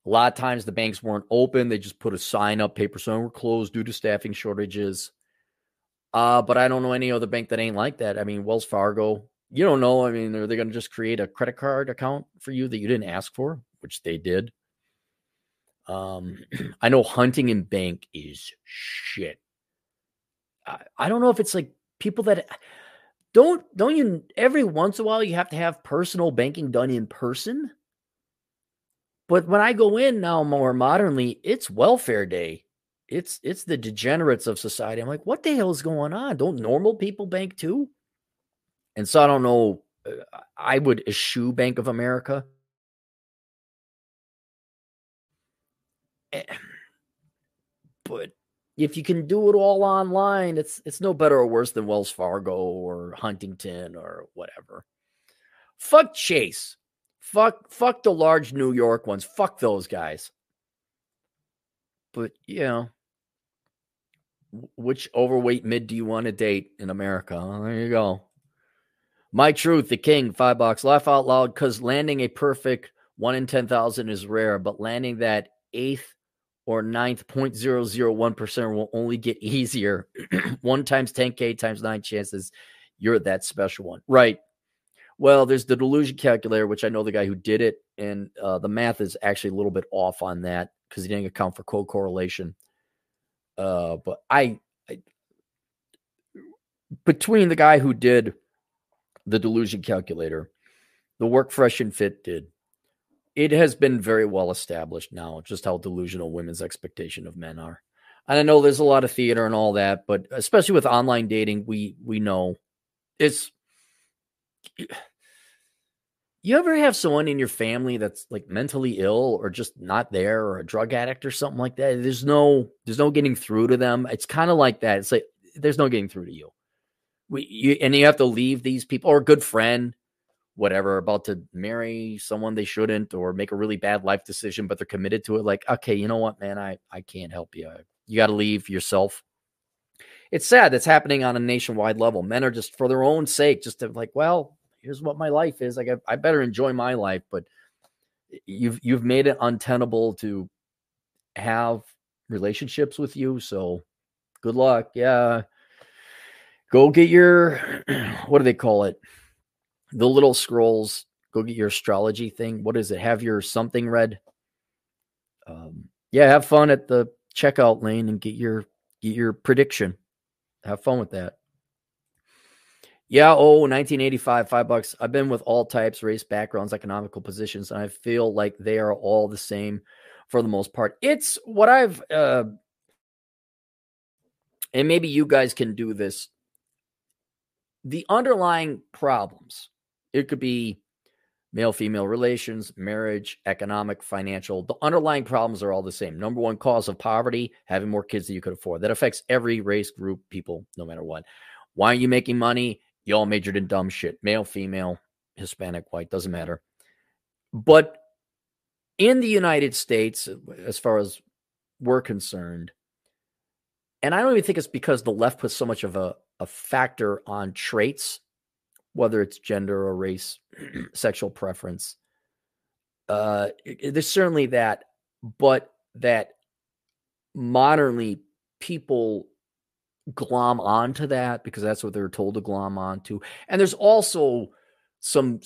A lot of times the banks weren't open. They just put a sign up, paper sign, we're closed due to staffing shortages. Uh, but I don't know any other bank that ain't like that. I mean, Wells Fargo, you don't know. I mean, are they going to just create a credit card account for you that you didn't ask for, which they did? Um, <clears throat> I know Huntington Bank is shit. I, I don't know if it's like people that don't don't you every once in a while you have to have personal banking done in person? But when I go in now more modernly, it's welfare day. It's it's the degenerates of society. I'm like, what the hell is going on? Don't normal people bank too? And so I don't know. Uh, I would eschew Bank of America. Eh, but if you can do it all online, it's it's no better or worse than Wells Fargo or Huntington or whatever. Fuck Chase. Fuck fuck the large New York ones. Fuck those guys. But you know, which overweight mid do you want to date in America? Well, there you go. My truth, the king, five bucks. Laugh out loud because landing a perfect one in 10,000 is rare, but landing that eighth or ninth 0.001% will only get easier. <clears throat> one times 10K times nine chances you're that special one. Right. Well, there's the delusion calculator, which I know the guy who did it, and uh, the math is actually a little bit off on that because he didn't account for co-correlation. Uh, but I, I, between the guy who did the delusion calculator, the work fresh and fit did, it has been very well established now just how delusional women's expectation of men are. And I know there's a lot of theater and all that, but especially with online dating, we we know it's <sighs> you ever have someone in your family that's like mentally ill or just not there or a drug addict or something like that? There's no there's no getting through to them. It's kind of like that. It's like there's no getting through to you. We you, and you have to leave these people or a good friend, whatever, about to marry someone they shouldn't or make a really bad life decision, but they're committed to it. Like, okay, you know what, man, I I can't help you. You got to leave yourself. It's sad that's happening on a nationwide level. Men are just for their own sake, just like, well, here's what my life is. Like I, I better enjoy my life, but you've you've made it untenable to have relationships with you. So good luck. Yeah. Go get your <clears throat> what do they call it? The little scrolls. Go get your astrology thing. What is it? Have your something read. Um, yeah, have fun at the checkout lane and get your get your prediction. Have fun with that. Yeah, oh, 1985, five bucks. I've been with all types, race, backgrounds, economical positions, and I feel like they are all the same for the most part. It's what I've, uh, and maybe you guys can do this. The underlying problems, it could be male female relations, marriage, economic, financial. The underlying problems are all the same. Number one cause of poverty, having more kids than you could afford. That affects every race group, people, no matter what. Why aren't you making money? You all majored in dumb shit. Male, female, Hispanic, white, doesn't matter. But in the United States, as far as we're concerned, and I don't even think it's because the left puts so much of a, a factor on traits, whether it's gender or race, <clears throat> sexual preference. Uh, there's certainly that, but that modernly people glom onto that because that's what they're told to glom onto. And there's also some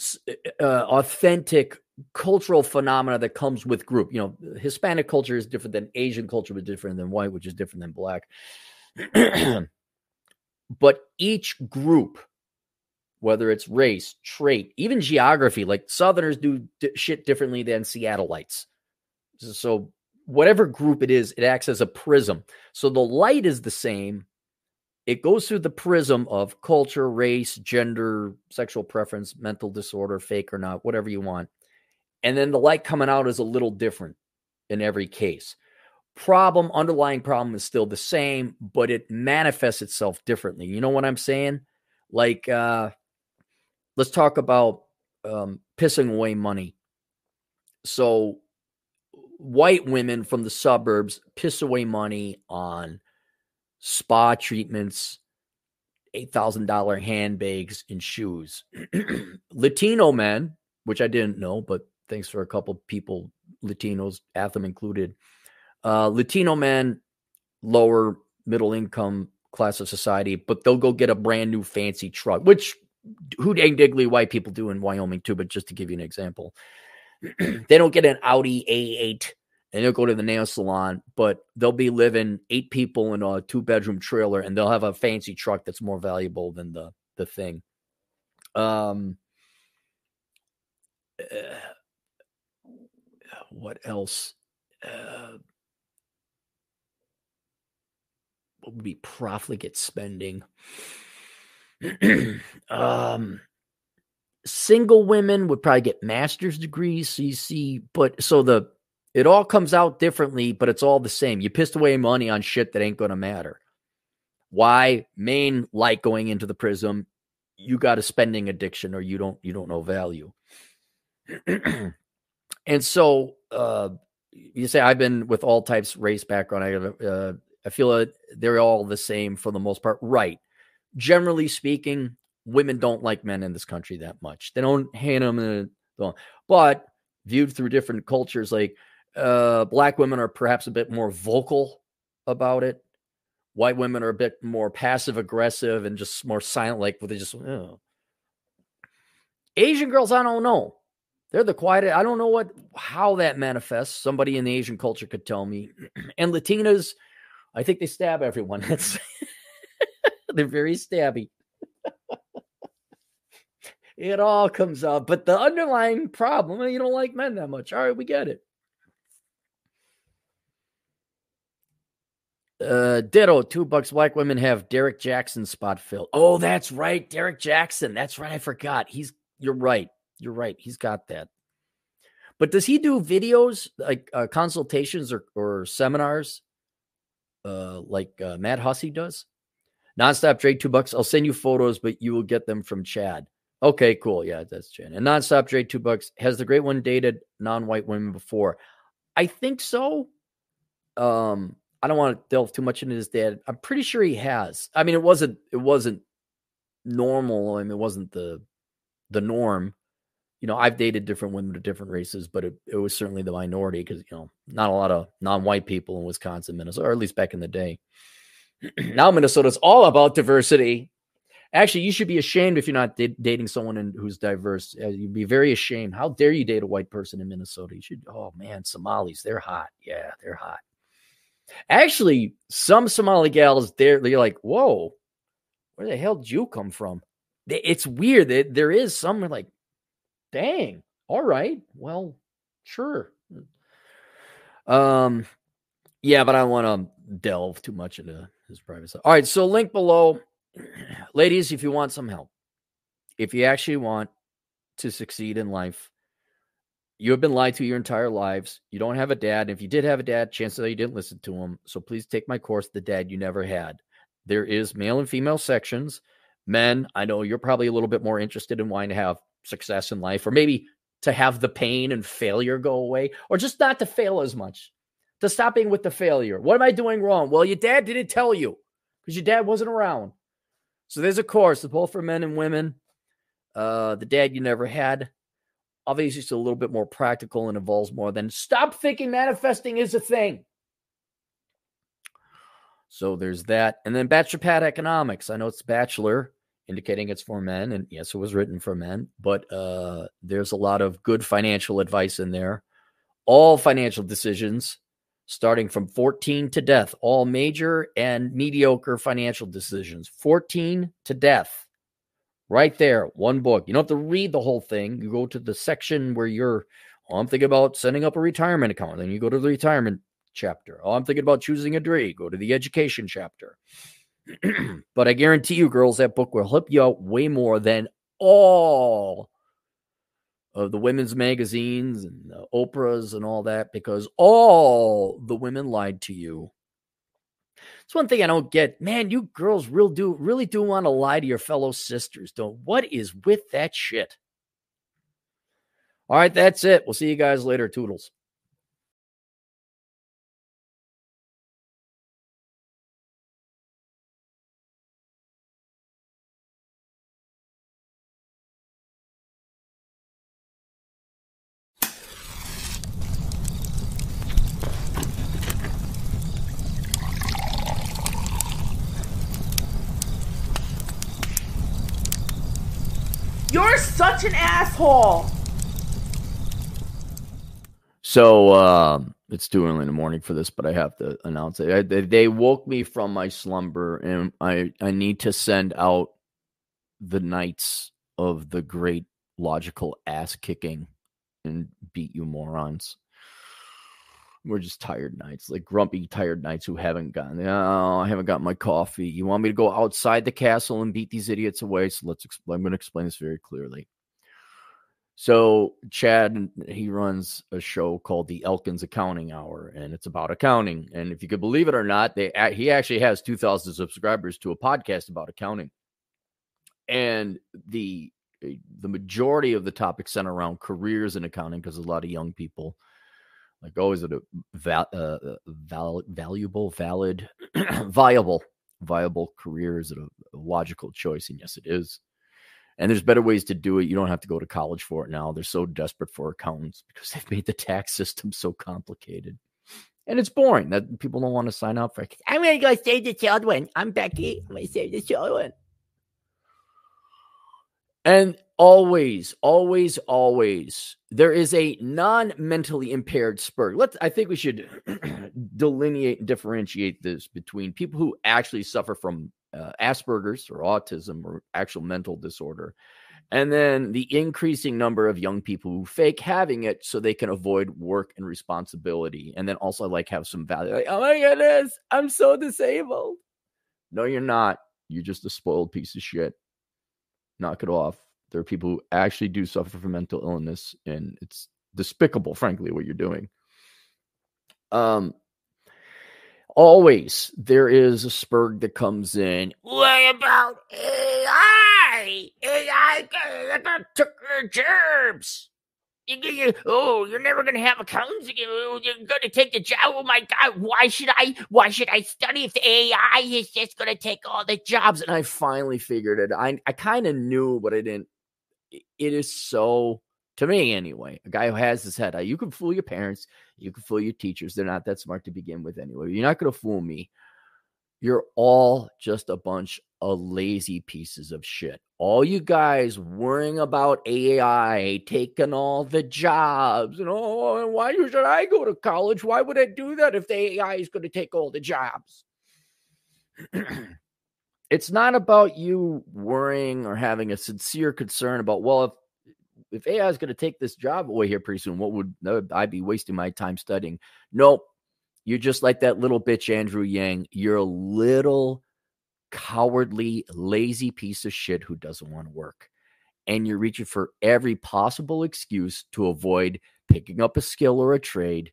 uh, authentic cultural phenomena that comes with group. You know, Hispanic culture is different than Asian culture, but different than white, which is different than black. <clears throat> but each group, whether it's race, trait, even geography, like Southerners do d- shit differently than Seattleites. So whatever group it is, it acts as a prism. So the light is the same, it goes through the prism of culture, race, gender, sexual preference, mental disorder, fake or not, whatever you want. And then the light coming out is a little different in every case. Problem, underlying problem is still the same, but it manifests itself differently. You know what I'm saying? Like, uh, let's talk about um, pissing away money. So, white women from the suburbs piss away money on spa treatments, $8,000 handbags, and shoes. <clears throat> Latino men, which I didn't know, but thanks for a couple people, Latinos, Atham included. Uh, Latino men, lower middle income class of society, but they'll go get a brand new fancy truck, which who dang diggly white people do in Wyoming too, but just to give you an example. <clears throat> they don't get an Audi A8 and they'll go to the nail salon, but they'll be living eight people in a two bedroom trailer and they'll have a fancy truck that's more valuable than the the thing. Um uh, what else? Uh, what would be profligate spending? <clears throat> um single women would probably get master's degrees. So you see, but so the it all comes out differently, but it's all the same. You pissed away money on shit that ain't going to matter. Why? Main light going into the prism. You got a spending addiction, or you don't. You don't know value. <clears throat> and so uh, you say I've been with all types, race, background. I uh, I feel that they're all the same for the most part. Right. Generally speaking, women don't like men in this country that much. They don't hate them, but viewed through different cultures, like uh, black women are perhaps a bit more vocal about it. White women are a bit more passive aggressive and just more silent, like they just. Oh. Asian girls, I don't know. They're the quiet. I don't know what how that manifests. Somebody in the Asian culture could tell me. <clears throat> And Latinas, I think they stab everyone. <laughs> <laughs> they're very stabby. it all comes up, but the underlying problem, you don't like men that much. All right, we get it. Uh, ditto, two bucks. Black women have Derrick Jaxn spot filled. Oh, that's right. Derrick Jaxn. That's right. I forgot. He's, you're right. You're right. He's got that. But does he do videos like uh, consultations or, or seminars uh, like uh, Matt Hussey does? Nonstop Dre, two bucks. I'll send you photos, but you will get them from Chad. Okay, cool. Yeah, that's Chad. And Nonstop Dre, two bucks. Has the great one dated non white women before? I think so. Um, I don't want to delve too much into his dad. I'm pretty sure he has. I mean, it wasn't it wasn't normal. I mean, it wasn't the the norm. You know, I've dated different women of different races, but it, it was certainly the minority because you know not a lot of non-white people in Wisconsin, Minnesota, or at least back in the day. <clears throat> now Minnesota's all about diversity. Actually, you should be ashamed if you're not dating someone in, who's diverse. Uh, you'd be very ashamed. How dare you date a white person in Minnesota? You should. Oh man, Somalis, they're hot. Yeah, they're hot. Actually, some Somali gals, they're, they're like, whoa, where the hell did you come from? It's weird. that There is some like, dang, all right, well, sure. Um, yeah, but I don't want to delve too much into his. All right, so link below, <clears throat> ladies, if you want some help, if you actually want to succeed in life, you have been lied to your entire lives. You don't have a dad. If you did have a dad, chances are you didn't listen to him. So please take my course, The Dad You Never Had. There is male and female sections. Men, I know you're probably a little bit more interested in wanting to have success in life, or maybe to have the pain and failure go away, or just not to fail as much, to stop being with the failure. What am I doing wrong? Well, your dad didn't tell you because your dad wasn't around. So there's a course, both for men and women. Uh, the dad you never had. Obviously, it's a little bit more practical and involves more than stop thinking manifesting is a thing. So there's that. And then Bachelor Pad Economics. I know it's Bachelor, indicating it's for men. And yes, it was written for men, but uh, there's a lot of good financial advice in there. All financial decisions, starting from 14 to death, all major and mediocre financial decisions, 14 to death right there, one book. You don't have to read the whole thing. You go to the section where you're, oh, I'm thinking about setting up a retirement account. Then you go to the retirement chapter. Oh, I'm thinking about choosing a degree. Go to the education chapter. <clears throat> but I guarantee you, girls, that book will help you out way more than all of the women's magazines and the Oprahs and all that because all the women lied to you it's one thing I don't get. Man, you girls real do really do want to lie to your fellow sisters, don't? What is with that shit? All right, that's it. We'll see you guys later. Toodles. such an asshole. So um, it's too early in the morning for this, but I have to announce it. I, they, they woke me from my slumber, and I I need to send out the knights of the great logical ass kicking and beat you morons. We're just tired knights, like grumpy, tired knights who haven't gotten. Oh, I haven't got my coffee. You want me to go outside the castle and beat these idiots away? So let's. Explain I'm going to explain this very clearly. So Chad, he runs a show called the Elkins Accounting Hour, and it's about accounting. And if you could believe it or not, they he actually has two thousand subscribers to a podcast about accounting. And the eh, the majority of the topics center around careers in accounting because a lot of young people like, oh, is it a val- uh, uh val- valuable, valid, <clears throat> viable, viable career? Is it a, a logical choice? And yes, it is. And there's better ways to do it. You don't have to go to college for it now. They're so desperate for accountants <laughs> because they've made the tax system so complicated. And it's boring that people don't want to sign up for it. I'm going to go save the children. I'm Becky. I'm going to save the children. And always, always, always, there is a non-mentally impaired spur. Let's. I think we should <clears throat> delineate and differentiate this between people who actually suffer from uh, Asperger's or autism or actual mental disorder, And then the increasing number of young people who fake having it so they can avoid work and responsibility. And then also like have some value. Like, oh my goodness, I'm so disabled. No, you're not. You're just a spoiled piece of shit. Knock it off. There are people who actually do suffer from mental illness, and it's despicable, frankly, what you're doing. Um, always there is a spurg that comes in. What about AI? AI took your jobs. You, you, oh, you're never going to have accounts. Again. Oh, you're going to take the job. Oh my God! Why should I? Why should I study if the AI is just going to take all the jobs? And I finally figured it. I I kind of knew, but I didn't. It is so to me anyway. A guy who has his head. You can fool your parents. You can fool your teachers. They're not that smart to begin with anyway. You're not going to fool me. You're all just a bunch of lazy pieces of shit. All you guys worrying about AI taking all the jobs. And oh, and why should I go to college? Why would I do that if the AI is going to take all the jobs? <clears throat> it's not about you worrying or having a sincere concern about, well, if if AI is going to take this job away here pretty soon, what would, I be wasting my time studying? Nope. You're just like that little bitch, Andrew Yang. You're a little cowardly, lazy piece of shit who doesn't want to work. And you're reaching for every possible excuse to avoid picking up a skill or a trade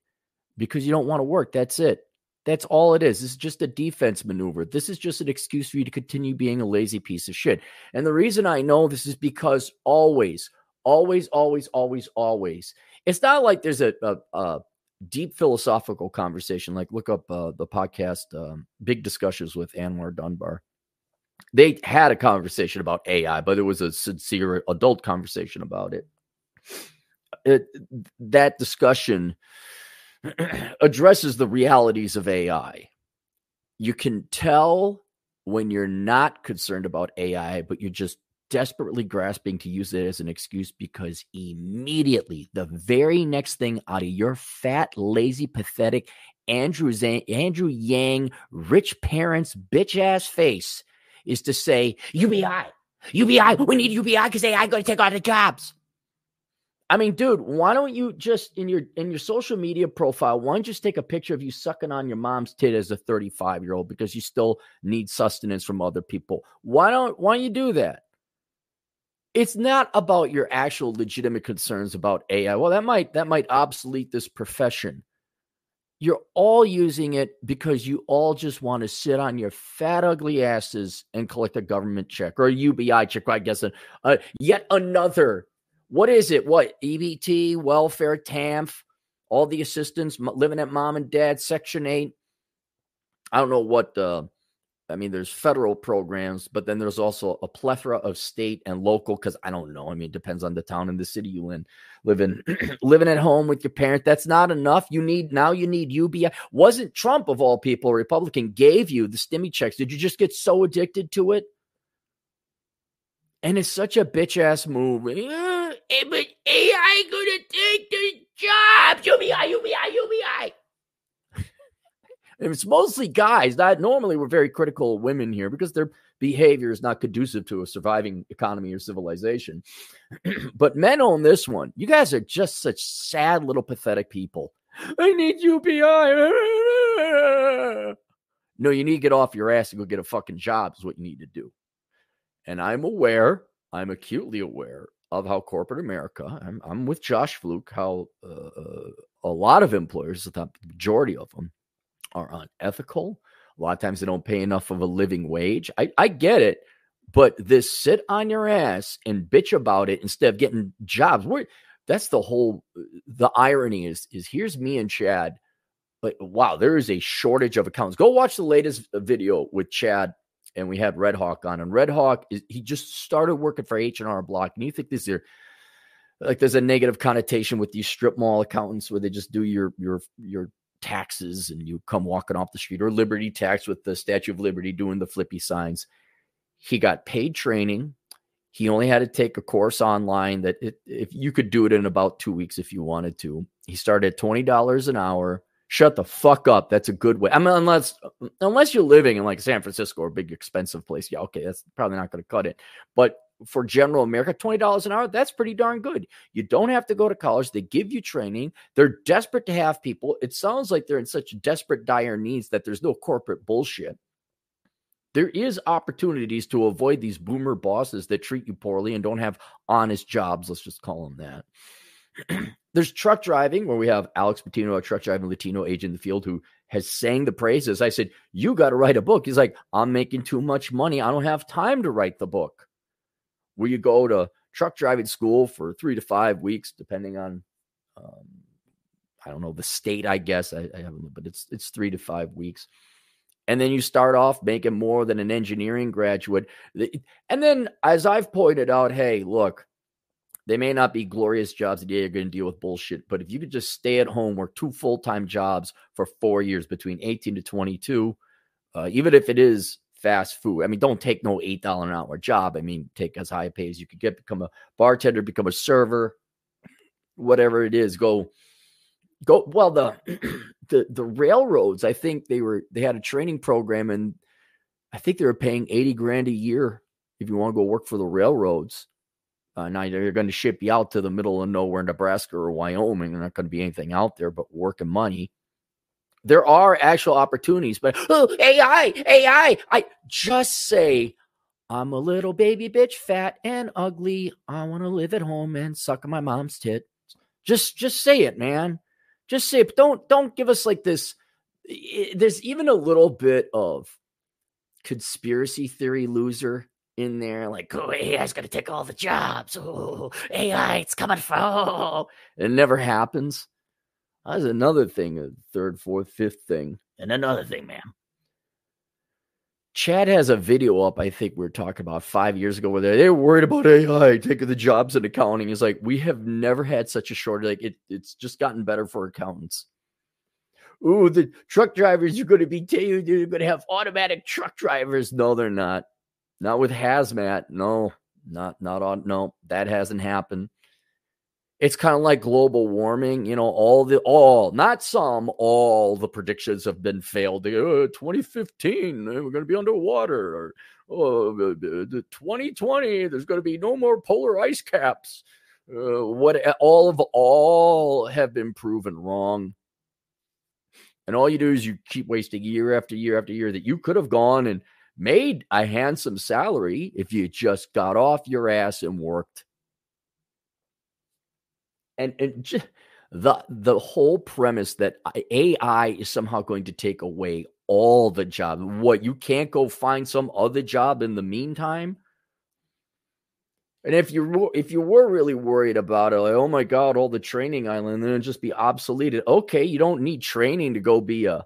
because you don't want to work. That's it. That's all it is. This is just a defense maneuver. This is just an excuse for you to continue being a lazy piece of shit. And the reason I know this is because always, Always, always, always, always. It's not like there's a, a, a deep philosophical conversation. Like look up uh, the podcast, um, Big Discussions with Anwar Dunbar. They had a conversation about AI, but it was a sincere adult conversation about it. it that discussion <clears throat> addresses the realities of AI. You can tell when you're not concerned about AI, but you're just desperately grasping to use it as an excuse because immediately the very next thing out of your fat, lazy, pathetic Andrew, Zang, Andrew Yang, rich parents, bitch ass face is to say, UBI, UBI, we need UBI because AI going to take all the jobs. I mean, dude, why don't you just in your in your social media profile, why don't you just take a picture of you sucking on your mom's tit as a 35 year old because you still need sustenance from other people? Why don't why don't you do that? It's not about your actual legitimate concerns about AI. Well, that might that might obsolete this profession. You're all using it because you all just want to sit on your fat, ugly asses and collect a government check or a UBI check. I guess uh, yet another. What is it? What EBT, welfare, TANF, all the assistance, living at mom and dad, Section Eight. I don't know what uh, I mean, there's federal programs, but then there's also a plethora of state and local. Because I don't know. I mean, it depends on the town and the city you live in. Living, <clears throat> living at home with your parent. That's not enough. You need now. You need UBI. Wasn't Trump of all people, a Republican, gave you the stimmy checks? Did you just get so addicted to it? And it's such a bitch ass move. Uh, but AI gonna take the jobs. UBI, UBI, UBI it's mostly guys. That normally we're very critical of women here because their behavior is not conducive to a surviving economy or civilization. <clears throat> but men own this one. You guys are just such sad little pathetic people. I need UBI. no, you need to get off your ass and go get a fucking job, is what you need to do. And I'm aware, I'm acutely aware of how corporate America, I'm, I'm with Josh Fluke, how uh, uh a lot of employers, the majority of them, are unethical. A lot of times they don't pay enough of a living wage. I, I get it, but this sit on your ass and bitch about it instead of getting jobs. Where that's the whole uh, the irony is is here's me and Chad. But wow, there is a shortage of accounts. Go watch the latest video with Chad and we had Red Hawk on. And Red Hawk is he just started working for H and R Block. And you think this is like there's a negative connotation with these strip mall accountants where they just do your your your taxes and you come walking off the street or Liberty Tax with the Statue of Liberty doing the flippy signs. He got paid training. He only had to take a course online that it, if you could do it in about two weeks if you wanted to. He started at twenty dollars an hour. Shut the fuck up. That's a good way. I mean, unless unless you're living in like San Francisco or a big expensive place, yeah, okay, that's probably not going to cut it. But for general America, $20 an hour, that's pretty darn good. You don't have to go to college. They give you training. They're desperate to have people. It sounds like they're in such desperate, dire needs that there's no corporate bullshit. There is opportunities to avoid these boomer bosses that treat you poorly and don't have honest jobs. Let's just call them that. <clears throat> there's truck driving where we have Alex Patino, a truck driving Latino agent in the field who has sang the praises. I said, You got to write a book. He's like, I'm making too much money. I don't have time to write the book. Will you go to truck driving school for three to five weeks, depending on, um, I don't know, the state, I guess. I, I haven't, but it's, it's three to five weeks. And then you start off making more than an engineering graduate. And then, as I've pointed out, hey, look, they may not be glorious jobs that you're going to deal with bullshit, but if you could just stay at home, work two full time jobs for four years between 18 to 22, uh, even if it is fast food, I mean, don't take no $8 an hour job. I mean, take as high a pay as you could get, become a bartender, become a server, whatever it is, go. Go well the <clears throat> the the railroads. I think they were they had a training program and I think they were paying eighty grand a year if you want to go work for the railroads. Uh, now they're going to ship you out to the middle of nowhere, Nebraska or Wyoming. There's not going to be anything out there but work and money. There are actual opportunities, but oh, AI, AI. I just say, I'm a little baby bitch, fat and ugly. I want to live at home and suck my mom's tit. Just, just say it, man. Just say it. Don't, don't give us like this. There's even a little bit of conspiracy theory loser in there, like, oh, AI's going to take all the jobs. Oh, AI, it's coming for. Oh. It never happens. That's another thing, a third, fourth, fifth thing. And another thing, ma'am. Chad has a video up, I think we are talking about five years ago, where they're worried about AI taking the jobs in accounting. He's like, we have never had such a shortage. Like, it, it's just gotten better for accountants. Ooh, the truck drivers are going to be, they're going to have automatic truck drivers. No, they're not. Not with hazmat. No, not not on. No, that hasn't happened. It's kind of like global warming. You know, all the all, not some, all the predictions have been failed. Uh, 2015, we're going to be underwater. Or oh, the 2020, there's going to be no more polar ice caps. Uh, what all of all have been proven wrong. And all you do is you keep wasting year after year after year that you could have gone and made a handsome salary if you just got off your ass and worked. And, and just, the the whole premise that AI is somehow going to take away all the job. What you can't go find some other job in the meantime. And if you if you were really worried about it, like oh my god, all the training island, then it'd just be obsoleted. Okay, you don't need training to go be a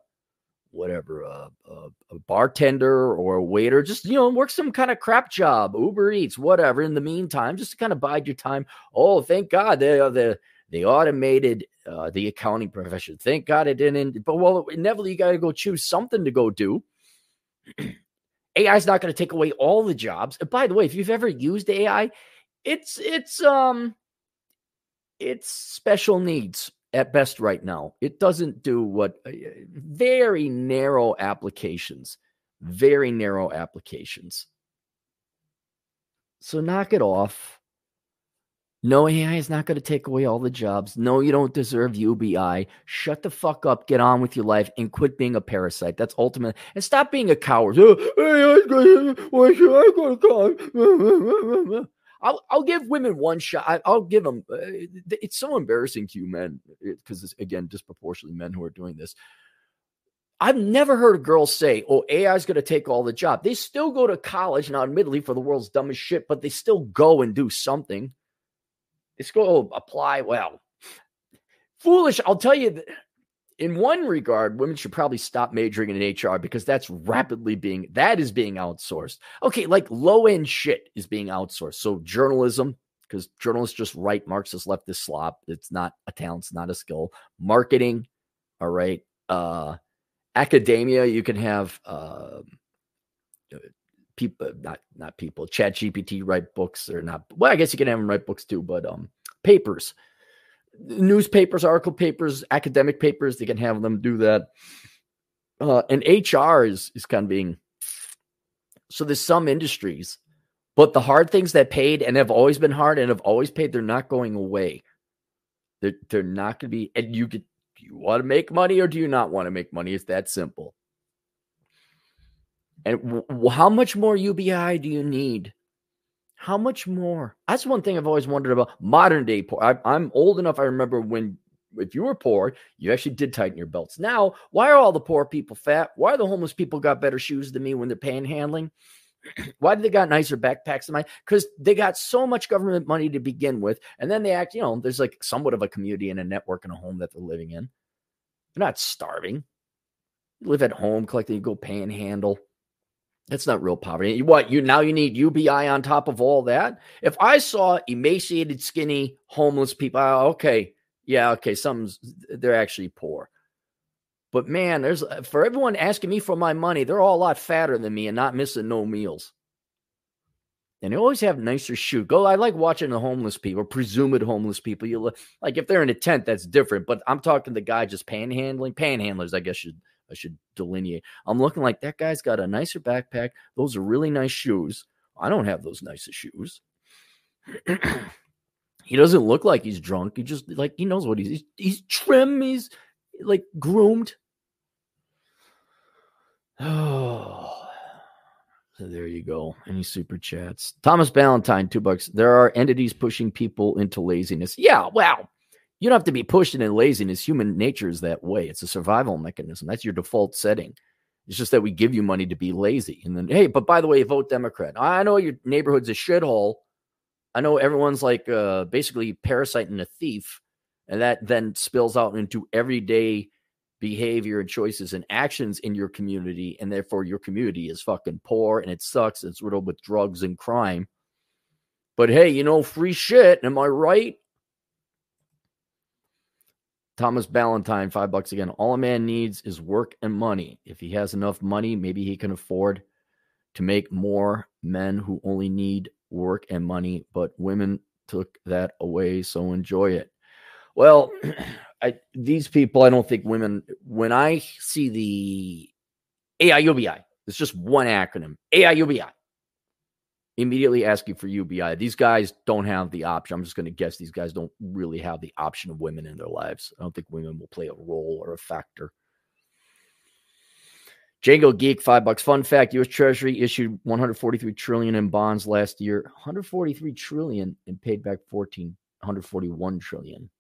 whatever a, a, a, bartender or a waiter just you know work some kind of crap job uber eats whatever in the meantime just to kind of bide your time. Oh thank god they uh, the they automated uh, the accounting profession. Thank god it didn't but well inevitably you got to go choose something to go do. <clears throat> Ai is not going to take away all the jobs. And by the way if you've ever used ai it's it's um it's special needs at best right now. It doesn't do what uh, very narrow applications, very narrow applications. So knock it off. No, AI is not going to take away all the jobs. No, you don't deserve UBI. Shut the fuck up, get on with your life, and quit being a parasite. That's ultimate. And stop being a coward. <laughs> <laughs> I'll I'll give women one shot. I'll give them. Uh, it's so embarrassing to you men because it's again disproportionately men who are doing this. I've never heard a girl say, "Oh, AI is going to take all the job." They still go to college now, admittedly for the world's dumbest shit, but they still go and do something. They still apply. Well, foolish. I'll tell you. In one regard, women should probably stop majoring in HR because that's rapidly being that is being outsourced. Okay, like low end shit is being outsourced. So journalism, because journalists just write Marxist leftist slop. It's not a talent, it's not a skill. Marketing, all right. Uh, academia, you can have uh, people, not not people. Chat GPT write books or not. Well, I guess you can have them write books too, but um, papers newspapers, article papers, academic papers, they can have them do that. Uh, and HR is is kind of being so there's some industries But the hard things that paid and have always been hard and have always paid, they're not going away. They're, they're not going to be, and you get, you want to make money or do you not want to make money? It's that simple. And w- how much more UBI do you need? How much more? That's one thing I've always wondered about modern day poor. I, I'm old enough. I remember when, if you were poor, you actually did tighten your belts. Now, why are all the poor people fat? Why are the homeless people got better shoes than me when they're panhandling? <clears throat> Why do they got nicer backpacks than mine? Because they got so much government money to begin with, and then they act. You know, there's like somewhat of a community and a network and a home that they're living in. They're not starving. You live at home, collecting. You go panhandle. That's not real poverty. What you now you need UBI on top of all that? If I saw emaciated, skinny, homeless people, okay, yeah, okay, something's they're actually poor. But man, there's uh, for everyone asking me for my money, they're all a lot fatter than me and not missing no meals. And they always have nicer shoes. Go, I like watching the homeless people, presumed homeless people. You look like if they're in a tent, that's different. But I'm talking the guy just panhandling, panhandlers, I guess should I should delineate. I'm looking like that guy's got a nicer backpack. Those are really nice shoes. I don't have those nicest shoes. <clears throat> he doesn't look like he's drunk. He just like he knows what he's he's, he's trim. He's like groomed. Oh, <sighs> so there you go. Any super chats? Thomas Ballantyne, two bucks. There are entities pushing people into laziness. Yeah, wow. You don't have to be pushed and laziness. Human nature is that way. It's a survival mechanism. That's your default setting. It's just that we give you money to be lazy. And then, hey, but by the way, vote Democrat. I know your neighborhood's a shithole. I know everyone's like uh, basically and a thief. And that then spills out into everyday behavior and choices and actions in your community. And therefore, your community is fucking poor and it sucks. It's riddled with drugs and crime. But hey, you know, free shit. Am I right? Thomas Ballantyne, five bucks again. All a man needs is work and money. If he has enough money, maybe he can afford to make more men who only need work and money, but women took that away, so enjoy it. Well, <clears throat> I, these people, I don't think women, when I see the AIUBI, it's just one acronym AIUBI immediately asking for UBI. These guys don't have the option. I'm just going to guess these guys don't really have the option of women in their lives. I don't think women will play a role or a factor. Django Geek, five bucks. Fun fact: U.S. Treasury issued 143 trillion in bonds last year. 143 trillion and paid back 14, 141 trillion.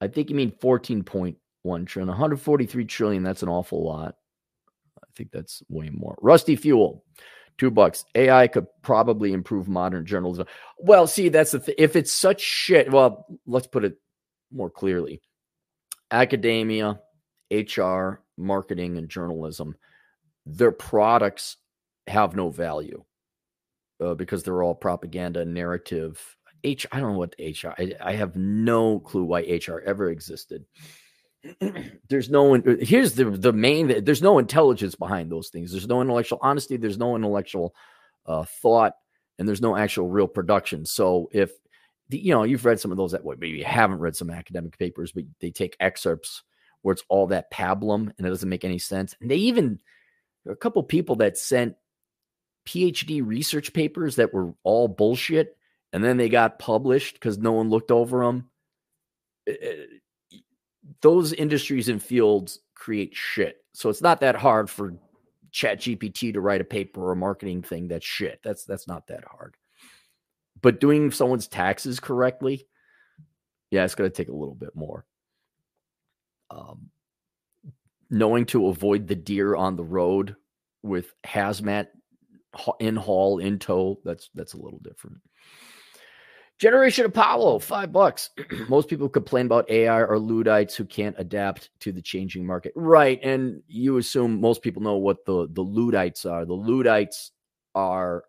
I think you mean 14.1 trillion. 143 trillion. That's an awful lot. I think that's way more. Rusty Fuel. Two bucks. AI could probably improve modern journalism. Well, see, that's the thing. If it's such shit, well, let's put it more clearly. Academia, HR, marketing, and journalism, their products have no value uh, because they're all propaganda, narrative. H, I don't know what HR. I, I have no clue why HR ever existed. <clears throat> there's no uh, here's the the main there's no intelligence behind those things. There's no intellectual honesty there's no intellectual uh, thought and there's no actual real production. So if the, you know you've read some of those that way maybe you haven't read some academic papers but they take excerpts where it's all that pablum and it doesn't make any sense. And they even a couple people that sent phd research papers that were all bullshit and then they got published because no one looked over them uh, uh, those industries and fields create shit. So it's not that hard for Chat GPT to write a paper or a marketing thing that's shit. That's that's not that hard. But doing someone's taxes correctly, yeah, it's to take a little bit more. Um, knowing to avoid the deer on the road with hazmat in haul in tow, that's that's a little different. Generation Apollo, five bucks. <clears throat> Most people complain about AI or Luddites who can't adapt to the changing market. Right. And you assume most people know what the, the Luddites are. The Luddites are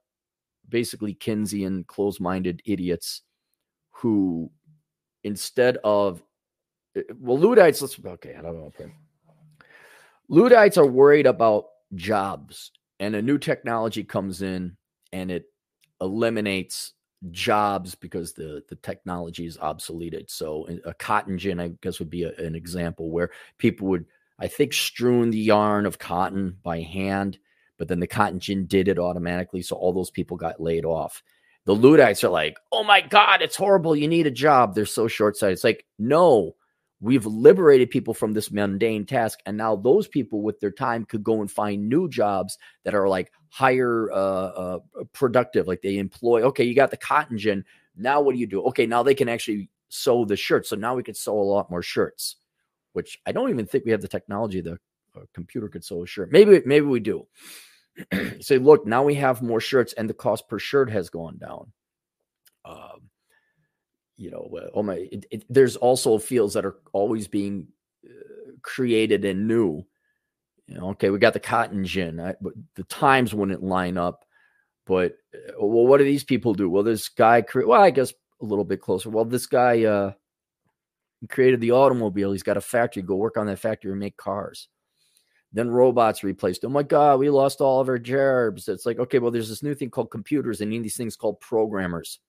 basically Keynesian, closed minded idiots who, instead of, eh, well, Luddites, let's, okay, I don't know. Okay. Luddites are worried about jobs, and a new technology comes in and it eliminates jobs because the the technology is obsoleted. So a cotton gin, I guess, would be a, an example where people would, I think, strewn the yarn of cotton by hand, but then the cotton gin did it automatically. So all those people got laid off. The Luddites are like, oh my God, it's horrible. You need a job. They're so short sighted. It's like, no, we've liberated people from this mundane task. And now those people with their time could go and find new jobs that are like higher uh, uh, productive. Like they employ, okay, you got the cotton gin. Now what do you do? Okay, now they can actually sew the shirts. So now we could sew a lot more shirts, which I don't even think we have the technology. The uh, computer could sew a shirt. Maybe, maybe we do. <clears throat> say, look, now we have more shirts and the cost per shirt has gone down. Um, you know, oh my, it, it, there's also fields that are always being uh, created and new. Okay, we got the cotton gin, I, the times wouldn't line up. But uh, well, what do these people do? Well, this guy, cre- well, I guess a little bit closer. Well, this guy uh, created the automobile. He's got a factory. Go work on that factory and make cars. Then robots replaced. Oh my God, we lost all of our jobs. It's like, okay, well, there's this new thing called computers and these things called programmers.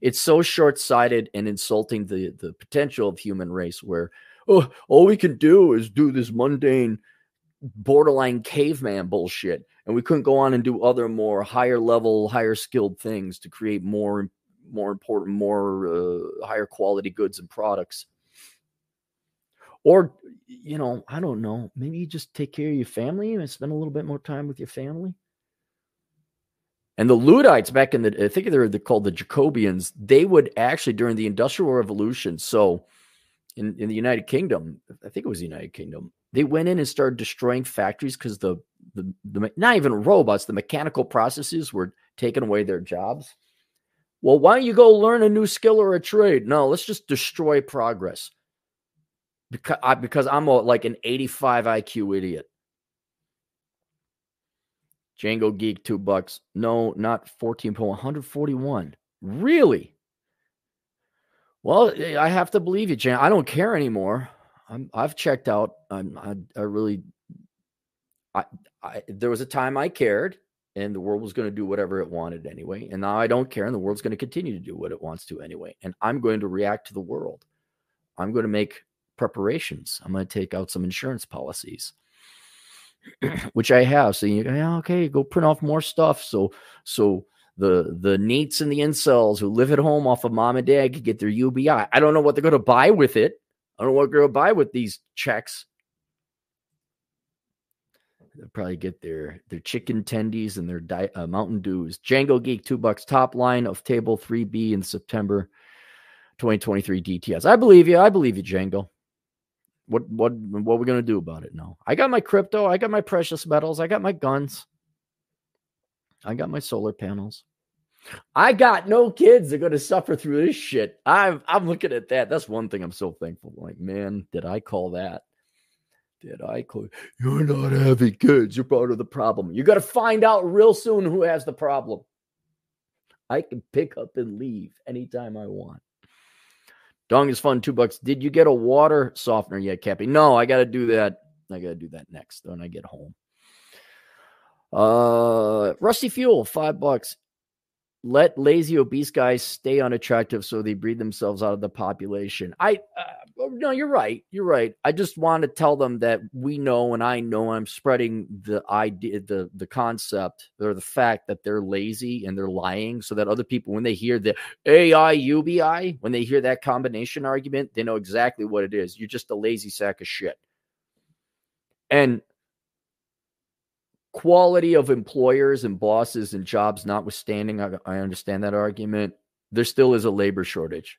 It's so short sighted and insulting the, the potential of human race where, oh, all we can do is do this mundane, borderline caveman bullshit. And we couldn't go on and do other more higher level, higher skilled things to create more, more important, more uh, higher quality goods and products. Or you know, I don't know. Maybe you just take care of your family and spend a little bit more time with your family. And the Luddites back in the, I think they're, they're called the Jacobians, they would actually, during the Industrial Revolution, so in, in the United Kingdom, I think it was the United Kingdom, they went in and started destroying factories because the, the, the, not even robots, the mechanical processes were taking away their jobs. Well, why don't you go learn a new skill or a trade? No, let's just destroy progress because I, because I'm a, like an 85 IQ idiot. Django Geek, two bucks. No, not 14 point 141. Really? Well, I have to believe you, Jan. I don't care anymore. I'm, I've checked out. I'm, I, I really, I, I, there was a time I cared and the world was going to do whatever it wanted anyway. And now I don't care and the world's going to continue to do what it wants to anyway. And I'm going to react to the world. I'm going to make preparations. I'm going to take out some insurance policies, <clears throat> which I have. So you go, yeah, okay, go print off more stuff. So so the the NEETs and the incels who live at home off of mom and dad can get their UBI. I don't know what they're going to buy with it. I don't know what to buy with these checks. They'll probably get their their chicken tendies and their di- uh, Mountain Dews. Django Geek two bucks top line of table three B in September 2023 DTS. I believe you. I believe you, Django. What what what are we gonna do about it now? I got my crypto, I got my precious metals, I got my guns, I got my solar panels. I got no kids that are gonna suffer through this shit. I'm I'm looking at that. That's one thing I'm so thankful. Like, man, did I call that? Did I call you're not having kids? You're part of the problem. You gotta find out real soon who has the problem. I can pick up and leave anytime I want. Dong is fun, two bucks. Did you get a water softener yet, Cappy? No, I got to do that. I got to do that next when I get home. Uh, Rusty Fuel, five bucks let lazy obese guys stay unattractive so they breed themselves out of the population. I uh, no, you're right. You're right. I just want to tell them that we know and I know I'm spreading the idea the the concept or the fact that they're lazy and they're lying so that other people when they hear the AI UBI, when they hear that combination argument, they know exactly what it is. You're just a lazy sack of shit. And quality of employers and bosses and jobs notwithstanding, I, I understand that argument. There still is a labor shortage.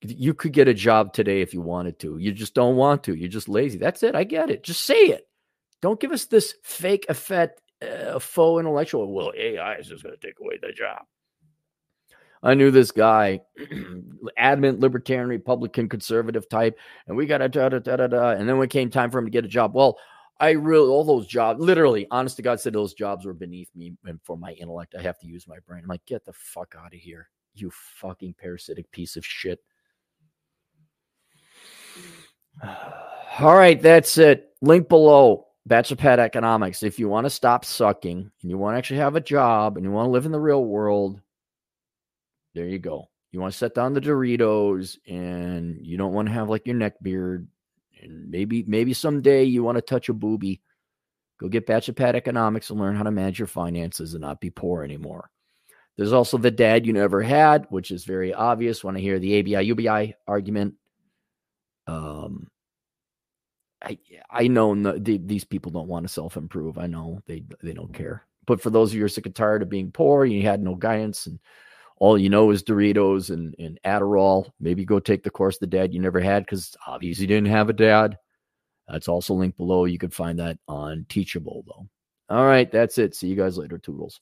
You could get a job today if you wanted to. You just don't want to. You're just lazy. That's it. I get it. Just say it. Don't give us this fake effect, uh, faux intellectual. Well, AI is just going to take away the job. I knew this guy, <clears throat> adamant libertarian, Republican, conservative type, and we got a da da da da. And then when it came time for him to get a job, well, I really all those jobs, literally, honest to God, said those jobs were beneath me and for my intellect. I have to use my brain. I'm like, get the fuck out of here, you fucking parasitic piece of shit. <sighs> All right, that's it. Link below. Bachelor Pad Economics. If you want to stop sucking and you want to actually have a job and you want to live in the real world, there you go. You want to set down the Doritos and you don't want to have like your neck beard and maybe maybe someday you want to touch a booby Go get Bachelor Pad Economics and learn how to manage your finances and not be poor anymore. There's also the dad you never had, which is very obvious when I hear the ABI UBI argument. Um, I I know no, the, these people don't want to self improve. I know they they don't care. But for those of you who are sick and tired of being poor, you had no guidance, and all you know is Doritos and, and Adderall. Maybe go take the course the dad you never had because obviously you didn't have a dad. That's also linked below. You can find that on Teachable, though. All right, that's it. See you guys later. Toodles.